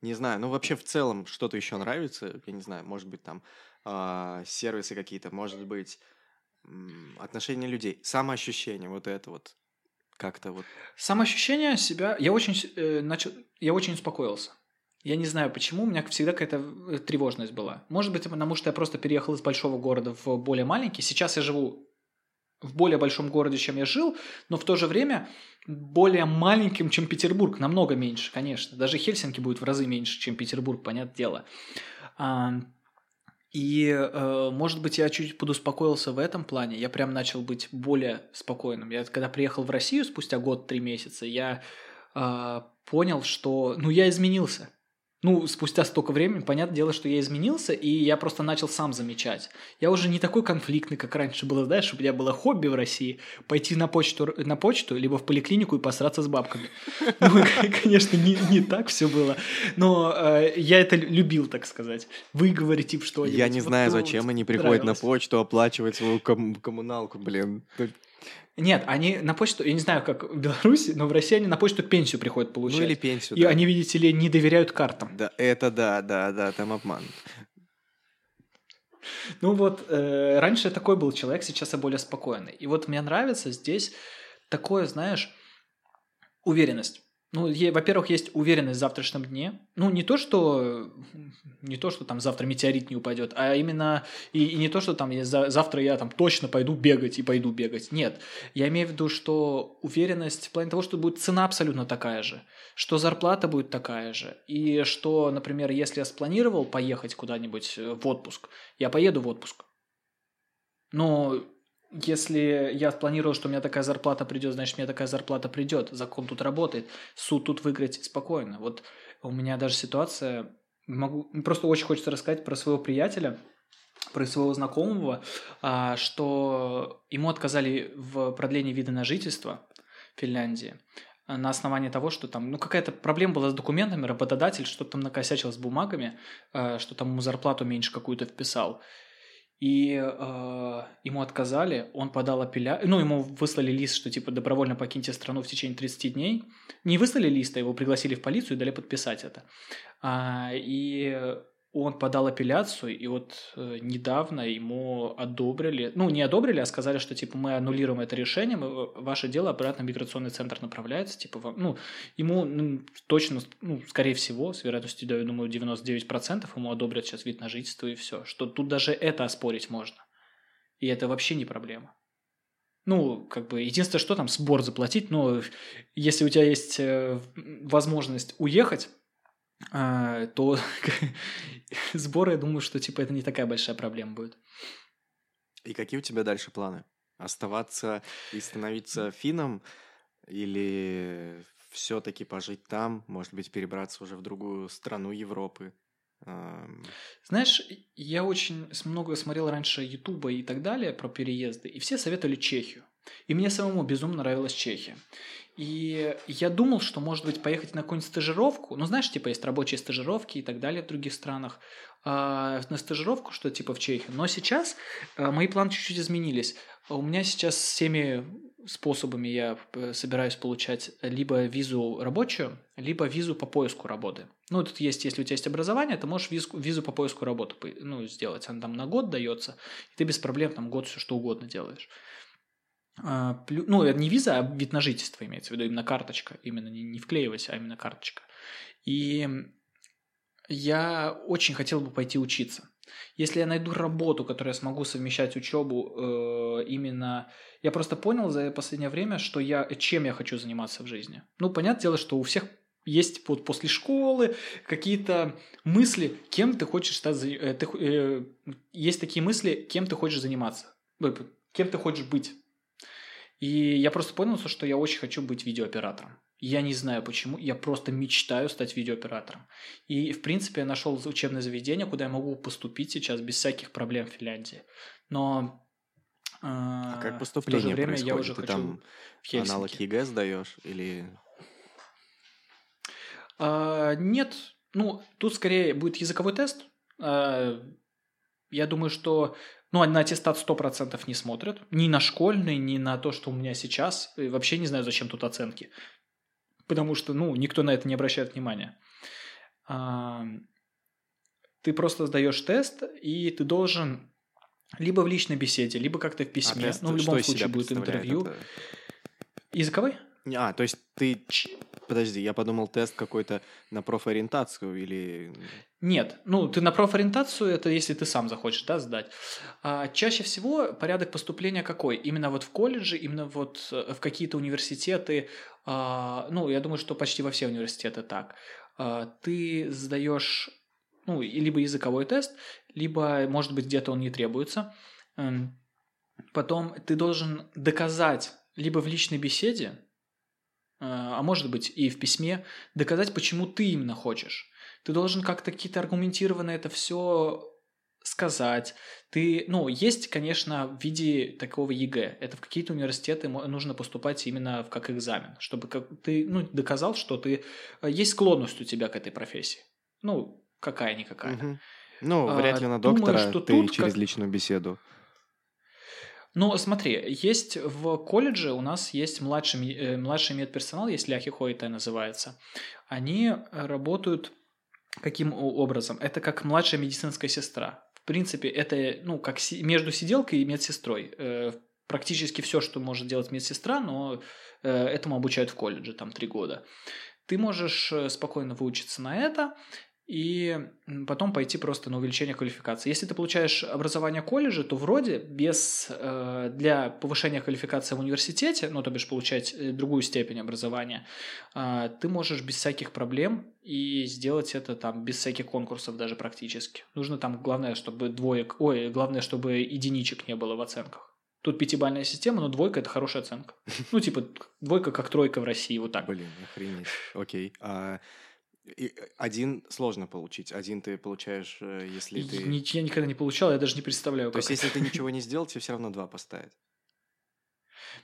Не знаю, ну вообще в целом что-то еще нравится, я не знаю, может быть там а, сервисы какие-то, может быть отношения людей, самоощущение, вот это вот как-то вот. Самоощущение себя. Я очень э, начал. Я очень успокоился. Я не знаю почему, у меня всегда какая-то э, тревожность была. Может быть, потому что я просто переехал из большого города в более маленький. Сейчас я живу в более большом городе, чем я жил, но в то же время более маленьким, чем Петербург, намного меньше, конечно. Даже Хельсинки будет в разы меньше, чем Петербург, понятное дело. И, э, может быть, я чуть подуспокоился в этом плане. Я прям начал быть более спокойным. Я когда приехал в Россию спустя год, три месяца, я э, понял, что, ну, я изменился. Ну, спустя столько времени, понятное дело, что я изменился, и я просто начал сам замечать. Я уже не такой конфликтный, как раньше было, знаешь, у меня было хобби в России пойти на почту, на почту либо в поликлинику и посраться с бабками. Ну, конечно, не, не так все было, но э, я это любил, так сказать. Выговорить им что-нибудь. Я не знаю, зачем они приходят на почту оплачивать свою ком- коммуналку, блин. Нет, они на почту, я не знаю, как в Беларуси, но в России они на почту пенсию приходят получать. Ну или пенсию, И да. они, видите ли, не доверяют картам. Да, это да, да, да, там обман. Ну вот, э, раньше я такой был человек, сейчас я более спокойный. И вот мне нравится здесь такое, знаешь, уверенность. Ну, во-первых, есть уверенность в завтрашнем дне. Ну, не то, что не то, что там завтра метеорит не упадет, а именно и, и не то, что там я, за- завтра я там точно пойду бегать и пойду бегать. Нет, я имею в виду, что уверенность в плане того, что будет цена абсолютно такая же, что зарплата будет такая же, и что, например, если я спланировал поехать куда-нибудь э, в отпуск, я поеду в отпуск. Но если я планировал, что у меня такая зарплата придет, значит, меня такая зарплата придет. Закон тут работает. Суд тут выиграть спокойно. Вот у меня даже ситуация... Могу... Просто очень хочется рассказать про своего приятеля, про своего знакомого, а, что ему отказали в продлении вида на жительство в Финляндии на основании того, что там, ну, какая-то проблема была с документами, работодатель что-то там накосячил с бумагами, а, что там ему зарплату меньше какую-то вписал и э, ему отказали, он подал апелляцию, ну, ему выслали лист, что, типа, добровольно покиньте страну в течение 30 дней. Не выслали лист, а его пригласили в полицию и дали подписать это. А, и он подал апелляцию, и вот э, недавно ему одобрили, ну, не одобрили, а сказали, что, типа, мы аннулируем это решение, мы, ваше дело обратно в миграционный центр направляется, типа, вам, ну, ему ну, точно, ну, скорее всего, с вероятностью, я думаю, 99% ему одобрят сейчас вид на жительство и все, что тут даже это оспорить можно. И это вообще не проблема. Ну, как бы, единственное, что там, сбор заплатить, но если у тебя есть э, возможность уехать, а, то сборы, я думаю, что типа это не такая большая проблема будет. И какие у тебя дальше планы? Оставаться и становиться финном или все-таки пожить там, может быть, перебраться уже в другую страну Европы? Знаешь, я очень много смотрел раньше Ютуба и так далее про переезды, и все советовали Чехию. И мне самому безумно нравилась Чехия. И я думал, что, может быть, поехать на какую-нибудь стажировку. Ну, знаешь, типа, есть рабочие стажировки и так далее в других странах. А, на стажировку, что типа в Чехии. Но сейчас а, мои планы чуть-чуть изменились. У меня сейчас всеми способами я э, собираюсь получать либо визу рабочую, либо визу по поиску работы. Ну, тут есть, если у тебя есть образование, ты можешь визу, визу по поиску работы ну, сделать. Она там на год дается, и ты без проблем там год все что угодно делаешь. А, ну, это не виза, а вид на жительство имеется в виду, именно карточка, именно не, не вклеивайся, а именно карточка. И я очень хотел бы пойти учиться. Если я найду работу, которая смогу совмещать учебу, э, именно... Я просто понял за последнее время, что я, чем я хочу заниматься в жизни. Ну, понятное дело, что у всех есть вот после школы какие-то мысли, кем ты хочешь стать... Э, ты, э, есть такие мысли, кем ты хочешь заниматься, кем ты хочешь быть. И я просто понял, что я очень хочу быть видеооператором. Я не знаю почему, я просто мечтаю стать видеооператором. И, в принципе, я нашел учебное заведение, куда я могу поступить сейчас без всяких проблем в Финляндии. Но э, а как поступление в то же время происходит? я уже Ты хочу там в Хельсинки. аналог ЕГЭ сдаешь или... А, нет, ну, тут скорее будет языковой тест. А, я думаю, что ну, на аттестат 100% не смотрят. Ни на школьный, ни на то, что у меня сейчас. И вообще не знаю, зачем тут оценки. Потому что, ну, никто на это не обращает внимания. А, ты просто сдаешь тест, и ты должен либо в личной беседе, либо как-то в письме. А тест, ну, в любом случае будет интервью. Это? Языковой? А, то есть ты... Подожди, я подумал тест какой-то на профориентацию или... Нет, ну ты на профориентацию, это если ты сам захочешь, да, сдать. А, чаще всего порядок поступления какой? Именно вот в колледже, именно вот э, в какие-то университеты, а, ну я думаю, что почти во все университеты так. А, ты сдаешь, ну, либо языковой тест, либо, может быть, где-то он не требуется. Эм, потом ты должен доказать либо в личной беседе, а, а может быть и в письме, доказать, почему ты именно хочешь. Ты должен как-то какие-то аргументированно это все сказать. Ты, ну, есть, конечно, в виде такого ЕГЭ. Это в какие-то университеты нужно поступать именно как экзамен, чтобы как ты, ну, доказал, что ты э, есть склонность у тебя к этой профессии. Ну, какая-никакая. Угу. Ну, вряд ли на доктора Думаю, что ты через как... личную беседу. Ну, смотри, есть в колледже у нас есть младший, э, младший медперсонал, есть ляхихоита называется. Они работают каким образом? Это как младшая медицинская сестра. В принципе, это ну, как си- между сиделкой и медсестрой. Э, практически все, что может делать медсестра, но э, этому обучают в колледже, там три года. ты можешь э, спокойно выучиться на это, и потом пойти просто на увеличение квалификации. Если ты получаешь образование колледжа, то вроде без э, для повышения квалификации в университете, ну то бишь получать э, другую степень образования, э, ты можешь без всяких проблем и сделать это там без всяких конкурсов даже практически. Нужно там главное, чтобы двоек, ой, главное, чтобы единичек не было в оценках. Тут пятибальная система, но двойка – это хорошая оценка. Ну, типа, двойка как тройка в России, вот так. Блин, охренеть. Окей. А и э, один сложно получить. Один ты получаешь, э, если ты... Я никогда не получал, я даже не представляю, То есть, если ты ничего не сделал, тебе все равно два поставят?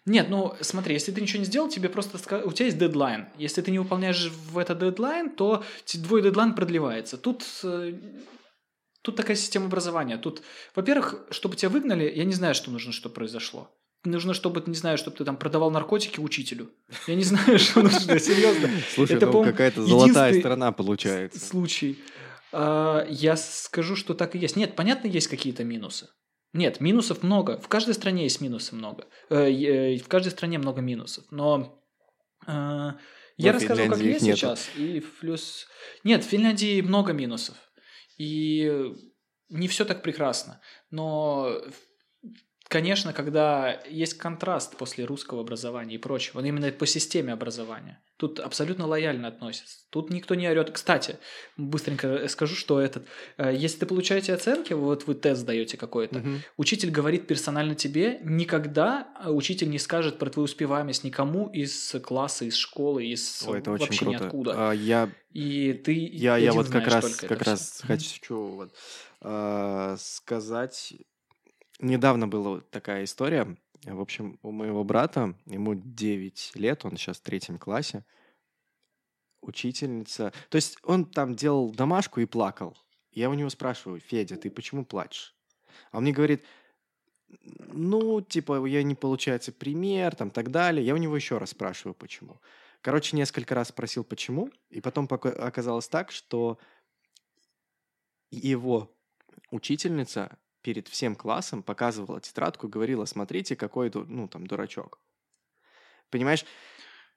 Нет, ну смотри, если ты ничего не сделал, тебе просто у тебя есть дедлайн. Если ты не выполняешь в этот дедлайн, то твой дедлайн продлевается. Тут э, тут такая система образования. Тут, во-первых, чтобы тебя выгнали, я не знаю, что нужно, чтобы произошло нужно, чтобы, не знаю, чтобы ты там продавал наркотики учителю. Я не знаю, что нужно, серьезно. Слушай, это, ну, какая-то золотая сторона получается. Случай. А, я скажу, что так и есть. Нет, понятно, есть какие-то минусы. Нет, минусов много. В каждой стране есть минусы много. Э, э, в каждой стране много минусов. Но э, я расскажу, как есть сейчас. И плюс... Нет, в Финляндии много минусов. И не все так прекрасно. Но конечно, когда есть контраст после русского образования и прочего, но именно по системе образования, тут абсолютно лояльно относятся. Тут никто не орет. Кстати, быстренько скажу, что этот, э, если ты получаете оценки, вот вы тест даете какой-то, угу. учитель говорит персонально тебе, никогда учитель не скажет про твою успеваемость никому из класса, из школы, из О, это вообще очень круто. ниоткуда. А, я... И ты я, я вот как раз, как раз хочу вот, э, сказать недавно была такая история. В общем, у моего брата, ему 9 лет, он сейчас в третьем классе, учительница... То есть он там делал домашку и плакал. Я у него спрашиваю, Федя, ты почему плачешь? А он мне говорит, ну, типа, я не получается пример, там, так далее. Я у него еще раз спрашиваю, почему. Короче, несколько раз спросил, почему, и потом оказалось так, что его учительница перед всем классом показывала тетрадку говорила, смотрите, какой, ну, там, дурачок. Понимаешь?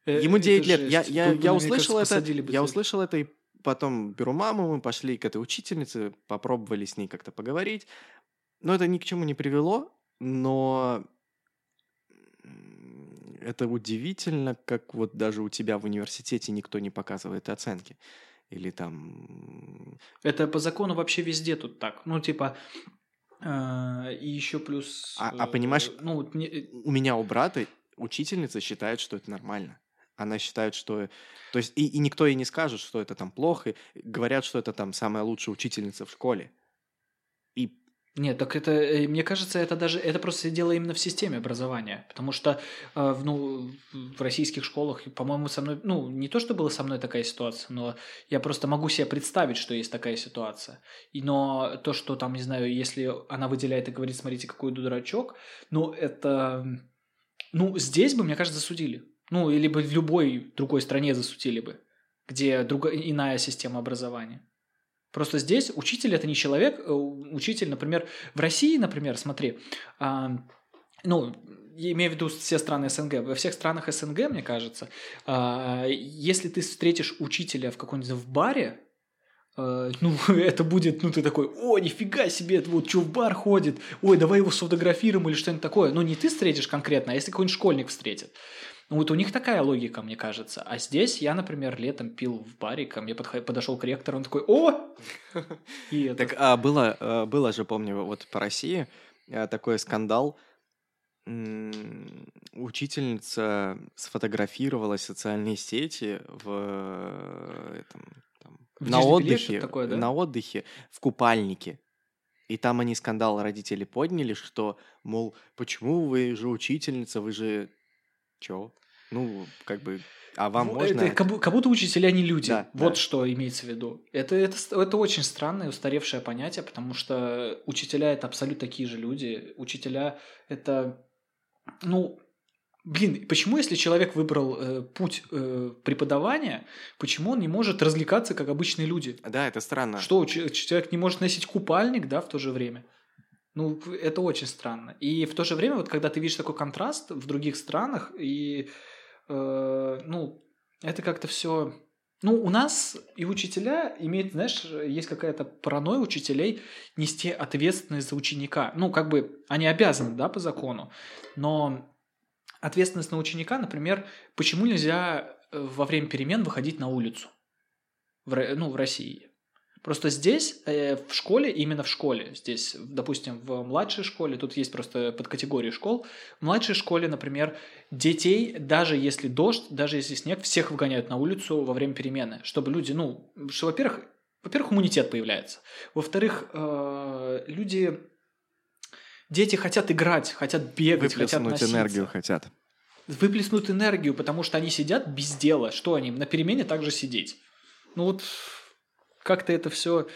Э, Ему 9 лет. Я, я, я услышал это, я услышал это, и потом беру маму, мы пошли к этой учительнице, попробовали с ней как-то поговорить. Но это ни к чему не привело, но это удивительно, как вот даже у тебя в университете никто не показывает оценки. Или там... Это по закону вообще везде тут так. Ну, типа, а, и еще плюс... А, а понимаешь, э, ну, не... Э, у меня у брата учительница считает, что это нормально. Она считает, что... То есть и, и никто ей не скажет, что это там плохо. Говорят, что это там самая лучшая учительница в школе. Нет, так это, э, мне кажется, это даже, это просто дело именно в системе образования, потому что, э, ну, в российских школах, по-моему, со мной, ну, не то, что была со мной такая ситуация, но я просто могу себе представить, что есть такая ситуация. И, но то, что там, не знаю, если она выделяет и говорит, смотрите, какой дурачок, ну, это, ну, здесь бы, мне кажется, засудили. Ну, или бы в любой другой стране засудили бы, где другая, иная система образования. Просто здесь учитель это не человек, э, учитель, например, в России, например, смотри, ну, я имею в виду все страны СНГ. Во всех странах СНГ, мне кажется, а, если ты встретишь учителя в каком-нибудь в баре, а, ну, это будет, ну, ты такой, о, нифига себе, вот что в бар ходит, ой, давай его сфотографируем или что-нибудь такое. Ну, не ты встретишь конкретно, а если какой-нибудь школьник встретит. Ну, вот у них такая логика, мне кажется. А здесь я, например, летом пил в баре, ко мне подошел к ректору, он такой, о! И Так а, было, а, было же, помню, вот по России а, такой скандал. Учительница сфотографировала социальные сети в этом, там, на отдыхе, такое, да? на отдыхе в купальнике. И там они скандал родители подняли, что, мол, почему вы же учительница, вы же Чё? Ну, как бы, а вам ну, можно... Это как, как будто учителя не люди. Да, вот да. что имеется в виду. Это, это, это очень странное, устаревшее понятие, потому что учителя это абсолютно такие же люди. Учителя это, ну, блин, почему если человек выбрал э, путь э, преподавания, почему он не может развлекаться как обычные люди? Да, это странно. Что человек не может носить купальник, да, в то же время? Ну, это очень странно. И в то же время, вот когда ты видишь такой контраст в других странах, и, э, ну, это как-то все Ну, у нас и учителя имеют, знаешь, есть какая-то паранойя учителей нести ответственность за ученика. Ну, как бы они обязаны, да, по закону. Но ответственность на ученика, например, почему нельзя э, во время перемен выходить на улицу? В, ну, в России. Просто здесь, э, в школе, именно в школе, здесь, допустим, в младшей школе, тут есть просто подкатегории школ, в младшей школе, например, детей, даже если дождь, даже если снег, всех выгоняют на улицу во время перемены, чтобы люди, ну, что, во-первых, во-первых, иммунитет появляется, во-вторых, э, люди, дети хотят играть, хотят бегать, хотят носиться. энергию хотят. Выплеснуть энергию, потому что они сидят без дела. Что они? На перемене также сидеть. Ну вот как-то это все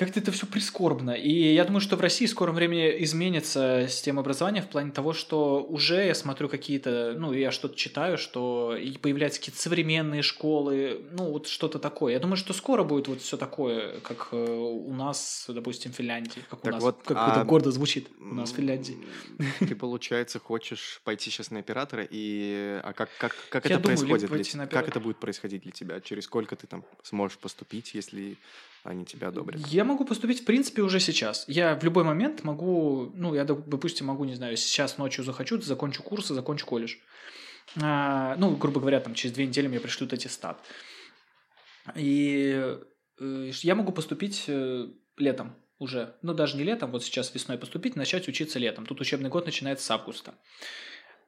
как-то это все прискорбно. И я думаю, что в России в скором времени изменится система образования в плане того, что уже я смотрю какие-то, ну, я что-то читаю, что появляются какие-то современные школы, ну, вот что-то такое. Я думаю, что скоро будет вот все такое, как э, у нас, допустим, в Финляндии. Как так у нас, вот, как а... это гордо звучит у нас в Финляндии. Ты, получается, хочешь пойти сейчас на оператора, и а как, как, как это думаю, происходит? Для... Как это будет происходить для тебя? Через сколько ты там сможешь поступить, если они тебя одобрят? Я могу поступить, в принципе, уже сейчас. Я в любой момент могу, ну, я, допустим, могу, не знаю, сейчас ночью захочу, закончу курсы, закончу колледж. А, ну, грубо говоря, там, через две недели мне пришлют аттестат. И э, я могу поступить э, летом уже. Ну, даже не летом, вот сейчас весной поступить, начать учиться летом. Тут учебный год начинается с августа.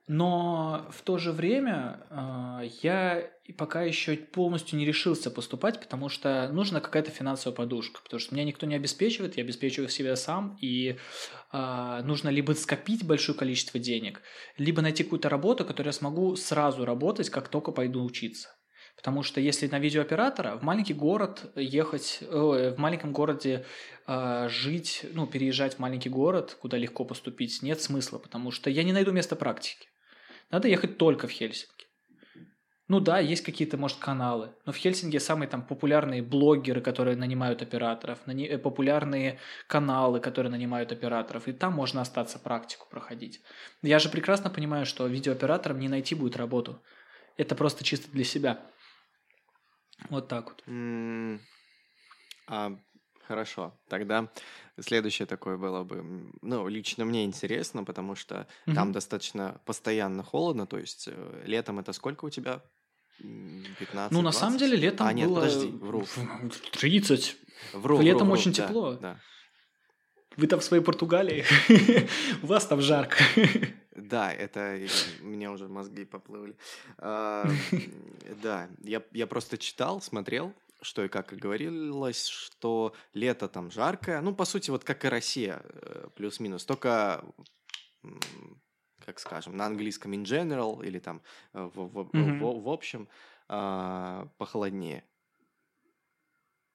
Но в то же время э, я пока еще полностью не решился поступать, потому что нужна какая-то финансовая подушка, потому что меня никто не обеспечивает, я обеспечиваю себя сам, и э, нужно либо скопить большое количество денег, либо найти какую-то работу, которую я смогу сразу работать, как только пойду учиться. Потому что если на видеооператора в маленький город ехать, э, в маленьком городе э, жить, ну, переезжать в маленький город, куда легко поступить, нет смысла, потому что я не найду места практики. Надо ехать только в Хельсинки. Ну да, есть какие-то, может, каналы, но в Хельсинки самые там популярные блогеры, которые нанимают операторов. Э, популярные каналы, которые нанимают операторов, и там можно остаться практику проходить. Я же прекрасно понимаю, что видеооператорам не найти будет работу. Это просто чисто для себя. Вот так вот. А, хорошо, тогда Следующее такое было бы, ну, лично мне интересно, потому что угу. там достаточно постоянно холодно, то есть э, летом это сколько у тебя? 15, Ну, на самом деле летом а, нет, было... подожди, вру. 30. Вру, Летом вру, очень вру, тепло. Да, да. Вы там в своей Португалии, у вас там жарко. Да, это у меня уже мозги поплыли. А, да, я, я просто читал, смотрел, что и как и говорилось, что лето там жаркое, ну, по сути, вот как и Россия, э, плюс-минус, только, как скажем, на английском in general или там э, в, в, mm-hmm. в, в общем а, похолоднее.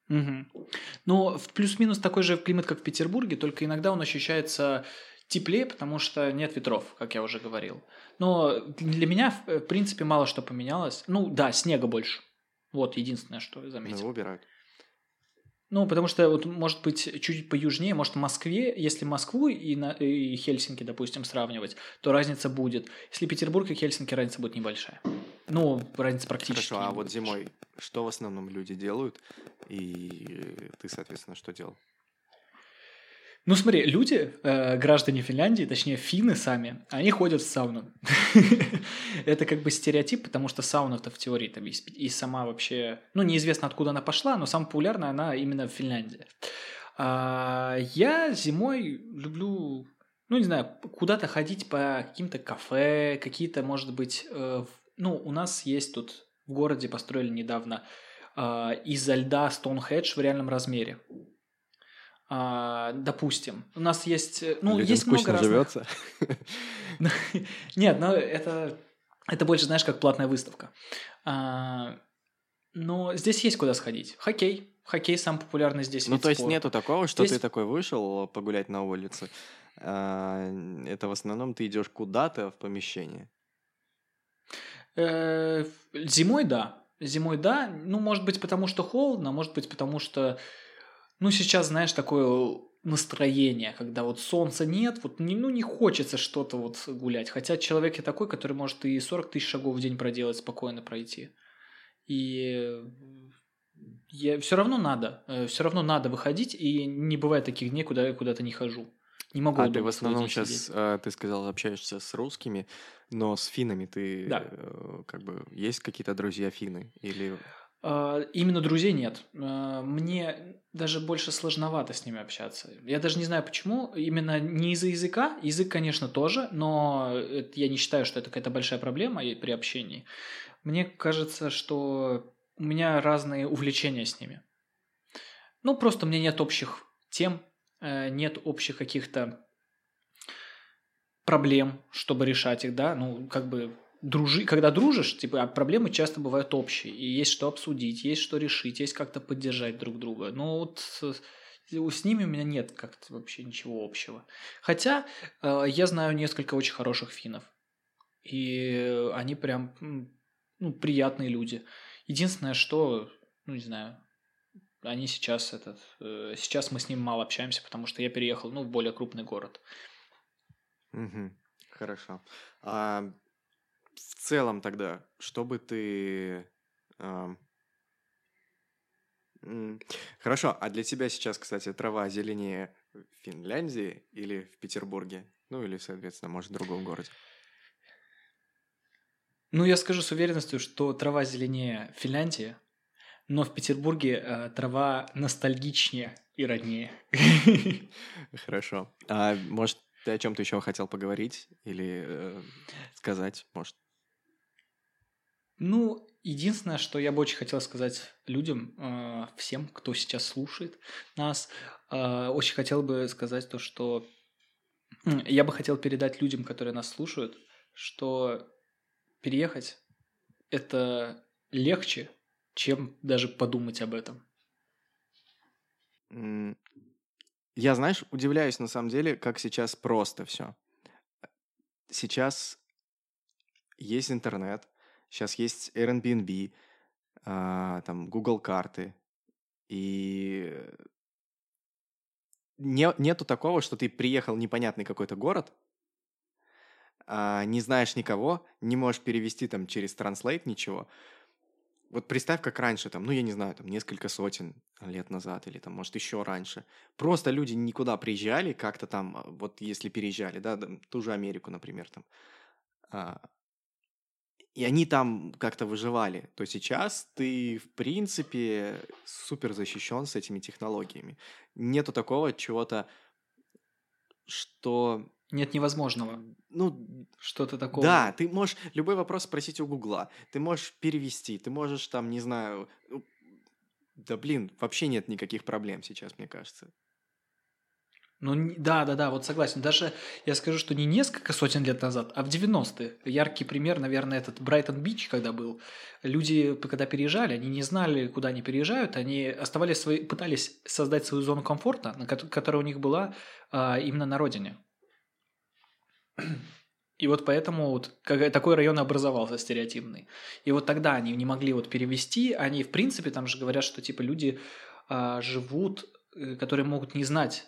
Угу. Ну, плюс-минус такой же климат, как в Петербурге, только иногда он ощущается теплее, потому что нет ветров, как я уже говорил. Но для меня, в принципе, мало что поменялось. Ну, да, снега больше. Вот единственное, что я заметил. Его убирают. Ну, потому что, вот, может быть, чуть поюжнее, может, в Москве, если Москву и, на, и Хельсинки, допустим, сравнивать, то разница будет. Если Петербург и Хельсинки, разница будет небольшая. Ну, разница практически. Хорошо, а вот зимой что в основном люди делают? И ты, соответственно, что делал? Ну смотри, люди, э, граждане Финляндии, точнее финны сами, они ходят в сауну. Это как бы стереотип, потому что сауна-то в теории там есть. И сама вообще, ну неизвестно откуда она пошла, но самая популярная она именно в Финляндии. А, я зимой люблю, ну не знаю, куда-то ходить по каким-то кафе, какие-то, может быть, э, ну у нас есть тут в городе построили недавно э, из-за льда Стоунхедж в реальном размере. А, допустим, у нас есть, э, ну, Людям есть много разных... живется. Нет, ну это это больше, знаешь, как платная выставка. А, но здесь есть куда сходить. Хоккей. Хоккей самый популярный здесь. Ну, то есть спорта. нету такого, что есть... ты такой вышел погулять на улице. А, это в основном ты идешь куда-то в помещение. Э, зимой да. Зимой да. Ну, может быть, потому что холодно, может быть, потому что ну, сейчас, знаешь, такое настроение, когда вот солнца нет, вот не, ну, не хочется что-то вот гулять. Хотя человек я такой, который может и 40 тысяч шагов в день проделать, спокойно пройти. И я, все равно надо, э, все равно надо выходить, и не бывает таких дней, куда я куда-то не хожу. Не могу А ты в основном сейчас, э, ты сказал, общаешься с русскими, но с финами ты, да. э, как бы, есть какие-то друзья финны? Или... А, именно друзей нет. А, мне даже больше сложновато с ними общаться. Я даже не знаю почему. Именно не из-за языка. Язык, конечно, тоже, но я не считаю, что это какая-то большая проблема при общении. Мне кажется, что у меня разные увлечения с ними. Ну, просто у меня нет общих тем, э, нет общих каких-то проблем, чтобы решать их, да, ну, как бы дружи, когда дружишь, типа, а проблемы часто бывают общие, и есть что обсудить, есть что решить, есть как-то поддержать друг друга. Но вот с, ними у меня нет как-то вообще ничего общего. Хотя э, я знаю несколько очень хороших финнов, и они прям ну, приятные люди. Единственное, что, ну, не знаю, они сейчас этот, э, сейчас мы с ним мало общаемся, потому что я переехал, ну, в более крупный город. Угу. Хорошо. А в целом тогда, что бы ты... А... Хорошо, а для тебя сейчас, кстати, трава зеленее в Финляндии или в Петербурге? Ну или, соответственно, может, в другом городе? Ну, я скажу с уверенностью, что трава зеленее в Финляндии, но в Петербурге э, трава ностальгичнее и роднее. Хорошо. А может, ты о чем-то еще хотел поговорить или э, сказать, может? Ну, единственное, что я бы очень хотел сказать людям, э, всем, кто сейчас слушает нас, э, очень хотел бы сказать то, что я бы хотел передать людям, которые нас слушают, что переехать это легче, чем даже подумать об этом. Я, знаешь, удивляюсь на самом деле, как сейчас просто все. Сейчас есть интернет, сейчас есть Airbnb, а, там Google карты, и не, нету такого, что ты приехал в непонятный какой-то город, а, не знаешь никого, не можешь перевести там через Translate ничего. Вот представь, как раньше, там, ну, я не знаю, там, несколько сотен лет назад или там, может, еще раньше. Просто люди никуда приезжали, как-то там, а, вот если переезжали, да, там, ту же Америку, например, там, и они там как-то выживали, то сейчас ты, в принципе, супер защищен с этими технологиями. Нету такого чего-то, что нет невозможного. Ну, что-то такого. Да, ты можешь любой вопрос спросить у Гугла. Ты можешь перевести, ты можешь там, не знаю... Да блин, вообще нет никаких проблем сейчас, мне кажется. Ну, да, да, да, вот согласен. Даже я скажу, что не несколько сотен лет назад, а в 90-е. Яркий пример, наверное, этот Брайтон-Бич, когда был. Люди, когда переезжали, они не знали, куда они переезжают, они оставались свои, пытались создать свою зону комфорта, которая у них была а, именно на родине. И вот поэтому вот такой район образовался стереотипный. И вот тогда они не могли вот перевести, они в принципе там же говорят, что типа люди а, живут, э, которые могут не знать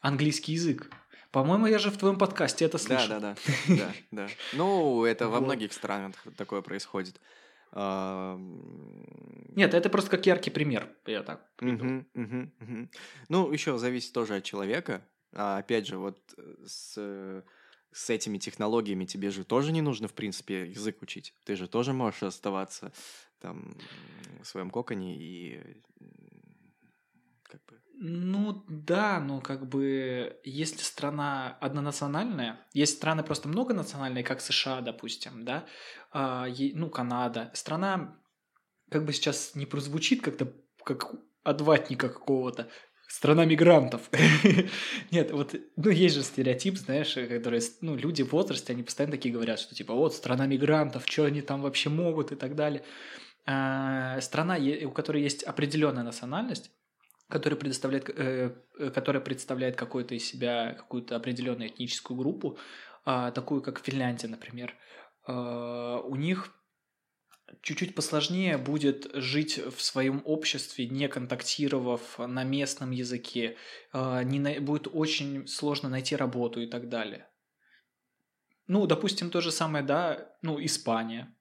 английский язык. По-моему, я же в твоем подкасте это слышал. Да, да, да, да, да. Ну, это во многих странах такое происходит. Нет, это просто как яркий пример, я так. Угу. Ну, еще зависит тоже от человека. А, опять же, вот э, с с этими технологиями тебе же тоже не нужно, в принципе, язык учить. Ты же тоже можешь оставаться там в своем коконе и как бы... Ну да, но как бы если страна однонациональная, есть страны просто многонациональные, как США, допустим, да, а, ну Канада, страна как бы сейчас не прозвучит как-то как от какого-то, Страна мигрантов. Нет, вот, ну, есть же стереотип, знаешь, которые, ну, люди в возрасте, они постоянно такие говорят, что, типа, вот, страна мигрантов, что они там вообще могут и так далее. А, страна, у которой есть определенная национальность, которая предоставляет, э, э, которая представляет какую-то из себя, какую-то определенную этническую группу, э, такую как Финляндия, например, э, у них чуть-чуть посложнее будет жить в своем обществе, не контактировав на местном языке. А, не на... Будет очень сложно найти работу и так далее. Ну, допустим, то же самое, да, ну, Испания.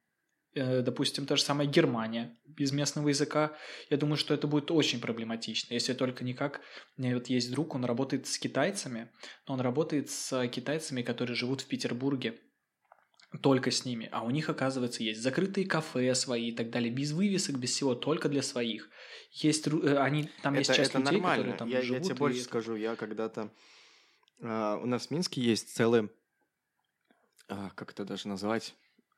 Э, допустим, та же самая Германия без местного языка, я думаю, что это будет очень проблематично, если только никак. У меня вот есть друг, он работает с китайцами, но он работает с китайцами, которые живут в Петербурге, только с ними, а у них, оказывается, есть закрытые кафе свои и так далее, без вывесок, без всего, только для своих. Есть, э, они, там это, есть часть это людей, нормально. которые там я, живут. Я тебе больше и... скажу, я когда-то... Uh, у нас в Минске есть целый... Uh, как это даже назвать?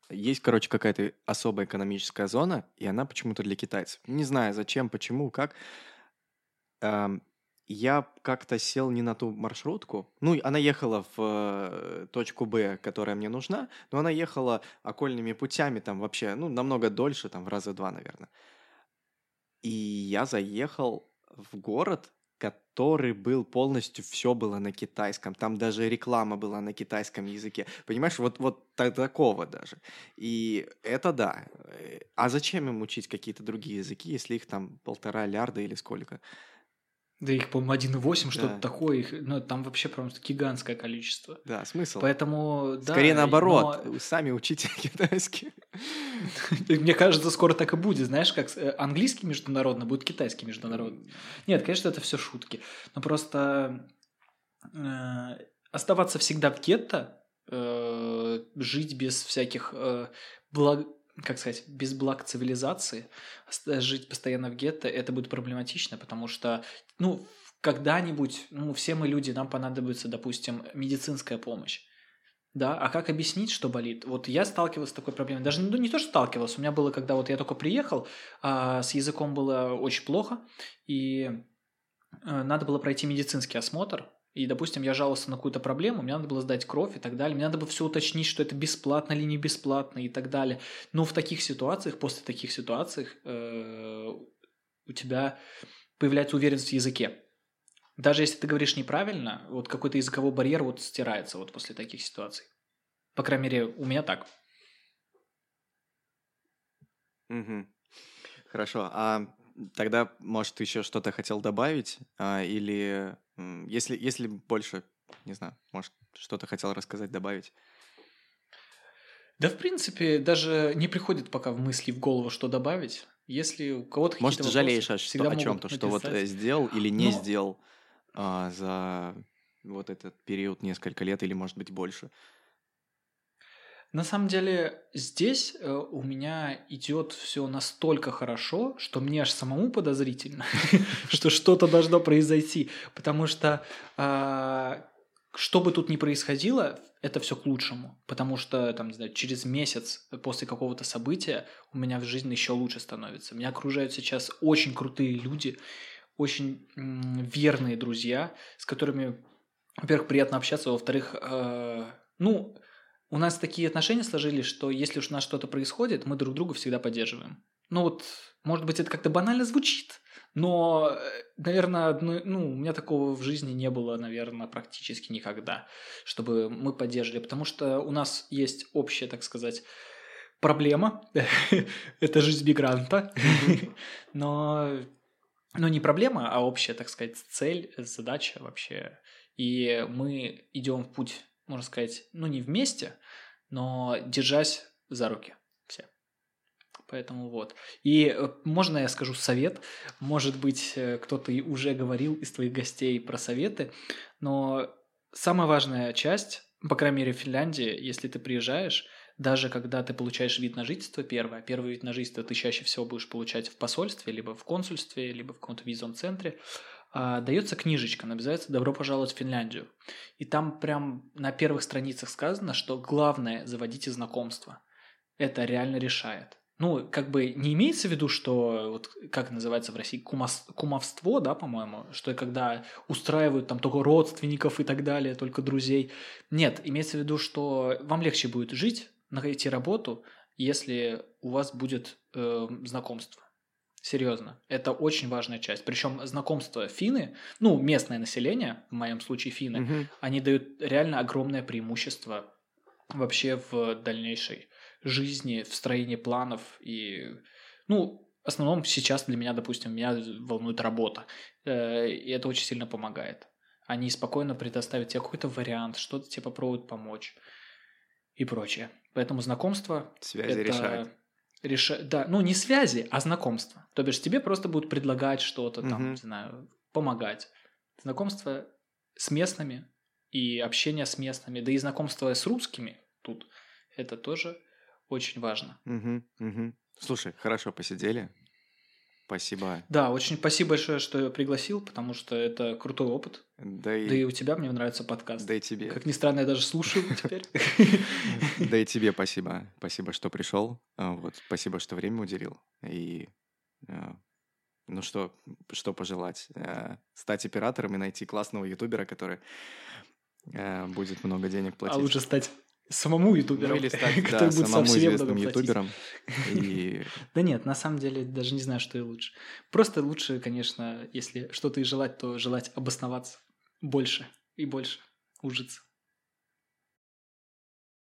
Есть, короче, какая-то особая экономическая зона, и она почему-то для китайцев. Не знаю, зачем, почему, как. Я как-то сел не на ту маршрутку. Ну, она ехала в э, точку Б, которая мне нужна, но она ехала окольными путями, там вообще, ну, намного дольше, там в раза два, наверное. И я заехал в город, который был полностью, все было на китайском. Там даже реклама была на китайском языке. Понимаешь, вот, вот такого даже. И это да. А зачем им учить какие-то другие языки, если их там полтора лярда или сколько? Да их, по-моему, 1,8, что-то такое. Их, ну, там вообще просто гигантское количество. Да, смысл. Поэтому, да. Скорее наоборот, но... сами учите китайский. Мне кажется, скоро так и будет. Знаешь, как э, английский международный будет китайский международный. Нет, конечно, это все шутки. Но просто э, оставаться всегда в гетто, э, жить без всяких э, благ как сказать, без благ цивилизации, жить постоянно в гетто, это будет проблематично, потому что, ну, когда-нибудь, ну, все мы люди, нам понадобится, допустим, медицинская помощь. Да, а как объяснить, что болит? Вот я сталкивался с такой проблемой. Даже ну, не то, что сталкивался, у меня было, когда вот я только приехал, а, с языком было очень плохо, и а, надо было пройти медицинский осмотр, и, допустим, я жаловался на какую-то проблему, мне надо было сдать кровь и так далее, мне надо было все уточнить, что это бесплатно или не бесплатно и так далее. Но в таких ситуациях, после таких ситуаций, э, у тебя появляется уверенность в языке. Даже если ты говоришь неправильно, вот какой-то языковой барьер вот стирается вот после таких ситуаций. По крайней мере, у меня так. Угу. Хорошо. А тогда, может, еще что-то хотел добавить? А, или если, если больше, не знаю, может, что-то хотел рассказать, добавить? Да, в принципе, даже не приходит пока в мысли, в голову, что добавить. Если у кого-то Может, жалеешь о, что, о чем-то, что вот э, сделал или не Но... сделал а, за вот этот период несколько лет или, может быть, больше? На самом деле здесь э, у меня идет все настолько хорошо, что мне аж самому подозрительно, что что-то должно произойти, потому что а, что бы тут ни происходило, это все к лучшему, потому что там, не знаю, через месяц после какого-то события у меня в жизни еще лучше становится. Меня окружают сейчас очень крутые люди, очень верные друзья, с которыми, во-первых, приятно общаться, во-вторых, э, ну у нас такие отношения сложились, что если уж у нас что-то происходит, мы друг друга всегда поддерживаем. Ну вот, может быть, это как-то банально звучит, но, э, наверное, ну, у меня такого в жизни не было, наверное, практически никогда, чтобы мы поддерживали, потому что у нас есть общая, так сказать, проблема. это жизнь мигранта. но, но не проблема, а общая, так сказать, цель, задача вообще. И мы идем в путь можно сказать, ну не вместе, но держась за руки все. Поэтому вот. И э, можно я скажу совет? Может быть, э, кто-то уже говорил из твоих гостей про советы, но самая важная часть, по крайней мере в Финляндии, если ты приезжаешь, даже когда ты получаешь вид на жительство первое, первый вид на жительство ты чаще всего будешь получать в посольстве, либо в консульстве, либо в каком-то визовом центре, а, дается книжечка, называется «Добро пожаловать в Финляндию». И там прям на первых страницах сказано, что главное – заводите знакомства. Это реально решает. Ну, как бы не имеется в виду, что, вот как называется в России, кумовство, да, по-моему, что когда устраивают там только родственников и так далее, только друзей. Нет, имеется в виду, что вам легче будет жить, найти работу, если у вас будет э, знакомство. Серьезно, это очень важная часть. Причем знакомство финны, ну, местное население, в моем случае финны, угу. они дают реально огромное преимущество вообще в дальнейшей жизни, в строении планов. И, ну, в основном сейчас для меня, допустим, меня волнует работа. Э, и это очень сильно помогает. Они спокойно предоставят тебе какой-то вариант, что-то тебе попробуют помочь и прочее. Поэтому знакомство... Связи это... решают решать, да, ну не связи, а знакомства. То бишь тебе просто будут предлагать что-то там, Мгм. не знаю, помогать. Знакомство с местными и общение с местными, да и знакомство с русскими тут, это тоже очень важно. Мгм, мгм. Слушай, хорошо посидели. Спасибо. Да, очень спасибо большое, что я пригласил, потому что это крутой опыт. Да Да и, и у тебя мне нравится подкаст. да и тебе. Как ни странно, я даже слушаю теперь. Да и тебе спасибо. Спасибо, что пришел. А, Вот, спасибо, что время уделил. И а, ну что, что пожелать? А, Стать оператором и найти классного ютубера, который будет много денег платить. А лучше стать самому ютубером, Ну или стать, да, который будет сам самому себе известным ютубером. И Да нет, на самом деле даже не знаю, что и лучше. Просто лучше, конечно, если что-то и желать, то желать обосноваться больше и больше, ужиться.